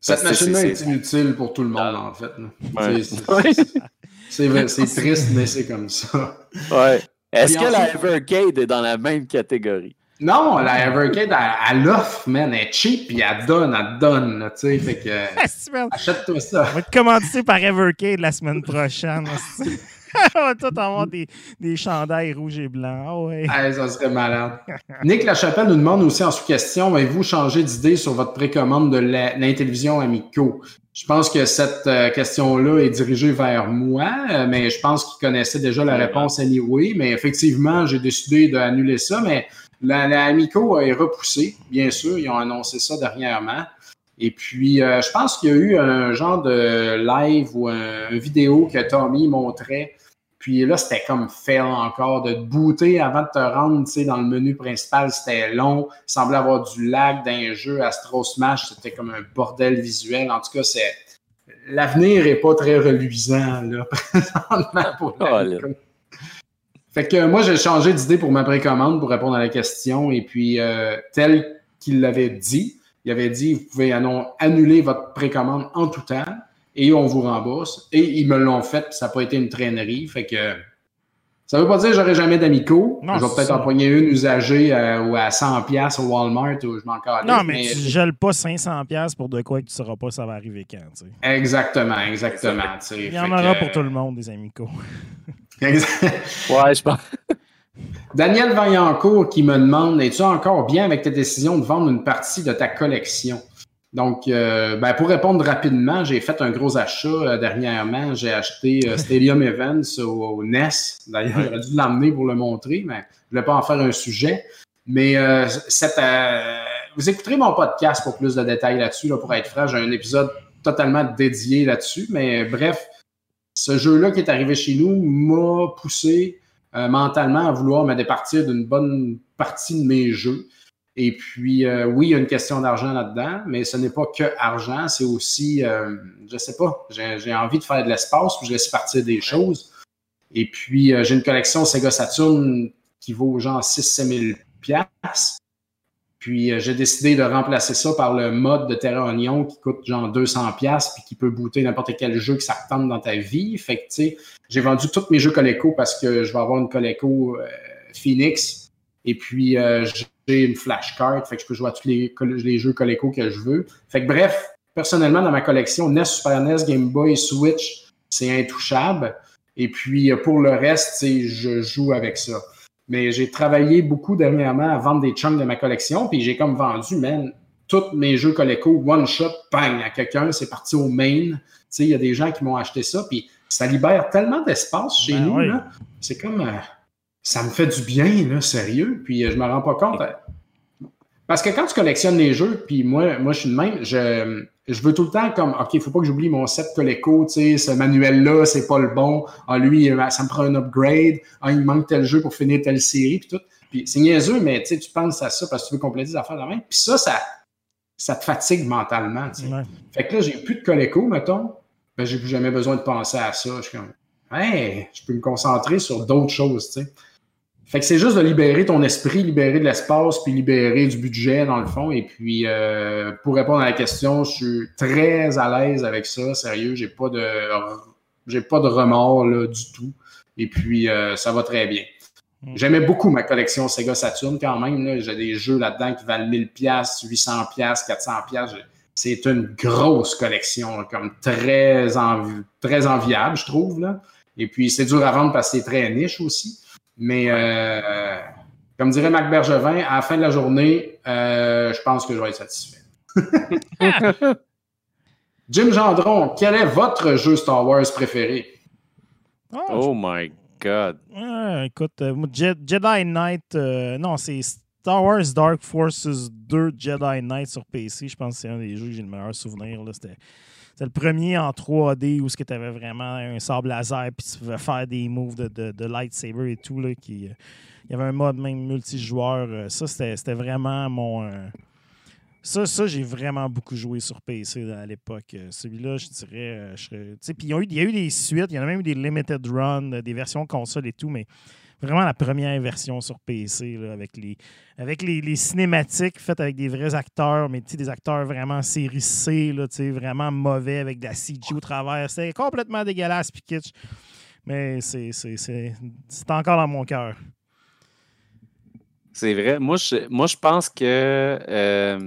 Cette machine-là est, inutile pour tout le monde, en fait. *laughs* C'est triste, mais c'est comme ça. Ouais. Est-ce que la Evercade est dans la même catégorie? Non, la Evercade, elle, elle offre, man. Elle est cheap, puis elle donne, elle donne, tu sais. Fait que. *laughs* Achète-toi ça. On va te commencer par Evercade la semaine prochaine. *laughs* *laughs* On va tout avoir des, des chandails rouges et blancs. Ah ouais. ça serait malade. Nick Lachapelle nous demande aussi en sous-question avez-vous changé d'idée sur votre précommande de l'Intellivision Amico? Je pense que cette euh, question-là est dirigée vers moi, euh, mais je pense qu'il connaissait déjà la réponse anyway. Mais effectivement, j'ai décidé d'annuler ça. Mais l'Amico est repoussé, bien sûr. Ils ont annoncé ça dernièrement. Et puis, euh, je pense qu'il y a eu un genre de live ou un, une vidéo que Tommy montrait. Puis là, c'était comme fail encore de te booter avant de te rendre dans le menu principal. C'était long. Il semblait avoir du lag d'un jeu. Astro Smash, c'était comme un bordel visuel. En tout cas, c'est l'avenir n'est pas très reluisant là, *laughs* présentement pour Fait que moi, j'ai changé d'idée pour ma précommande pour répondre à la question. Et puis, euh, tel qu'il l'avait dit, il avait dit, vous pouvez annuler votre précommande en tout temps et on vous rembourse. Et ils me l'ont fait, puis ça n'a pas été une traînerie. Fait que ça ne veut pas dire que j'aurai jamais d'amicaux. Je vais peut-être empoigner une usagée euh, ou à 100$ au Walmart ou je m'en Non, mais, tu ne gèles pas 500$ pour de quoi que tu ne sauras pas ça va arriver quand. Exactement, exactement. Il y en aura pour tout le monde des amicaux. *laughs* ouais, je pense. Daniel Vaillancourt qui me demande Es-tu encore bien avec ta décision de vendre une partie de ta collection? Donc, euh, ben, pour répondre rapidement, j'ai fait un gros achat euh, dernièrement. J'ai acheté euh, *laughs* Stadium Events au, NES. D'ailleurs, j'aurais dû l'emmener pour le montrer, mais je ne voulais pas en faire un sujet. Mais cette, vous écouterez mon podcast pour plus de détails là-dessus, là, pour être franc. J'ai un épisode totalement dédié là-dessus. Mais bref, ce jeu-là qui est arrivé chez nous m'a poussé euh, mentalement à vouloir me départir d'une bonne partie de mes jeux. Et puis, euh, oui, il y a une question d'argent là-dedans, mais ce n'est pas que argent, c'est aussi, euh, je sais pas, j'ai envie de faire de l'espace, puis je laisse partir des choses. Et puis, j'ai une collection Sega Saturn qui vaut genre 6-7 000 puis euh, j'ai décidé de remplacer ça par le mode de Terra Onion qui coûte genre 200 pièces puis qui peut booter n'importe quel jeu que ça retombe dans ta vie. Fait que j'ai vendu tous mes jeux Coleco parce que je vais avoir une Coleco euh, Phoenix. Et puis euh, j'ai une flashcard, fait que je peux jouer à tous les, les jeux Coleco que je veux. Fait que bref, personnellement, dans ma collection, NES, Super NES, Game Boy, Switch, c'est intouchable. Et puis, pour le reste, je joue avec ça. Mais j'ai travaillé beaucoup dernièrement à vendre des chunks de ma collection, puis j'ai comme vendu, man, tous mes jeux Coleco, one shot, bang, à quelqu'un, c'est parti au main. Tu sais, il y a des gens qui m'ont acheté ça, puis ça libère tellement d'espace chez ben nous. là. C'est comme. Euh, ça me fait du bien, là, sérieux. Puis euh, je me rends pas compte. Euh, parce que quand tu collectionnes les jeux, puis moi, moi je suis de même, je, je veux tout le temps comme, OK, il faut pas que j'oublie mon set Coleco, tu sais, ce manuel-là, c'est pas le bon. Ah, lui, ça me prend un upgrade. Ah, il manque tel jeu pour finir telle série, puis tout. Puis c'est niaiseux, mais tu sais, tu penses à ça parce que tu veux compléter des affaires de la main. Puis ça, ça, ça te fatigue mentalement, tu sais. Fait que là, j'ai plus de Coleco, mettons. Ben, j'ai plus jamais besoin de penser à ça. Je suis comme, hey, je peux me concentrer sur d'autres choses, tu sais. Fait que c'est juste de libérer ton esprit, libérer de l'espace, puis libérer du budget, dans le fond. Et puis, euh, pour répondre à la question, je suis très à l'aise avec ça, sérieux. J'ai pas de j'ai pas de remords là, du tout. Et puis, euh, ça va très bien. Mm. J'aimais beaucoup ma collection Sega Saturn quand même. J'ai des jeux là-dedans qui valent 1000$, 800$, 400$. C'est une grosse collection, comme très, très enviable, je trouve. Là. Et puis, c'est dur à vendre parce que c'est très niche aussi. Mais euh, comme dirait Mac Bergevin, à la fin de la journée, euh, je pense que je vais être satisfait. *laughs* Jim Gendron, quel est votre jeu Star Wars préféré? Oh, oh my God. écoute, euh, Jedi Knight, non, c'est Star Wars Dark Forces 2 Jedi Knight sur PC. Je pense que c'est un des jeux que j'ai le meilleur souvenir. C'était c'était le premier en 3D où tu avais vraiment un sable laser puis tu pouvais faire des moves de, lightsaber et tout. Là, qui, euh, il y avait un mode même multijoueur. Euh, ça, c'était vraiment mon. Euh, ça, ça j'ai vraiment beaucoup joué sur PC à l'époque. Celui-là, je dirais. puis il y a eu des suites, il y en a même eu des limited runs, des versions console et tout, mais vraiment la première version sur PC avec, les, avec les, cinématiques faites avec des vrais acteurs, mais des acteurs vraiment série C, là, vraiment mauvais avec de la CG au travers. C'était complètement dégueulasse puis kitsch. Mais c'est encore dans mon cœur. C'est vrai. Moi, je, moi, je pense que euh,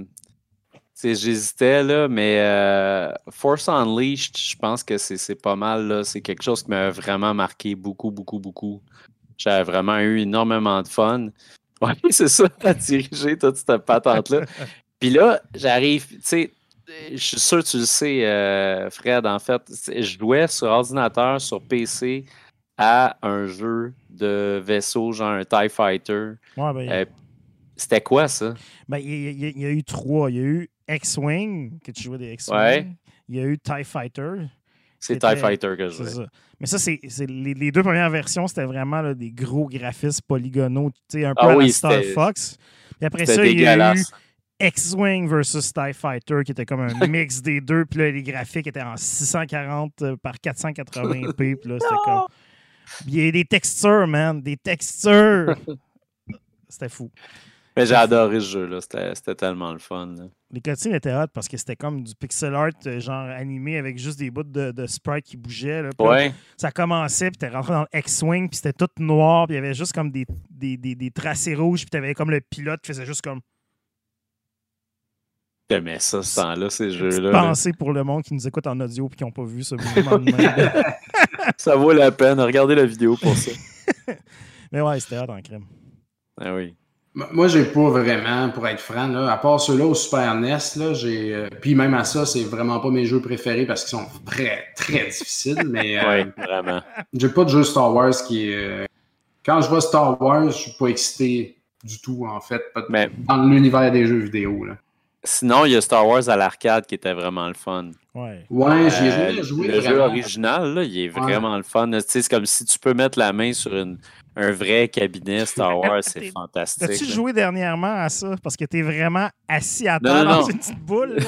j'hésitais, là, mais euh, Force Unleashed, je pense que c'est pas mal. C'est quelque chose qui m'a vraiment marqué beaucoup, beaucoup, beaucoup. J'avais vraiment eu énormément de fun. *laughs* Oui, c'est ça, à diriger toute cette patente-là. *laughs* Puis là, j'arrive, tu sais, je suis sûr que tu le sais, euh, Fred, en fait, je jouais sur ordinateur, sur PC, à un jeu de vaisseau, genre un TIE Fighter. Ouais, ben, euh, C'était quoi ça? Ben, il, y a, eu trois. Il y a eu X-Wing, que tu jouais des X-Wing. Il y a eu TIE Fighter. C'est TIE Fighter que je jouais. Mais ça, c'est les, deux premières versions, c'était vraiment des gros graphismes polygonaux, un peu ah à Star Fox. Puis après ça, il y a eu X-Wing versus TIE Fighter, qui était comme un *laughs* mix des deux. Puis là, les graphiques étaient en 640 euh, par 480p. Puis là, c'était comme. Il y a des textures, man. Des textures. *laughs* C'était fou. Mais j'ai adoré ce jeu-là. C'était tellement le fun. Les cutscenes étaient hot parce que c'était comme du pixel art, euh, genre animé avec juste des bouts de, de sprite qui bougeaient. Là. Ouais. ça commençait, puis t'es rentré dans le X-Wing, puis c'était tout noir, puis il y avait juste comme des, des, des, tracés rouges, puis t'avais comme le pilote qui faisait juste comme. J'aimais ça, ce temps-là, ces jeux-là. Pensez pour le monde qui nous écoute en audio et qui n'ont pas vu ce mouvement de main. *laughs* ça vaut la peine. Regardez la vidéo pour ça. *laughs* Mais ouais, c'était hot en crème. Ah oui. Moi, j'ai pas vraiment, pour être franc, là, à part ceux-là au Super NES, là, j'ai. Euh, puis même à ça, c'est vraiment pas mes jeux préférés parce qu'ils sont très, très difficiles. mais. Euh, oui, vraiment. J'ai pas de jeu Star Wars qui est. Euh, quand je vois Star Wars, je suis pas excité du tout, en fait, mais... dans l'univers des jeux vidéo. Là. Sinon, il y a Star Wars à l'arcade qui était vraiment le fun. Ouais, ouais j'ai joué, Le jeu original, là, il est vraiment le fun. C'est comme si tu peux mettre la main sur une un vrai cabinet Star Wars, *laughs* c'est fantastique. As-tu joué dernièrement à ça? Parce que t'es vraiment assis à terre dans une petite boule.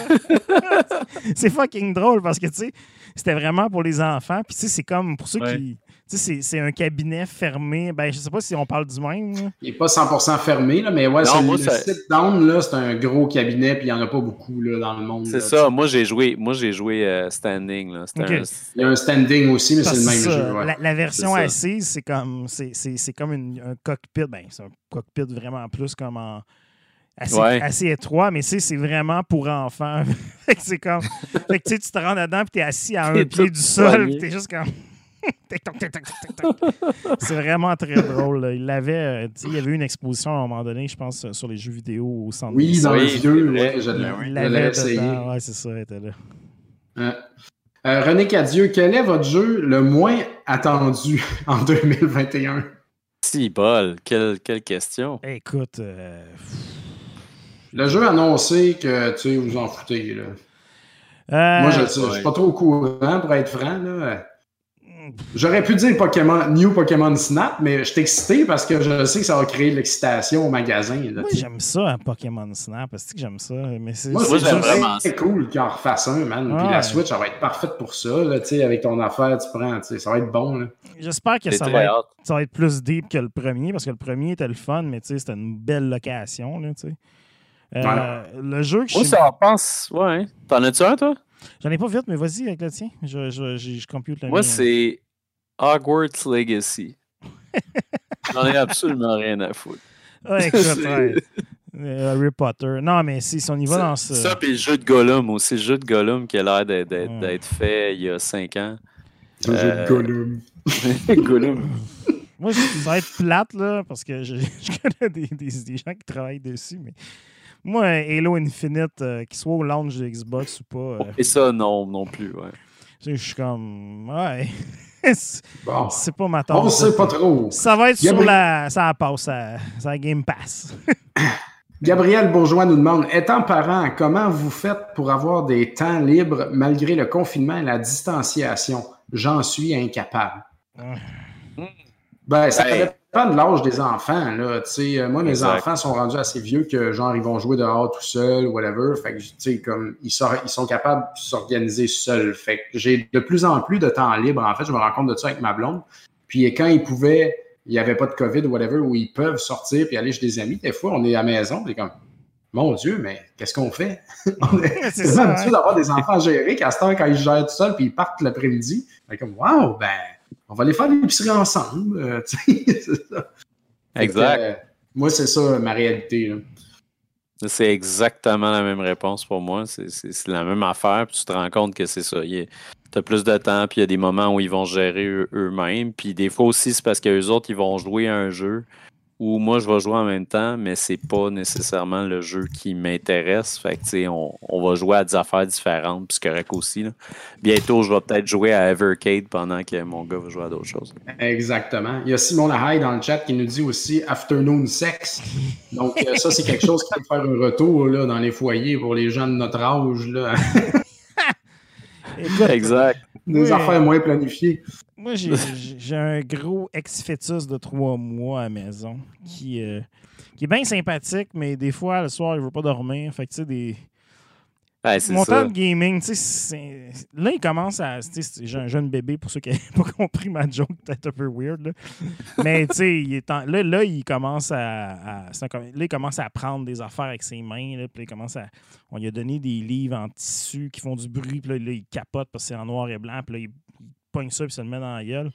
*laughs* c'est fucking drôle parce que, tu sais, c'était vraiment pour les enfants. Puis, tu sais, c'est comme pour ceux qui c'est un cabinet fermé. Ben, je sais pas si on parle du même. Il n'est pas 100% fermé, là, mais ouais, c'est le sit-down, c'est un gros cabinet, puis il n'y en a pas beaucoup là, dans le monde. C'est ça, moi j'ai joué, moi, j'ai joué euh, standing. Là. Il y a un standing aussi, mais c'est le même jeu. La, version assise, c'est comme, c'est comme une, un cockpit. Ben, c'est un cockpit vraiment plus comme en assez, Ouais. assez étroit, mais tu c'est vraiment pour enfants. *laughs* C'est comme. Fait que tu sais, tu te rends dedans, puis t'es assis à un pied du sol, puis t'es juste comme. C'est vraiment très drôle. là. Il l'avait, euh, il y avait eu une exposition à un moment donné, je pense, sur les jeux vidéo au centre. Oui, dans Oui, le vieux, ouais, je l'avais l'avait essayé. Ouais, c'est ça, il était là. Euh, euh, René Cadieux, quel est votre jeu le moins attendu *laughs* en 2021? Si, bol, quelle, quelle question. Écoute, euh, Le jeu annoncé que tu sais, vous en foutez. Là. euh, Moi, je ne suis pas trop au courant, pour être franc. Là. J'aurais pu dire Pokémon, New Pokémon Snap, mais je suis excité parce que je sais que ça va créer de l'excitation au magasin. Là, Moi, j'aime ça, un Pokémon Snap. Est-ce que j'aime ça? Mais c'est Moi, Moi, c'est vraiment cool qu'ils en refassent un, man. Puis la Switch, ça va être parfaite pour ça. Là, tu sais, avec ton affaire, tu prends, tu sais, ça va être bon. Là. J'espère que ça va, être, ça va être plus deep que le premier, parce que le premier était le fun, mais tu sais, c'était une belle location. Là, tu sais. Euh, Le jeu que je Moi, ça en pense. Ouais. hein. T'en as-tu un, toi? J'en ai pas vite, mais vas-y avec le tien. Je, je, je, je compute le Moi, mien. c'est Hogwarts Legacy. *laughs* J'en ai absolument rien à foutre. *laughs* Ouais, écoute. Euh, Harry Potter. Non, mais si, si on y va dans ce. Ça, puis le jeu de Gollum aussi. Le jeu de Gollum qui a l'air d'être, d'être- Ouais. d'être fait il y a 5 ans. Un jeu de Euh, Gollum. *laughs* Gollum. Moi, je- ça va être plate, là, parce que je, je connais des, des, des gens qui travaillent dessus, mais moi, Halo Infinite, euh, qu'il soit au launch de Xbox ou pas, euh, Et ça, non, non plus. Ouais. je suis comme. Ouais. *laughs* c'est Bon, c'est pas ma on tasse. sait pas trop. Ça va être Gabriel- sur la. Ça passe, ça, ça Game Pass. *laughs* Gabriel Bourgeois nous demande Étant parent, comment vous faites pour avoir des temps libres malgré le confinement et la distanciation? J'en suis incapable. Ben, ça Hey. Dépend de l'âge des enfants. Là. Tu sais, euh, moi, mes Exact. enfants sont rendus assez vieux que, genre, ils vont jouer dehors tout seuls, whatever. Fait que, tu sais, comme, ils, sor- ils sont capables de s'organiser seuls. Fait que j'ai de plus en plus de temps libre. En fait, je me rends compte de ça avec ma blonde. Puis quand ils pouvaient, il n'y avait pas de COVID ou whatever, où ils peuvent sortir puis aller chez des amis, des fois, on est à la maison, puis comme, mon Dieu, mais qu'est-ce qu'on fait? *laughs* on est C'est ça, habitué hein. d'avoir des enfants gérés qu'à ce temps, quand ils gèrent tout seuls puis ils partent l'après-midi, ben, comme, waouh, ben, on va aller faire l'épicerie ensemble. euh, *laughs* c'est ça. Exact. euh, moi, c'est ça ma réalité. là. C'est exactement la même réponse pour moi. C'est- la même affaire. Puis tu te rends compte que c'est ça. Tu as plus de temps, puis il y a des moments où ils vont gérer eux- eux-mêmes. Puis des fois aussi, c'est parce qu'eux autres, ils vont jouer à un jeu où moi, je vais jouer en même temps, mais c'est pas nécessairement le jeu qui m'intéresse. Fait que, on, on va jouer à des affaires différentes, puis c'est aussi. Bientôt, je vais peut-être jouer à Evercade pendant que mon gars va jouer à d'autres choses. Exactement. Il y a Simon Lahaye dans le chat qui nous dit aussi Afternoon Sex. Donc, euh, ça, c'est quelque chose qui peut faire un retour là, dans les foyers pour les gens de notre âge. Là. Écoute, Exact. Des Oui. affaires moins planifiées. Moi, j'ai- un gros ex-fœtus de trois mois à la maison qui, euh, qui est bien sympathique, mais des fois, le soir, il veut pas dormir. Fait que, tu sais, des. Ouais, Mon ça. temps de gaming, tu sais, là, il commence à. J'ai un jeune bébé, pour ceux qui n'avaient *laughs* pas compris ma joke, peut-être un peu weird. Là. Mais, tu sais, il est en- là, là, il commence à. là, il commence à prendre des affaires avec ses mains. Là, puis il commence à. On lui a donné des livres en tissu qui font du bruit. Puis là, là, il capote parce que c'est en noir et blanc. Puis là, il, pogne ça, puis ça le met dans la gueule.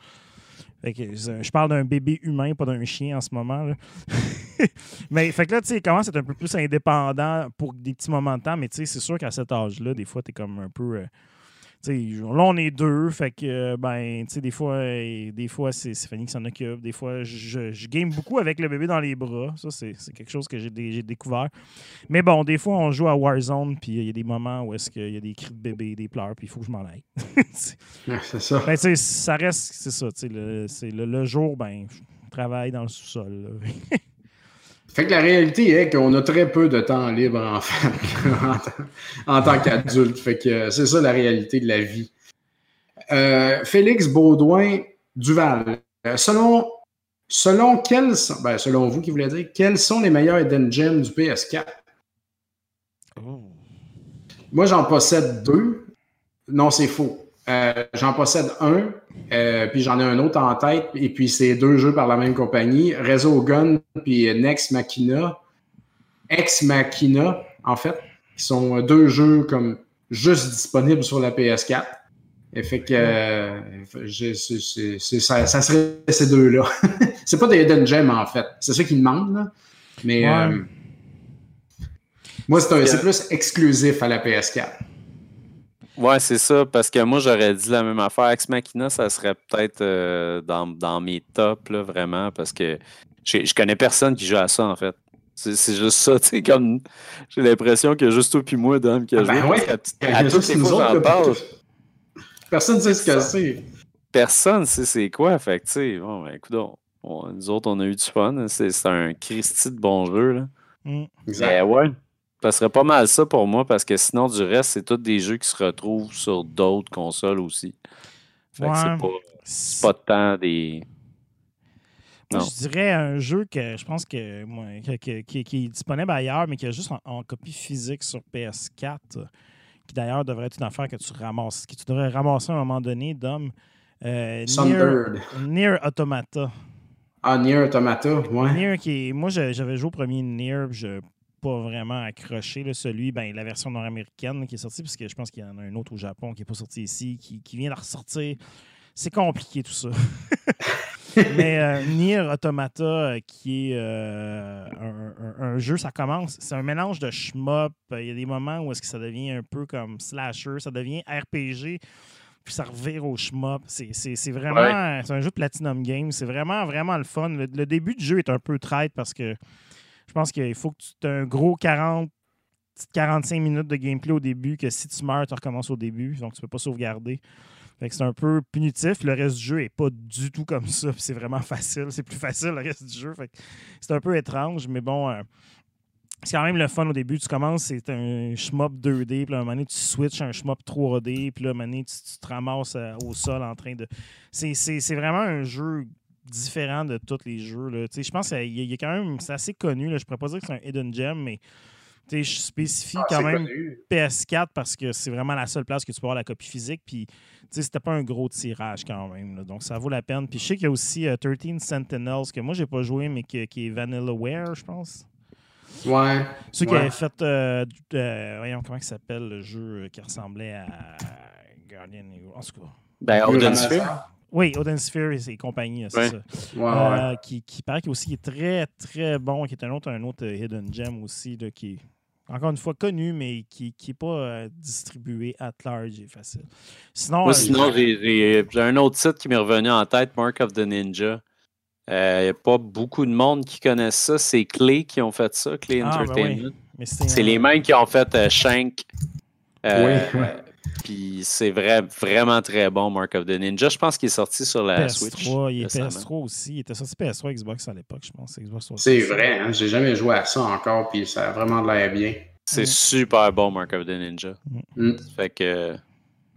Fait que, je parle d'un bébé humain, pas d'un chien en ce moment. là. *laughs* mais fait que là, tu sais, il commence à être un peu plus indépendant pour des petits moments de temps, mais tu sais, c'est sûr qu'à cet âge-là, des fois, tu es comme un peu. euh, là, on est deux, fait que, euh, ben, tu sais, des fois, euh, des fois c'est Fanny qui s'en occupe. Des fois, je, je game beaucoup avec le bébé dans les bras. Ça, c'est quelque chose que j'ai dé- j'ai découvert. Mais bon, des fois, on joue à Warzone, puis il y a des moments où est-ce qu'il y a des cris de bébé, des pleurs, puis il faut que je m'en aille. *laughs* C'est ça. Ben, ça reste, c'est ça, tu sais, le, le, le jour, ben, je travaille dans le sous-sol. *laughs* Fait que la réalité est qu'on a très peu de temps libre en fait *laughs* en, tant- qu'adulte. Fait que euh, c'est ça la réalité de la vie. Euh, Félix Baudouin Duval. euh, selon selon quels sont, ben, selon vous qui voulez dire, quels sont les meilleurs hidden gems du PS4? Moi, j'en possède deux. Non, c'est faux. Euh, j'en possède un, euh, puis j'en ai un autre en tête, et puis c'est deux jeux par la même compagnie, Resogun puis Next Machina, Ex Machina, en fait, qui sont deux jeux comme juste disponibles sur la PS4. Et fait que euh, je- c'est- c'est- c'est- ça, ça serait ces deux-là. *laughs* c'est pas des hidden gems, en fait. C'est ça qui demande, là. Mais Ouais. Moi, c'est un- c'est plus exclusif à la PS4. Ouais, c'est ça, parce que moi, j'aurais dit la même affaire. Ex Machina, ça serait peut-être euh, dans, dans mes tops, là, vraiment, parce que je connais personne qui joue à ça, en fait. C'est c'est juste ça, *laughs* tu sais, comme j'ai l'impression que juste toi puis moi, Dom, qui a Ah ben joué. ouais, à a toutes les nous fois j'en parle, Personne ne sait ce que c'est. personne sait c'est quoi. Fait que, tu sais, bon, ben, écoute, nous autres, on a eu du fun. C'est c'est un Christy de bon jeu, là. Mm. Exact. Ben ouais. Ça serait pas mal ça pour moi parce que sinon, du reste, c'est tous des jeux qui se retrouvent sur d'autres consoles aussi. Fait que Ouais. c'est pas, pas tant des. Moi, Non. je dirais un jeu que je pense que, moi, que- que- qui, qui est disponible ailleurs, mais qui est juste en, en copie physique sur PS4, euh, qui d'ailleurs devrait être une affaire que tu ramasses, que tu devrais ramasser à un moment donné, Dom. Euh, Nier, Sunbird. Nier Automata. Ah, Nier Automata, ouais. Nier qui est- moi, j'avais joué au premier Nier, je pas vraiment accroché. là, celui, ben, la version nord-américaine qui est sortie, parce que je pense qu'il y en a un autre au Japon qui n'est pas sorti ici, qui, qui vient de ressortir. C'est compliqué tout ça. *laughs* Mais euh, Nier Automata, euh, qui est euh, un, un- un jeu, ça commence, c'est un mélange de shmup. Il y a des moments où est-ce que ça devient un peu comme slasher, ça devient RPG, puis ça revire au shmup. C'est vraiment, c'est un jeu de Platinum Games. C'est vraiment, vraiment le fun. Le, le début du jeu est un peu traite parce que je pense qu'il faut que tu aies un gros 40 45 minutes de gameplay au début, que si tu meurs, tu recommences au début, donc tu peux pas sauvegarder. C'est un peu punitif. Le reste du jeu est pas du tout comme ça. C'est vraiment facile. C'est plus facile le reste du jeu. C'est un peu étrange, mais bon. euh, c'est quand même le fun au début. Tu commences, c'est un shmup 2D, puis à un moment donné, tu switches un shmup 3D, puis là, à un moment donné, tu, te ramasses euh, au sol en train de. C'est vraiment un jeu différent de tous les jeux. Je pense qu'il y, a- il y a quand même. C'est assez connu. Là. Je pourrais pas dire que c'est un hidden gem, mais je spécifie Ah, quand même connu. PS4 parce que c'est vraiment la seule place que tu peux avoir la copie physique. Puis, c'était pas un gros tirage quand même. là. donc, ça vaut la peine. Puis, je sais qu'il y a aussi euh, 13 Sentinels que moi, j'ai pas joué, mais qui, qui est Vanillaware, je pense. Ouais. Ceux qui avaient fait. euh, euh, voyons, comment il s'appelle le jeu euh, qui ressemblait à Guardian. En tout cas. Ben. Sphere. Oui, Odin Sphere et compagnie, c'est Ouais. ça. Ouais. Euh, qui, qui paraît qu'il aussi est très, très bon, qui est un autre, un autre euh, Hidden Gem aussi, là, qui est encore une fois connu, mais qui n'est pas euh, distribué at large et facile. Sinon, Moi, euh, sinon, j'ai- j'ai j'ai un autre site qui m'est revenu en tête, Mark of the Ninja. Il n'y a pas beaucoup de monde qui connaissent ça. C'est Clay qui ont fait ça, Clay Ah, ben Entertainment. c'est C'est un- les mêmes qui ont fait euh, Shank. Euh, Oui, ouais. Puis c'est vrai, vraiment très bon, Mark of the Ninja. Je pense qu'il est sorti sur la Switch. PS3, il est récemment. PS3 aussi. Il était sorti PS3 Xbox à l'époque, je pense. Xbox 360. C'est vrai, hein? j'ai jamais joué à ça encore, puis ça a vraiment de l'air bien. C'est Mm. super bon, Mark of the Ninja. Mm. Fait que.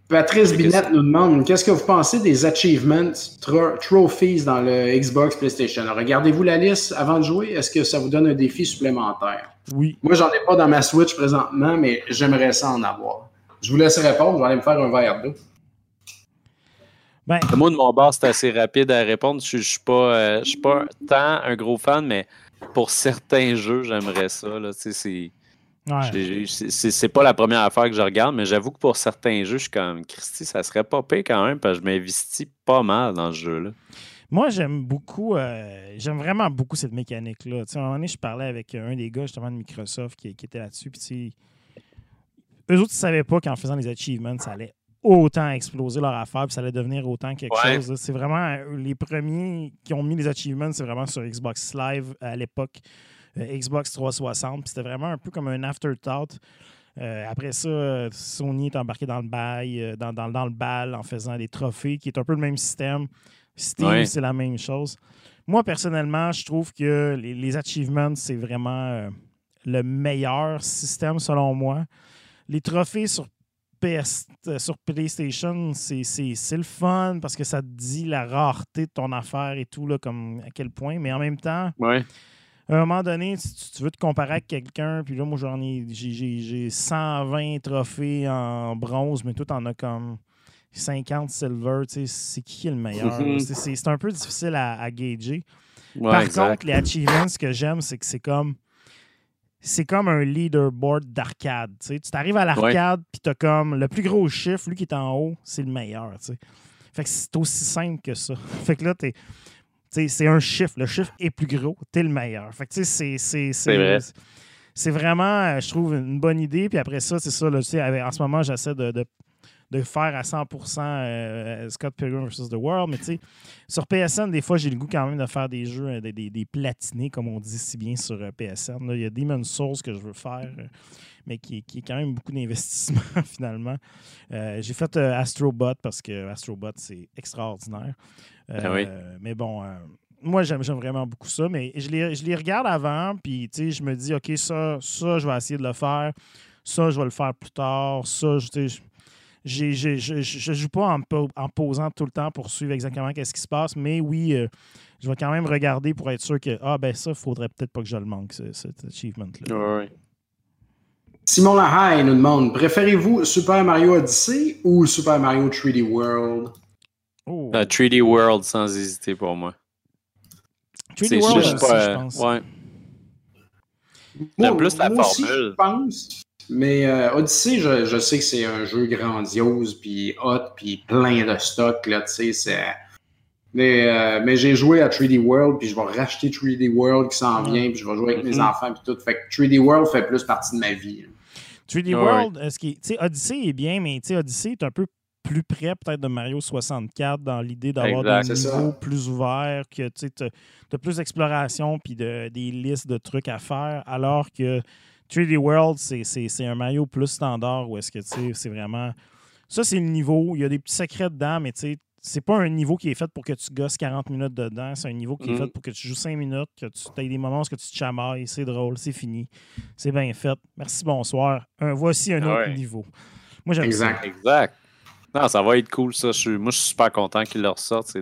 Patrice Binette nous demande qu'est-ce que vous pensez des achievements, tro- trophies dans le Xbox PlayStation? Regardez-vous la liste avant de jouer? Est-ce que ça vous donne un défi supplémentaire? Oui. Moi, j'en ai pas dans ma Switch présentement, mais j'aimerais ça en avoir. Je vous laisse répondre, je vais aller me faire un verre d'eau. Ben, Moi, de mon bord, c'est assez rapide à répondre. Je ne suis pas, euh, je suis pas tant un gros fan, mais pour certains jeux, j'aimerais ça. C'est- ouais. pas la première affaire que je regarde, mais j'avoue que pour certains jeux, je suis comme Christy, ça serait pas pire quand même, parce que je m'investis pas mal dans ce jeu-là. Moi, j'aime beaucoup, euh, j'aime vraiment beaucoup cette mécanique-là. Tu sais, à un moment donné, je parlais avec un des gars justement de Microsoft qui, qui était là-dessus. Puis, eux autres, ils ne savaient pas qu'en faisant les achievements, ça allait autant exploser leur affaire, puis ça allait devenir autant quelque Ouais. chose. C'est vraiment euh, les premiers qui ont mis les achievements, c'est vraiment sur Xbox Live à l'époque, euh, Xbox 360. Puis c'était vraiment un peu comme un afterthought. Euh, après ça, euh, Sony est embarqué dans le bail, euh, dans, dans- dans le bal en faisant des trophées, qui est un peu le même système. Steam, Ouais. c'est la même chose. Moi, personnellement, je trouve que les, les achievements, c'est vraiment euh, le meilleur système selon moi. Les trophées sur PS, euh, sur PlayStation, c'est- le fun parce que ça te dit la rareté de ton affaire et tout, là, comme à quel point. Mais en même temps, Ouais. à un moment donné, si tu, veux te comparer avec quelqu'un, puis là, moi, j'en ai, j'ai- j'ai j'ai 120 trophées en bronze, mais toi, t'en as comme 50 silver. Tu sais, c'est qui est le meilleur? Mhm. C'est- un peu difficile à, à gager. Ouais, Par exact. contre, les achievements, ce que j'aime, c'est que c'est comme c'est comme un leaderboard d'arcade. Tu t'arrives à l'arcade, puis t'as comme le plus gros chiffre, lui qui est en haut, c'est le meilleur. Fait que c'est aussi simple que ça. *laughs* Fait que là, t'es. C'est un chiffre. Le chiffre est plus gros, t'es le meilleur. Fait que tu sais, c'est. c'est- C'est vrai. c'est vraiment, je trouve, une bonne idée. Puis après ça, c'est ça, là, en ce moment, j'essaie de, de, de, faire à 100% Scott Pilgrim vs. The World. Mais tu sais, sur PSN, des fois, j'ai le goût quand même de faire des jeux, des, des, des platinés, comme on dit si bien sur PSN. Il y a Demon's Souls que je veux faire mais qui, qui, est quand même beaucoup d'investissement *laughs* finalement. Euh, j'ai fait euh, Astrobot parce que Astrobot, c'est extraordinaire. Ah mais bon, moi, j'aime vraiment beaucoup ça, mais je les, je les regarde avant, puis je me dis, OK, ça, ça, je vais essayer de le faire. Ça, je vais le faire plus tard. Ça, je, je ne joue pas en, en, posant tout le temps pour suivre exactement qu'est-ce qui se passe, mais oui, je vais quand même regarder pour être sûr que, ah, ben ça, il faudrait peut-être pas que je le manque, cet achievement-là. Simon Lahaye nous demande Préférez-vous Super Mario Odyssey ou Super Mario 3D World? 3D oh. World, sans hésiter pour moi. 3D World, aussi, je pense. Ouais. Moi, plus la moi formule. Aussi, je pense. Mais euh, Odyssey, je, je, sais que c'est un jeu grandiose, puis hot, puis plein de stock. Là, mais, euh, mais j'ai joué à 3D World, puis je vais racheter 3D World qui s'en vient, puis je vais jouer avec mes mm-hmm. enfants, puis tout. Fait que 3D World fait plus partie de ma vie. 3D World, ce qui est, Odyssey est bien, mais Odyssey est un peu plus près peut-être de Mario 64 dans l'idée d'avoir des niveaux plus ouverts, que tu as, plus d'exploration puis de, des listes de trucs à faire, alors que 3D World, c'est un Mario plus standard où est-ce que c'est vraiment. Ça, c'est le niveau. Il y a des petits secrets dedans, mais tu sais, c'est pas un niveau qui est fait pour que tu gosses 40 minutes dedans. C'est un niveau qui est fait mm. pour que tu joues 5 minutes, que tu aies des moments où tu te chamailles. C'est drôle, c'est fini. C'est bien fait. Merci, bonsoir. voici un autre niveau. Moi, j'aime Exact. Exact. Non, ça va être cool, ça. Je moi, je suis super content qu'ils le ressortent. C'est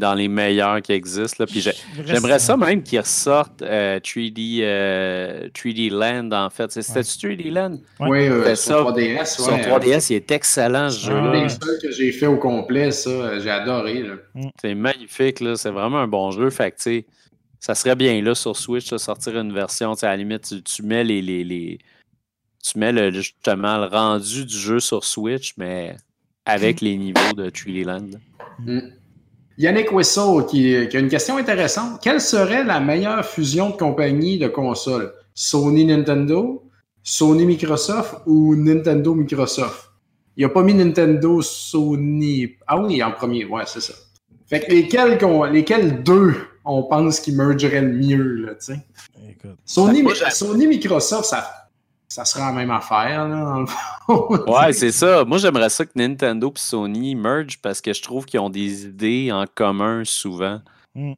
dans les meilleurs qui existent. Là. Puis j'aimerais ça même qu'ils ressortent 3D, euh, 3D euh, Land, en fait. C'était 3D Land? Oui, euh, sur 3DS. Sur 3DS, il est excellent, ce jeu. C'est un des seuls que j'ai fait au complet, ça. J'ai adoré. Mm. C'est magnifique, là. C'est vraiment un bon jeu. Fait que, tu sais, ça serait bien, là, sur Switch, de sortir une version, à la limite, tu, mets les, les, les... Tu mets le, justement le rendu du jeu sur Switch, mais avec mm. les niveaux de 3D Land. Mm. Yannick Wessel qui, a une question intéressante. Quelle serait la meilleure fusion de compagnies de consoles? Sony Nintendo, Sony Microsoft? Ou Nintendo Microsoft? Il n'a pas mis Nintendo Sony. Ah oui, en premier, ouais, c'est ça. Fait que lesquels, lesquels deux on pense qui mergeraient le mieux, là, tu sais? Sony, Sony Microsoft, ça ça sera la même affaire, là, dans le fond. *laughs* ouais, c'est ça. Moi, j'aimerais ça que Nintendo et Sony merge parce que je trouve qu'ils ont des idées en commun souvent.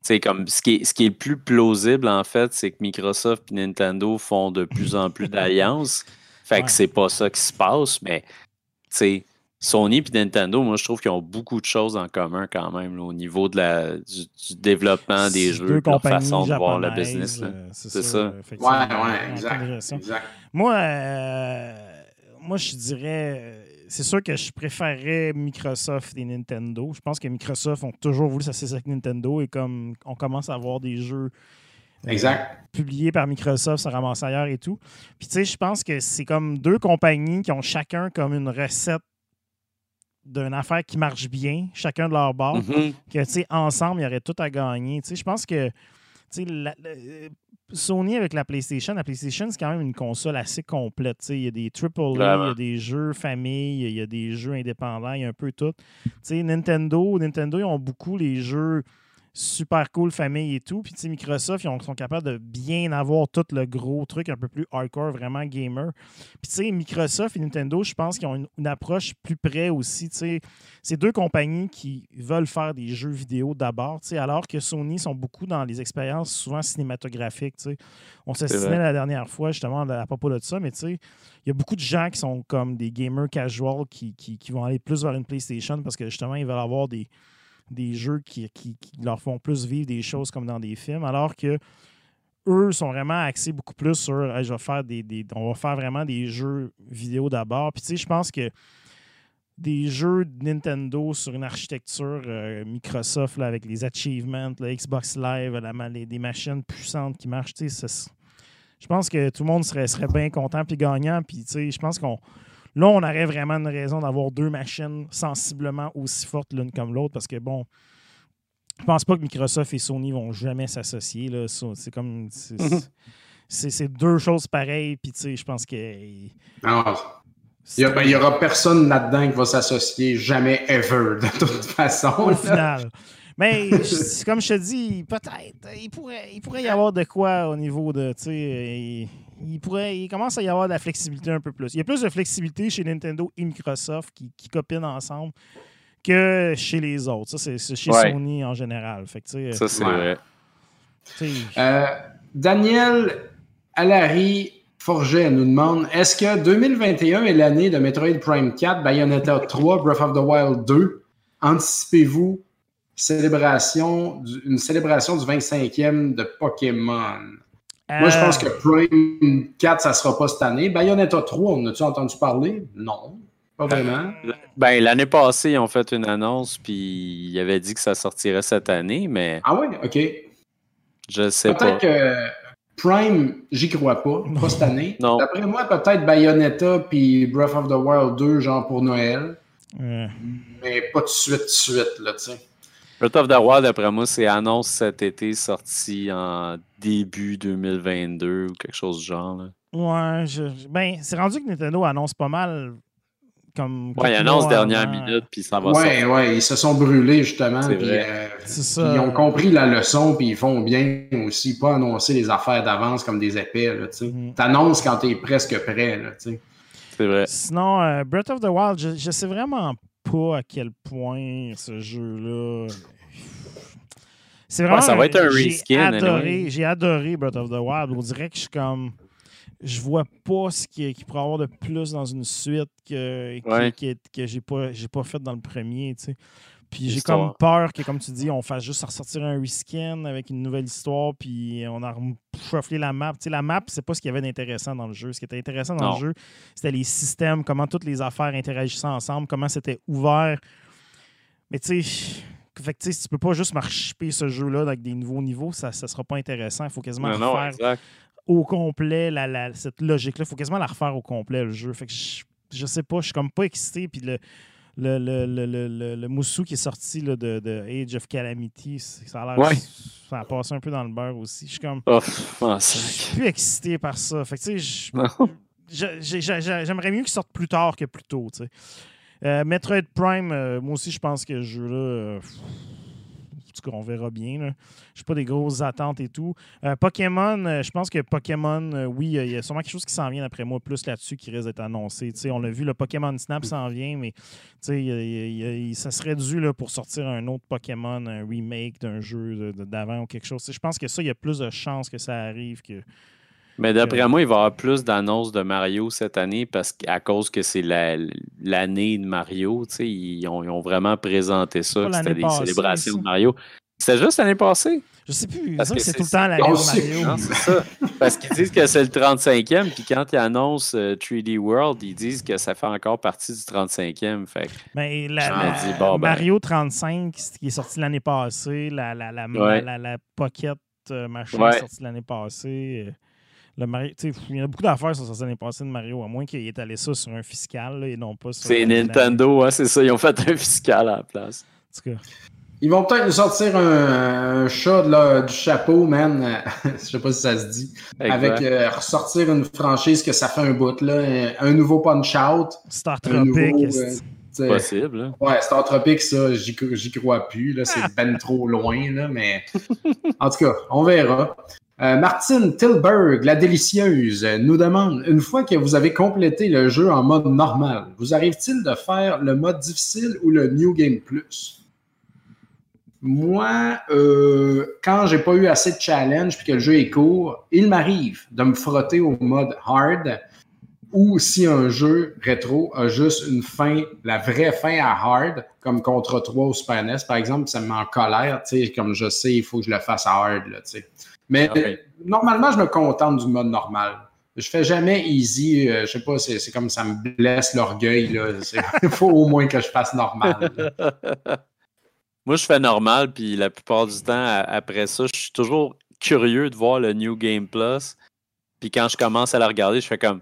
C'est mm. comme ce qui, est, ce qui est le plus plausible, en fait, c'est que Microsoft et Nintendo font de plus en plus d'alliances. *laughs* Fait que c'est pas ça qui se passe, mais tu sais, Sony et Nintendo, moi, je trouve qu'ils ont beaucoup de choses en commun quand même au niveau de la, du, développement des jeux, de leur façon de voir le business. Euh, c'est ça. Ouais, ouais, exact, Moi, euh, moi, je dirais, c'est sûr que je préférerais Microsoft et Nintendo. Je pense que Microsoft ont toujours voulu s'associer avec Nintendo et comme on commence à avoir des jeux euh, publiés par Microsoft, ça ramasse ailleurs et tout. Puis tu sais, je pense que c'est comme deux compagnies qui ont chacun comme une recette d'une affaire qui marche bien, chacun de leur bord, mm-hmm. que, tu sais, ensemble, il y aurait tout à gagner. Tu sais, je pense que, tu sais, Sony avec la PlayStation, la PlayStation, c'est quand même une console assez complète. Tu sais, il y a des AAA, il y a des jeux famille, il y a des jeux indépendants, il y a un peu tout. Tu sais, Nintendo, Nintendo, ils ont beaucoup les jeux super cool famille et tout. Puis, tu sais, Microsoft, ils sont capables de bien avoir tout le gros truc un peu plus hardcore, vraiment gamer. Puis, tu sais, Microsoft et Nintendo, je pense qu'ils ont une, approche plus près aussi. Tu sais, c'est deux compagnies qui veulent faire des jeux vidéo d'abord, tu sais, alors que Sony sont beaucoup dans les expériences souvent cinématographiques. Tu sais. On s'estimait la dernière fois, justement, à propos de ça, mais tu sais, il y a beaucoup de gens qui sont comme des gamers casual qui, qui, qui vont aller plus vers une PlayStation parce que justement, ils veulent avoir des des jeux qui, leur font plus vivre des choses comme dans des films, alors que eux sont vraiment axés beaucoup plus sur je vais faire des, on va faire vraiment des jeux vidéo d'abord. Puis tu sais, je pense que des jeux de Nintendo sur une architecture euh, Microsoft avec les achievements, la Xbox Live, la, des machines puissantes qui marchent, tu sais, je pense que tout le monde serait, serait bien content puis gagnant. Puis tu sais, je pense qu'on Là, on aurait vraiment une raison d'avoir deux machines sensiblement aussi fortes l'une comme l'autre parce que, bon, je pense pas que Microsoft et Sony vont jamais s'associer. C'est comme. c'est deux choses pareilles. Puis, tu sais, je pense que. Non, il n'y aura personne là-dedans qui va s'associer jamais ever, de toute façon. Au final. Mais comme je te dis, peut-être, il pourrait, il pourrait y avoir de quoi au niveau de, tu sais, il, pourrait, il commence à y avoir de la flexibilité un peu plus. Il y a plus de flexibilité chez Nintendo et Microsoft qui, qui copinent ensemble que chez les autres. Ça, c'est chez Sony en général. Fait que, ça, c'est vrai. Euh, Daniel Alary Forget nous demande est-ce que 2021 est l'année de Metroid Prime 4, Bayonetta 3, Breath of the Wild 2 Anticipez-vous célébration, une célébration du 25e de Pokémon? Moi, je pense que euh. Prime 4, ça ne sera pas cette année. Bayonetta 3, on a-tu entendu parler? Non, pas vraiment. Ben, l'année passée, ils ont fait une annonce, puis ils avaient dit que ça sortirait cette année, mais. Ah oui, OK. Je sais pas. Peut-être que Prime, j'y crois pas, pas cette année. D'après moi, peut-être Bayonetta puis Breath of the Wild 2, genre pour Noël. Mais pas tout de suite, tout de suite, là, tu sais. Breath of the Wild, d'après moi, c'est annonce cet été, sorti en début 2022 ou quelque chose du genre. Là. Ouais, je, ben, c'est rendu que Nintendo annonce pas mal comme. Ouais, ils annoncent dernière minute, puis ça va Ouais, ouais, ils se sont brûlés justement. C'est vrai. Euh, ça. Ils ont compris la leçon, puis ils font bien aussi, pas annoncer les affaires d'avance comme des épées. Là, tu mm-hmm. annonces quand tu es presque prêt. Là, tu sais. C'est vrai. Sinon, euh, Breath of the Wild, je, je sais vraiment pas à quel point ce jeu-là c'est vraiment. ça va être un reskin. J'ai adoré, Breath of the Wild. On dirait que je suis comme. Je vois pas ce qu'il qui pourrait avoir de plus dans une suite que, que, que j'ai pas, pas fait dans le premier. Tu sais. Puis j'ai comme peur que, comme tu dis, on fasse juste ressortir un reskin avec une nouvelle histoire, puis on a chauffé la map. Tu sais, la map, c'est pas ce qu'il y avait d'intéressant dans le jeu. Ce qui était intéressant dans le jeu, c'était les systèmes, comment toutes les affaires interagissaient ensemble, comment c'était ouvert. Mais tu sais, fait que, tu peux pas juste marcher ce jeu-là avec des nouveaux niveaux, ça ne sera pas intéressant. Il faut quasiment refaire au complet la, cette logique-là. Il faut quasiment la refaire au complet, le jeu. Fait que je, je sais pas, je suis comme pas excité. Puis le, le, le, le, Moussou qui est sorti là, de, de, Age of Calamity, ça a l'air. Ça a passé un peu dans le beurre aussi. Je suis comme. Oh, je suis plus excité par ça. Fait que, tu sais, j'aimerais mieux qu'il sorte plus tard que plus tôt, tu sais. Euh, Metroid Prime, euh, moi aussi, je pense que ce jeu-là. Euh, en tout cas, on verra bien. Je n'ai pas des grosses attentes et tout. Pokémon, je pense que Pokémon, oui, il y a sûrement quelque chose qui s'en vient après moi, plus là-dessus qui risque d'être annoncé. on l'a vu, le Pokémon Snap s'en vient, mais ça serait dû là, pour sortir un autre Pokémon, un remake d'un jeu d'avant ou quelque chose. je pense que ça, il y a plus de chances que ça arrive que mais d'après moi, il va y avoir plus d'annonces de Mario cette année parce qu'à cause que c'est l'année de Mario, ils ont, ils ont, vraiment présenté ça, c'était des célébrations de Mario. C'était juste l'année passée. Je sais plus. C'est tout le temps l'année de Mario. c'est ça. Parce qu'ils disent que c'est le 35e, puis quand ils annoncent 3D euh, World, ils disent que ça fait encore partie du 35e. Fait Mais la, ben. Mario 35, qui est sorti l'année passée, la, la, la, Pocket euh, machin est sorti l'année passée. Il y a beaucoup d'affaires sur cette année passée de Mario, à moins qu'il ait étalé ça sur un fiscal et non pas sur. C'est Nintendo, hein, c'est ça. Ils ont fait un fiscal à la place. En tout cas. Ils vont peut-être nous sortir un, chat là, du chapeau, man. *laughs* Je sais pas si ça se dit. Avec euh, ressortir une franchise que ça fait un bout, là. Un nouveau Punch-Out. Star Tropic. Euh, possible. Hein. Ouais, Star Tropic, ça, j'y crois plus. C'est *laughs* ben trop loin, là, mais en tout cas, on verra. Euh, Martine Tilburg, la délicieuse, nous demande une fois que vous avez complété le jeu en mode normal, vous arrive-t-il de faire le mode difficile ou le New Game Plus? Moi, euh, quand j'ai pas eu assez de challenge puis que le jeu est court, il m'arrive de me frotter au mode hard ou si un jeu rétro a juste une fin, la vraie fin à hard, comme contre 3 ou Super NES, par exemple, ça me met en colère, tu comme je sais, il faut que je le fasse à hard, tu sais. Mais ah normalement, je me contente du mode normal. Je fais jamais easy. Euh, je sais pas, c'est comme ça me blesse l'orgueil. Il *laughs* faut au moins que je fasse normal. *laughs* Moi, je fais normal, puis la plupart du temps, après ça, je suis toujours curieux de voir le New Game Plus. Puis quand je commence à la regarder, je fais comme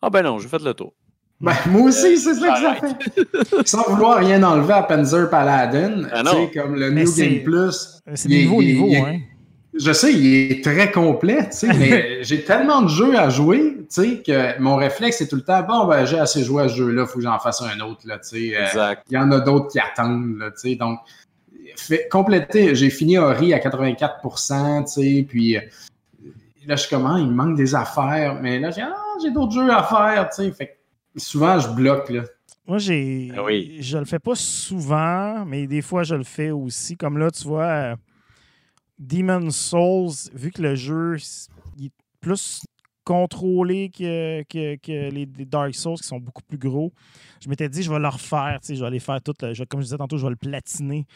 Ah ben non, j'ai fait le tour. Ben, moi aussi, c'est ça que ça fait. Sans vouloir rien enlever à Panzer Paladin, ah comme le New Game Plus. C'est des nouveaux niveaux, hein Je sais, il est très complet, tu sais, mais *laughs* j'ai tellement de jeux à jouer, tu sais, que mon réflexe est tout le temps, bon, ben, j'ai assez joué à ce jeu-là, il faut que j'en fasse un autre, là, tu sais. Euh, Exact. Il y en a d'autres qui attendent, là, tu sais. Donc, fait, compléter, j'ai fini Ori à 84 tu sais, puis euh, là, je suis comment, il me manque des affaires, mais là, j'ai, ah, j'ai d'autres jeux à faire, tu sais. Fait que souvent, je bloque, là. Moi, j'ai. Ah oui. Je le fais pas souvent, mais des fois, je le fais aussi. Comme là, tu vois, euh, Demon's Souls, vu que le jeu est plus contrôlé que, que, les Dark Souls qui sont beaucoup plus gros, je m'étais dit, je vais le refaire. Je vais aller faire tout. je- comme je disais tantôt, je vais le platiner.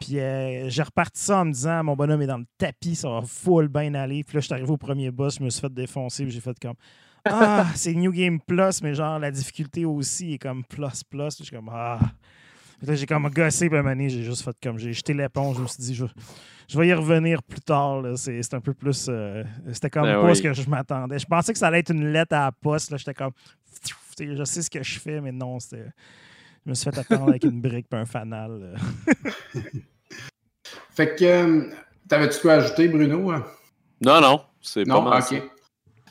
Puis euh, j'ai reparti ça en me disant, mon bonhomme est dans le tapis, ça va full bien aller. Puis là, je suis arrivé au premier boss, je me suis fait défoncer, puis j'ai fait comme. Ah, c'est New Game Plus, mais genre la difficulté aussi est comme plus plus. Je suis comme ah. Là, j'ai comme gossé, puis à un moment donné, j'ai juste fait comme j'ai jeté l'éponge. Je me suis dit, je, je vais y revenir plus tard. C'est c'est un peu plus. euh, C'était comme Ben pas oui. ce que je m'attendais. Je pensais que ça allait être une lettre à la poste. là. J'étais comme. Je sais ce que je fais, mais non, c'était. Je me suis fait attendre avec une brique et un fanal. *laughs* Fait que, euh, t'avais-tu quoi ajouter, Bruno? hein? Non, non, c'est pas mal. ok. ça.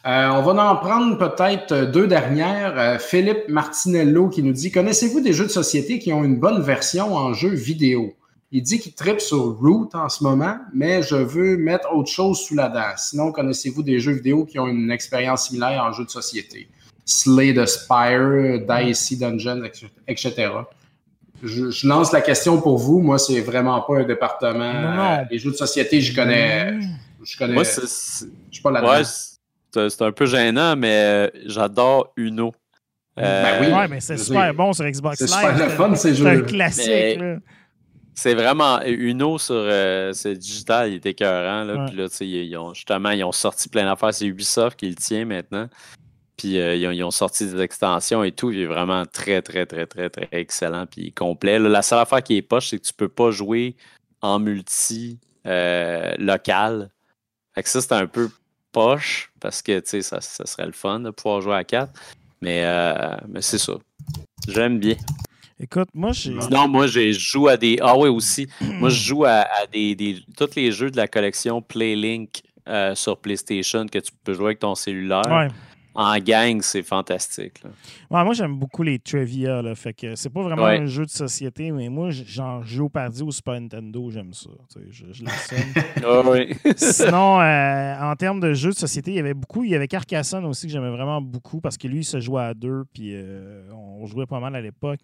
Euh, on va en prendre peut-être euh, deux dernières. Euh, Philippe Martinello qui nous dit Connaissez-vous des jeux de société qui ont une bonne version en jeu vidéo? Il dit qu'il tripe sur Root en ce moment, mais je veux mettre autre chose sous la dent. Sinon, connaissez-vous des jeux vidéo qui ont une expérience similaire en jeu de société? Slay the Spire, Dicey Dungeon, etc. Je, je lance la question pour vous. Moi, c'est vraiment pas un département. Non, non. Euh, Les jeux de société, je connais. Je connais. Moi, c'est- c'est je suis pas là-dedans. C'est c'est un peu gênant, mais euh, j'adore Uno. Euh, Ben oui. Ouais, mais c'est super bon sur Xbox C'est Live. super le fun, ces C'est un classique. C'est vraiment Uno sur euh, c'est digital, il est écœurant. Là, Ouais. Puis là, ils, ils ont, justement, ils ont sorti plein d'affaires. C'est Ubisoft qui le tient maintenant. Puis euh, ils, ont, ils ont sorti des extensions et tout. Il est vraiment très, très, très, très, très excellent. Puis complet. Là, la seule affaire qui est poche, c'est que tu peux pas jouer en multi euh, local. Fait que ça, c'est un peu poche parce que tu sais, ça, ça serait le fun de pouvoir jouer à 4. Mais, euh, mais c'est ça. J'aime bien. Écoute, moi, j'ai. Sinon, moi, j'ai- je joue à des. Ah oui, aussi. Moi, je joue à, à des, des- tous les jeux de la collection PlayLink euh, sur PlayStation que tu peux jouer avec ton cellulaire. Ouais. En gang, c'est fantastique. là. Ouais, moi, j'aime beaucoup les trivia. Là, fait que c'est pas vraiment Ouais. un jeu de société, mais moi, genre, Pardi ou Super Nintendo, j'aime ça. Je, je. *laughs* Ah oui. Sinon, euh, en termes de jeux de société, il y avait beaucoup. Il y avait Carcassonne aussi que j'aimais vraiment beaucoup parce que lui, il se jouait à deux, puis euh, on jouait pas mal à l'époque.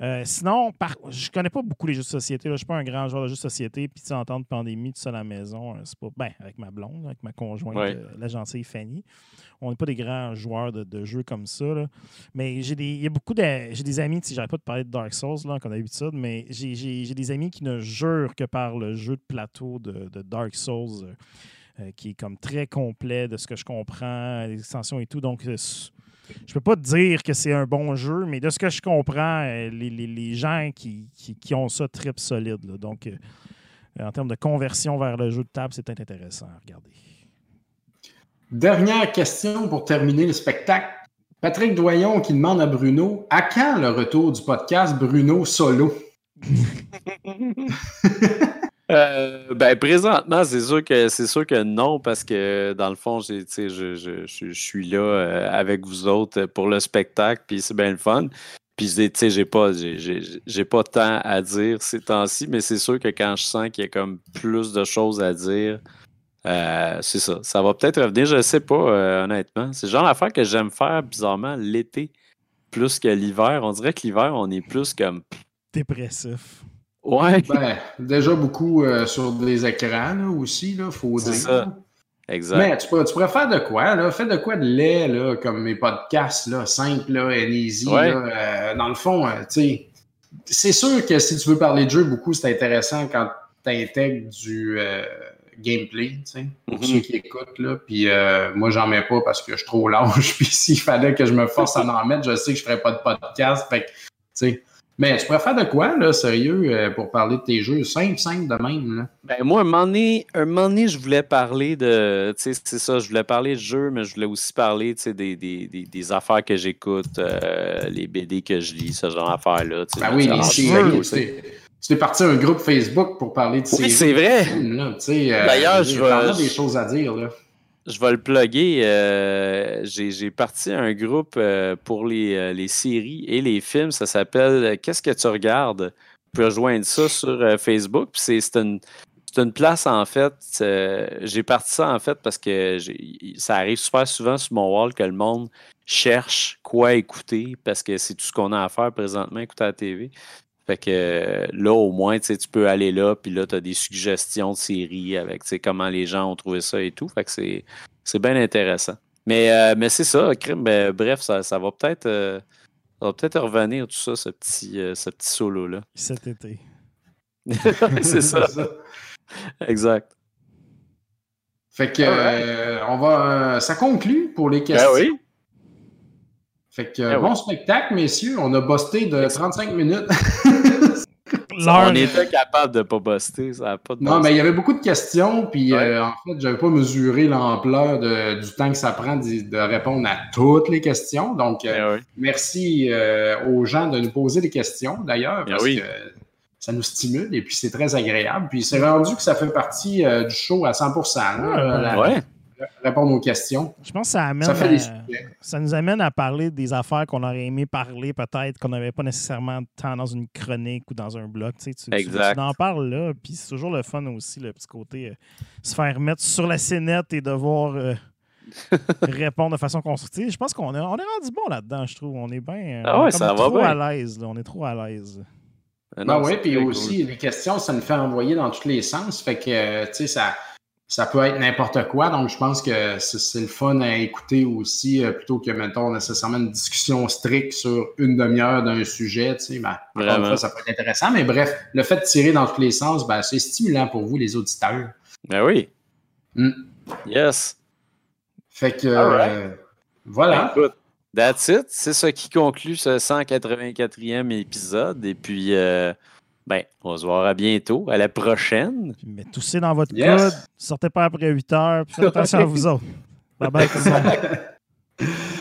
Euh, sinon, par... je connais pas beaucoup les jeux de société. là. Je suis pas un grand joueur de jeux de société. Puis, tu sais, en temps de pandémie, tout seul à la maison, euh, c'est pas. Ben, avec ma blonde, avec ma conjointe, Ouais. euh, la gentille Fanny. On n'est pas des grands joueurs de, de jeux comme ça. là. Mais j'ai des, il y a beaucoup de. J'ai des amis, sais, j'arrête pas de parler de Dark Souls, là, comme d'habitude, mais j'ai- des amis qui ne jurent que par le jeu de plateau de, de Dark Souls. euh, qui est comme très complet de ce que je comprends, les extensions et tout. Donc, je peux pas te dire que c'est un bon jeu, mais de ce que je comprends, euh, les, les- les gens qui, qui- qui ont ça trip solide. là. Donc, euh, en termes de conversion vers le jeu de table, c'est intéressant à regarder. Dernière question pour terminer le spectacle. Patrick Doyon qui demande à Bruno à quand le retour du podcast Bruno Solo? *laughs* Euh, ben, présentement, c'est sûr que c'est sûr que non, parce que dans le fond, je, je, suis là euh, avec vous autres pour le spectacle, puis c'est bien le fun. Puis tu j'ai pas, j'ai pas tant à dire ces temps-ci, mais c'est sûr que quand je sens qu'il y a comme plus de choses à dire, euh, c'est ça. Ça va peut-être revenir, je sais pas, euh, honnêtement. C'est le genre d'affaire que j'aime faire bizarrement l'été plus que l'hiver. On dirait que l'hiver, on est plus comme. Dépressif. Ouais, Ben, déjà beaucoup euh, sur des écrans là, aussi, là, faut dire. ça. exact. Mais tu pourrais, tu pourrais faire de quoi, là? Fais de quoi de laid, là, comme mes podcasts, là, simples, là, and easy, Ouais. là. Euh, dans le fond, euh, tu sais, c'est sûr que si tu veux parler de jeu beaucoup, c'est intéressant quand tu intègres du euh, gameplay, tu sais, pour Mhm. ceux qui écoutent, là. Puis euh, moi, j'en mets pas parce que je suis trop *laughs* lâche. Puis s'il fallait que je me force à en mettre, je sais que je ferais pas de podcast. Fait que, tu sais. Mais tu pourrais faire de quoi, là, sérieux, euh, pour parler de tes jeux? Simple, simple de même, là? Ben, moi, un moment, donné, un moment donné, je voulais parler de. Tu sais, c'est ça, je voulais parler de jeux, mais je voulais aussi parler tu sais, des, des, des, des affaires que j'écoute, euh, les BD que je lis, ce genre d'affaires-là. tu sais. Ben oui, Ah, les je séries, tu parti un groupe Facebook pour parler de Oui, séries. c'est vrai. Euh, D'ailleurs, j'ai je vais- des choses à dire. Là. Je vais le plugger. euh, J'ai parti un groupe euh, pour les, euh, les séries et les films. Ça s'appelle euh, Qu'est-ce que tu regardes? Tu peux rejoindre ça sur euh, Facebook. C'est une, une place, en fait. euh, J'ai parti ça, en fait, parce que ça arrive super souvent sur mon wall que le monde cherche quoi écouter parce que c'est tout ce qu'on a à faire présentement, écouter la TV. Fait que là, au moins, tu peux aller là, puis là, tu as des suggestions de séries avec tu sais, comment les gens ont trouvé ça et tout. Fait que c'est, c'est bien intéressant. Mais, euh, mais c'est ça, crime, ben, bref, ça, ça va peut-être euh, ça va peut-être revenir tout ça, ce petit, euh, ce petit solo-là. Cet été. *laughs* c'est ça, exact. Fait que euh, on va. euh, ça conclut pour les Ben questions. oui. Fait que Ben bon oui. spectacle, messieurs. On a busté de 35 minutes. *laughs* On était capable de pas buster, ça n'a pas de non, mais il y avait beaucoup de questions, puis Ouais. euh, en fait, j'avais pas mesuré l'ampleur du temps que ça prend de, répondre à toutes les questions. Donc, euh, oui. merci euh, aux gens de nous poser des questions, d'ailleurs, Ben parce oui. que ça nous stimule et puis c'est très agréable. Puis c'est rendu que ça fait partie euh, du show à 100 là, Ouais, la- Ouais. Répondre aux questions. Je pense que ça amène. Ça fait à- des sujets. ça nous amène à parler des affaires qu'on aurait aimé parler, peut-être, qu'on n'avait pas nécessairement temps dans une chronique ou dans un blog. Tu, sais, tu, tu- Exact. tu en parles là, puis c'est toujours le fun aussi, le petit côté euh, se faire mettre sur la scénette et devoir euh, *laughs* répondre de façon constructive. Je pense qu'on est, on est rendu bon là-dedans, je trouve. On est bien. Ah on est ouais, ça va trop bien. à l'aise. là. On est trop à l'aise. Ben Ben non, oui, puis aussi, les questions, ça nous fait envoyer dans tous les sens. Fait que, euh, tu sais, ça, ça peut être n'importe quoi. Donc, je pense que c'est le fun à écouter aussi, euh, plutôt que, mettons, nécessairement une discussion stricte sur une demi-heure d'un sujet. Tu sais, ben, une fois, ça peut être intéressant. Mais bref, le fait de tirer dans tous les sens, ben, c'est stimulant pour vous, les auditeurs. Ben oui. Mm. Yes. Fait que, euh, voilà. Ben, écoute, that's it. C'est ce qui conclut ce 184e épisode. Et puis, euh, ben, on se voir à bientôt. À la prochaine. Puis, mais toussez dans votre Yes. coude, sortez pas après 8 heures, puis faites attention à vous autres. Bye bye tout le monde. *laughs*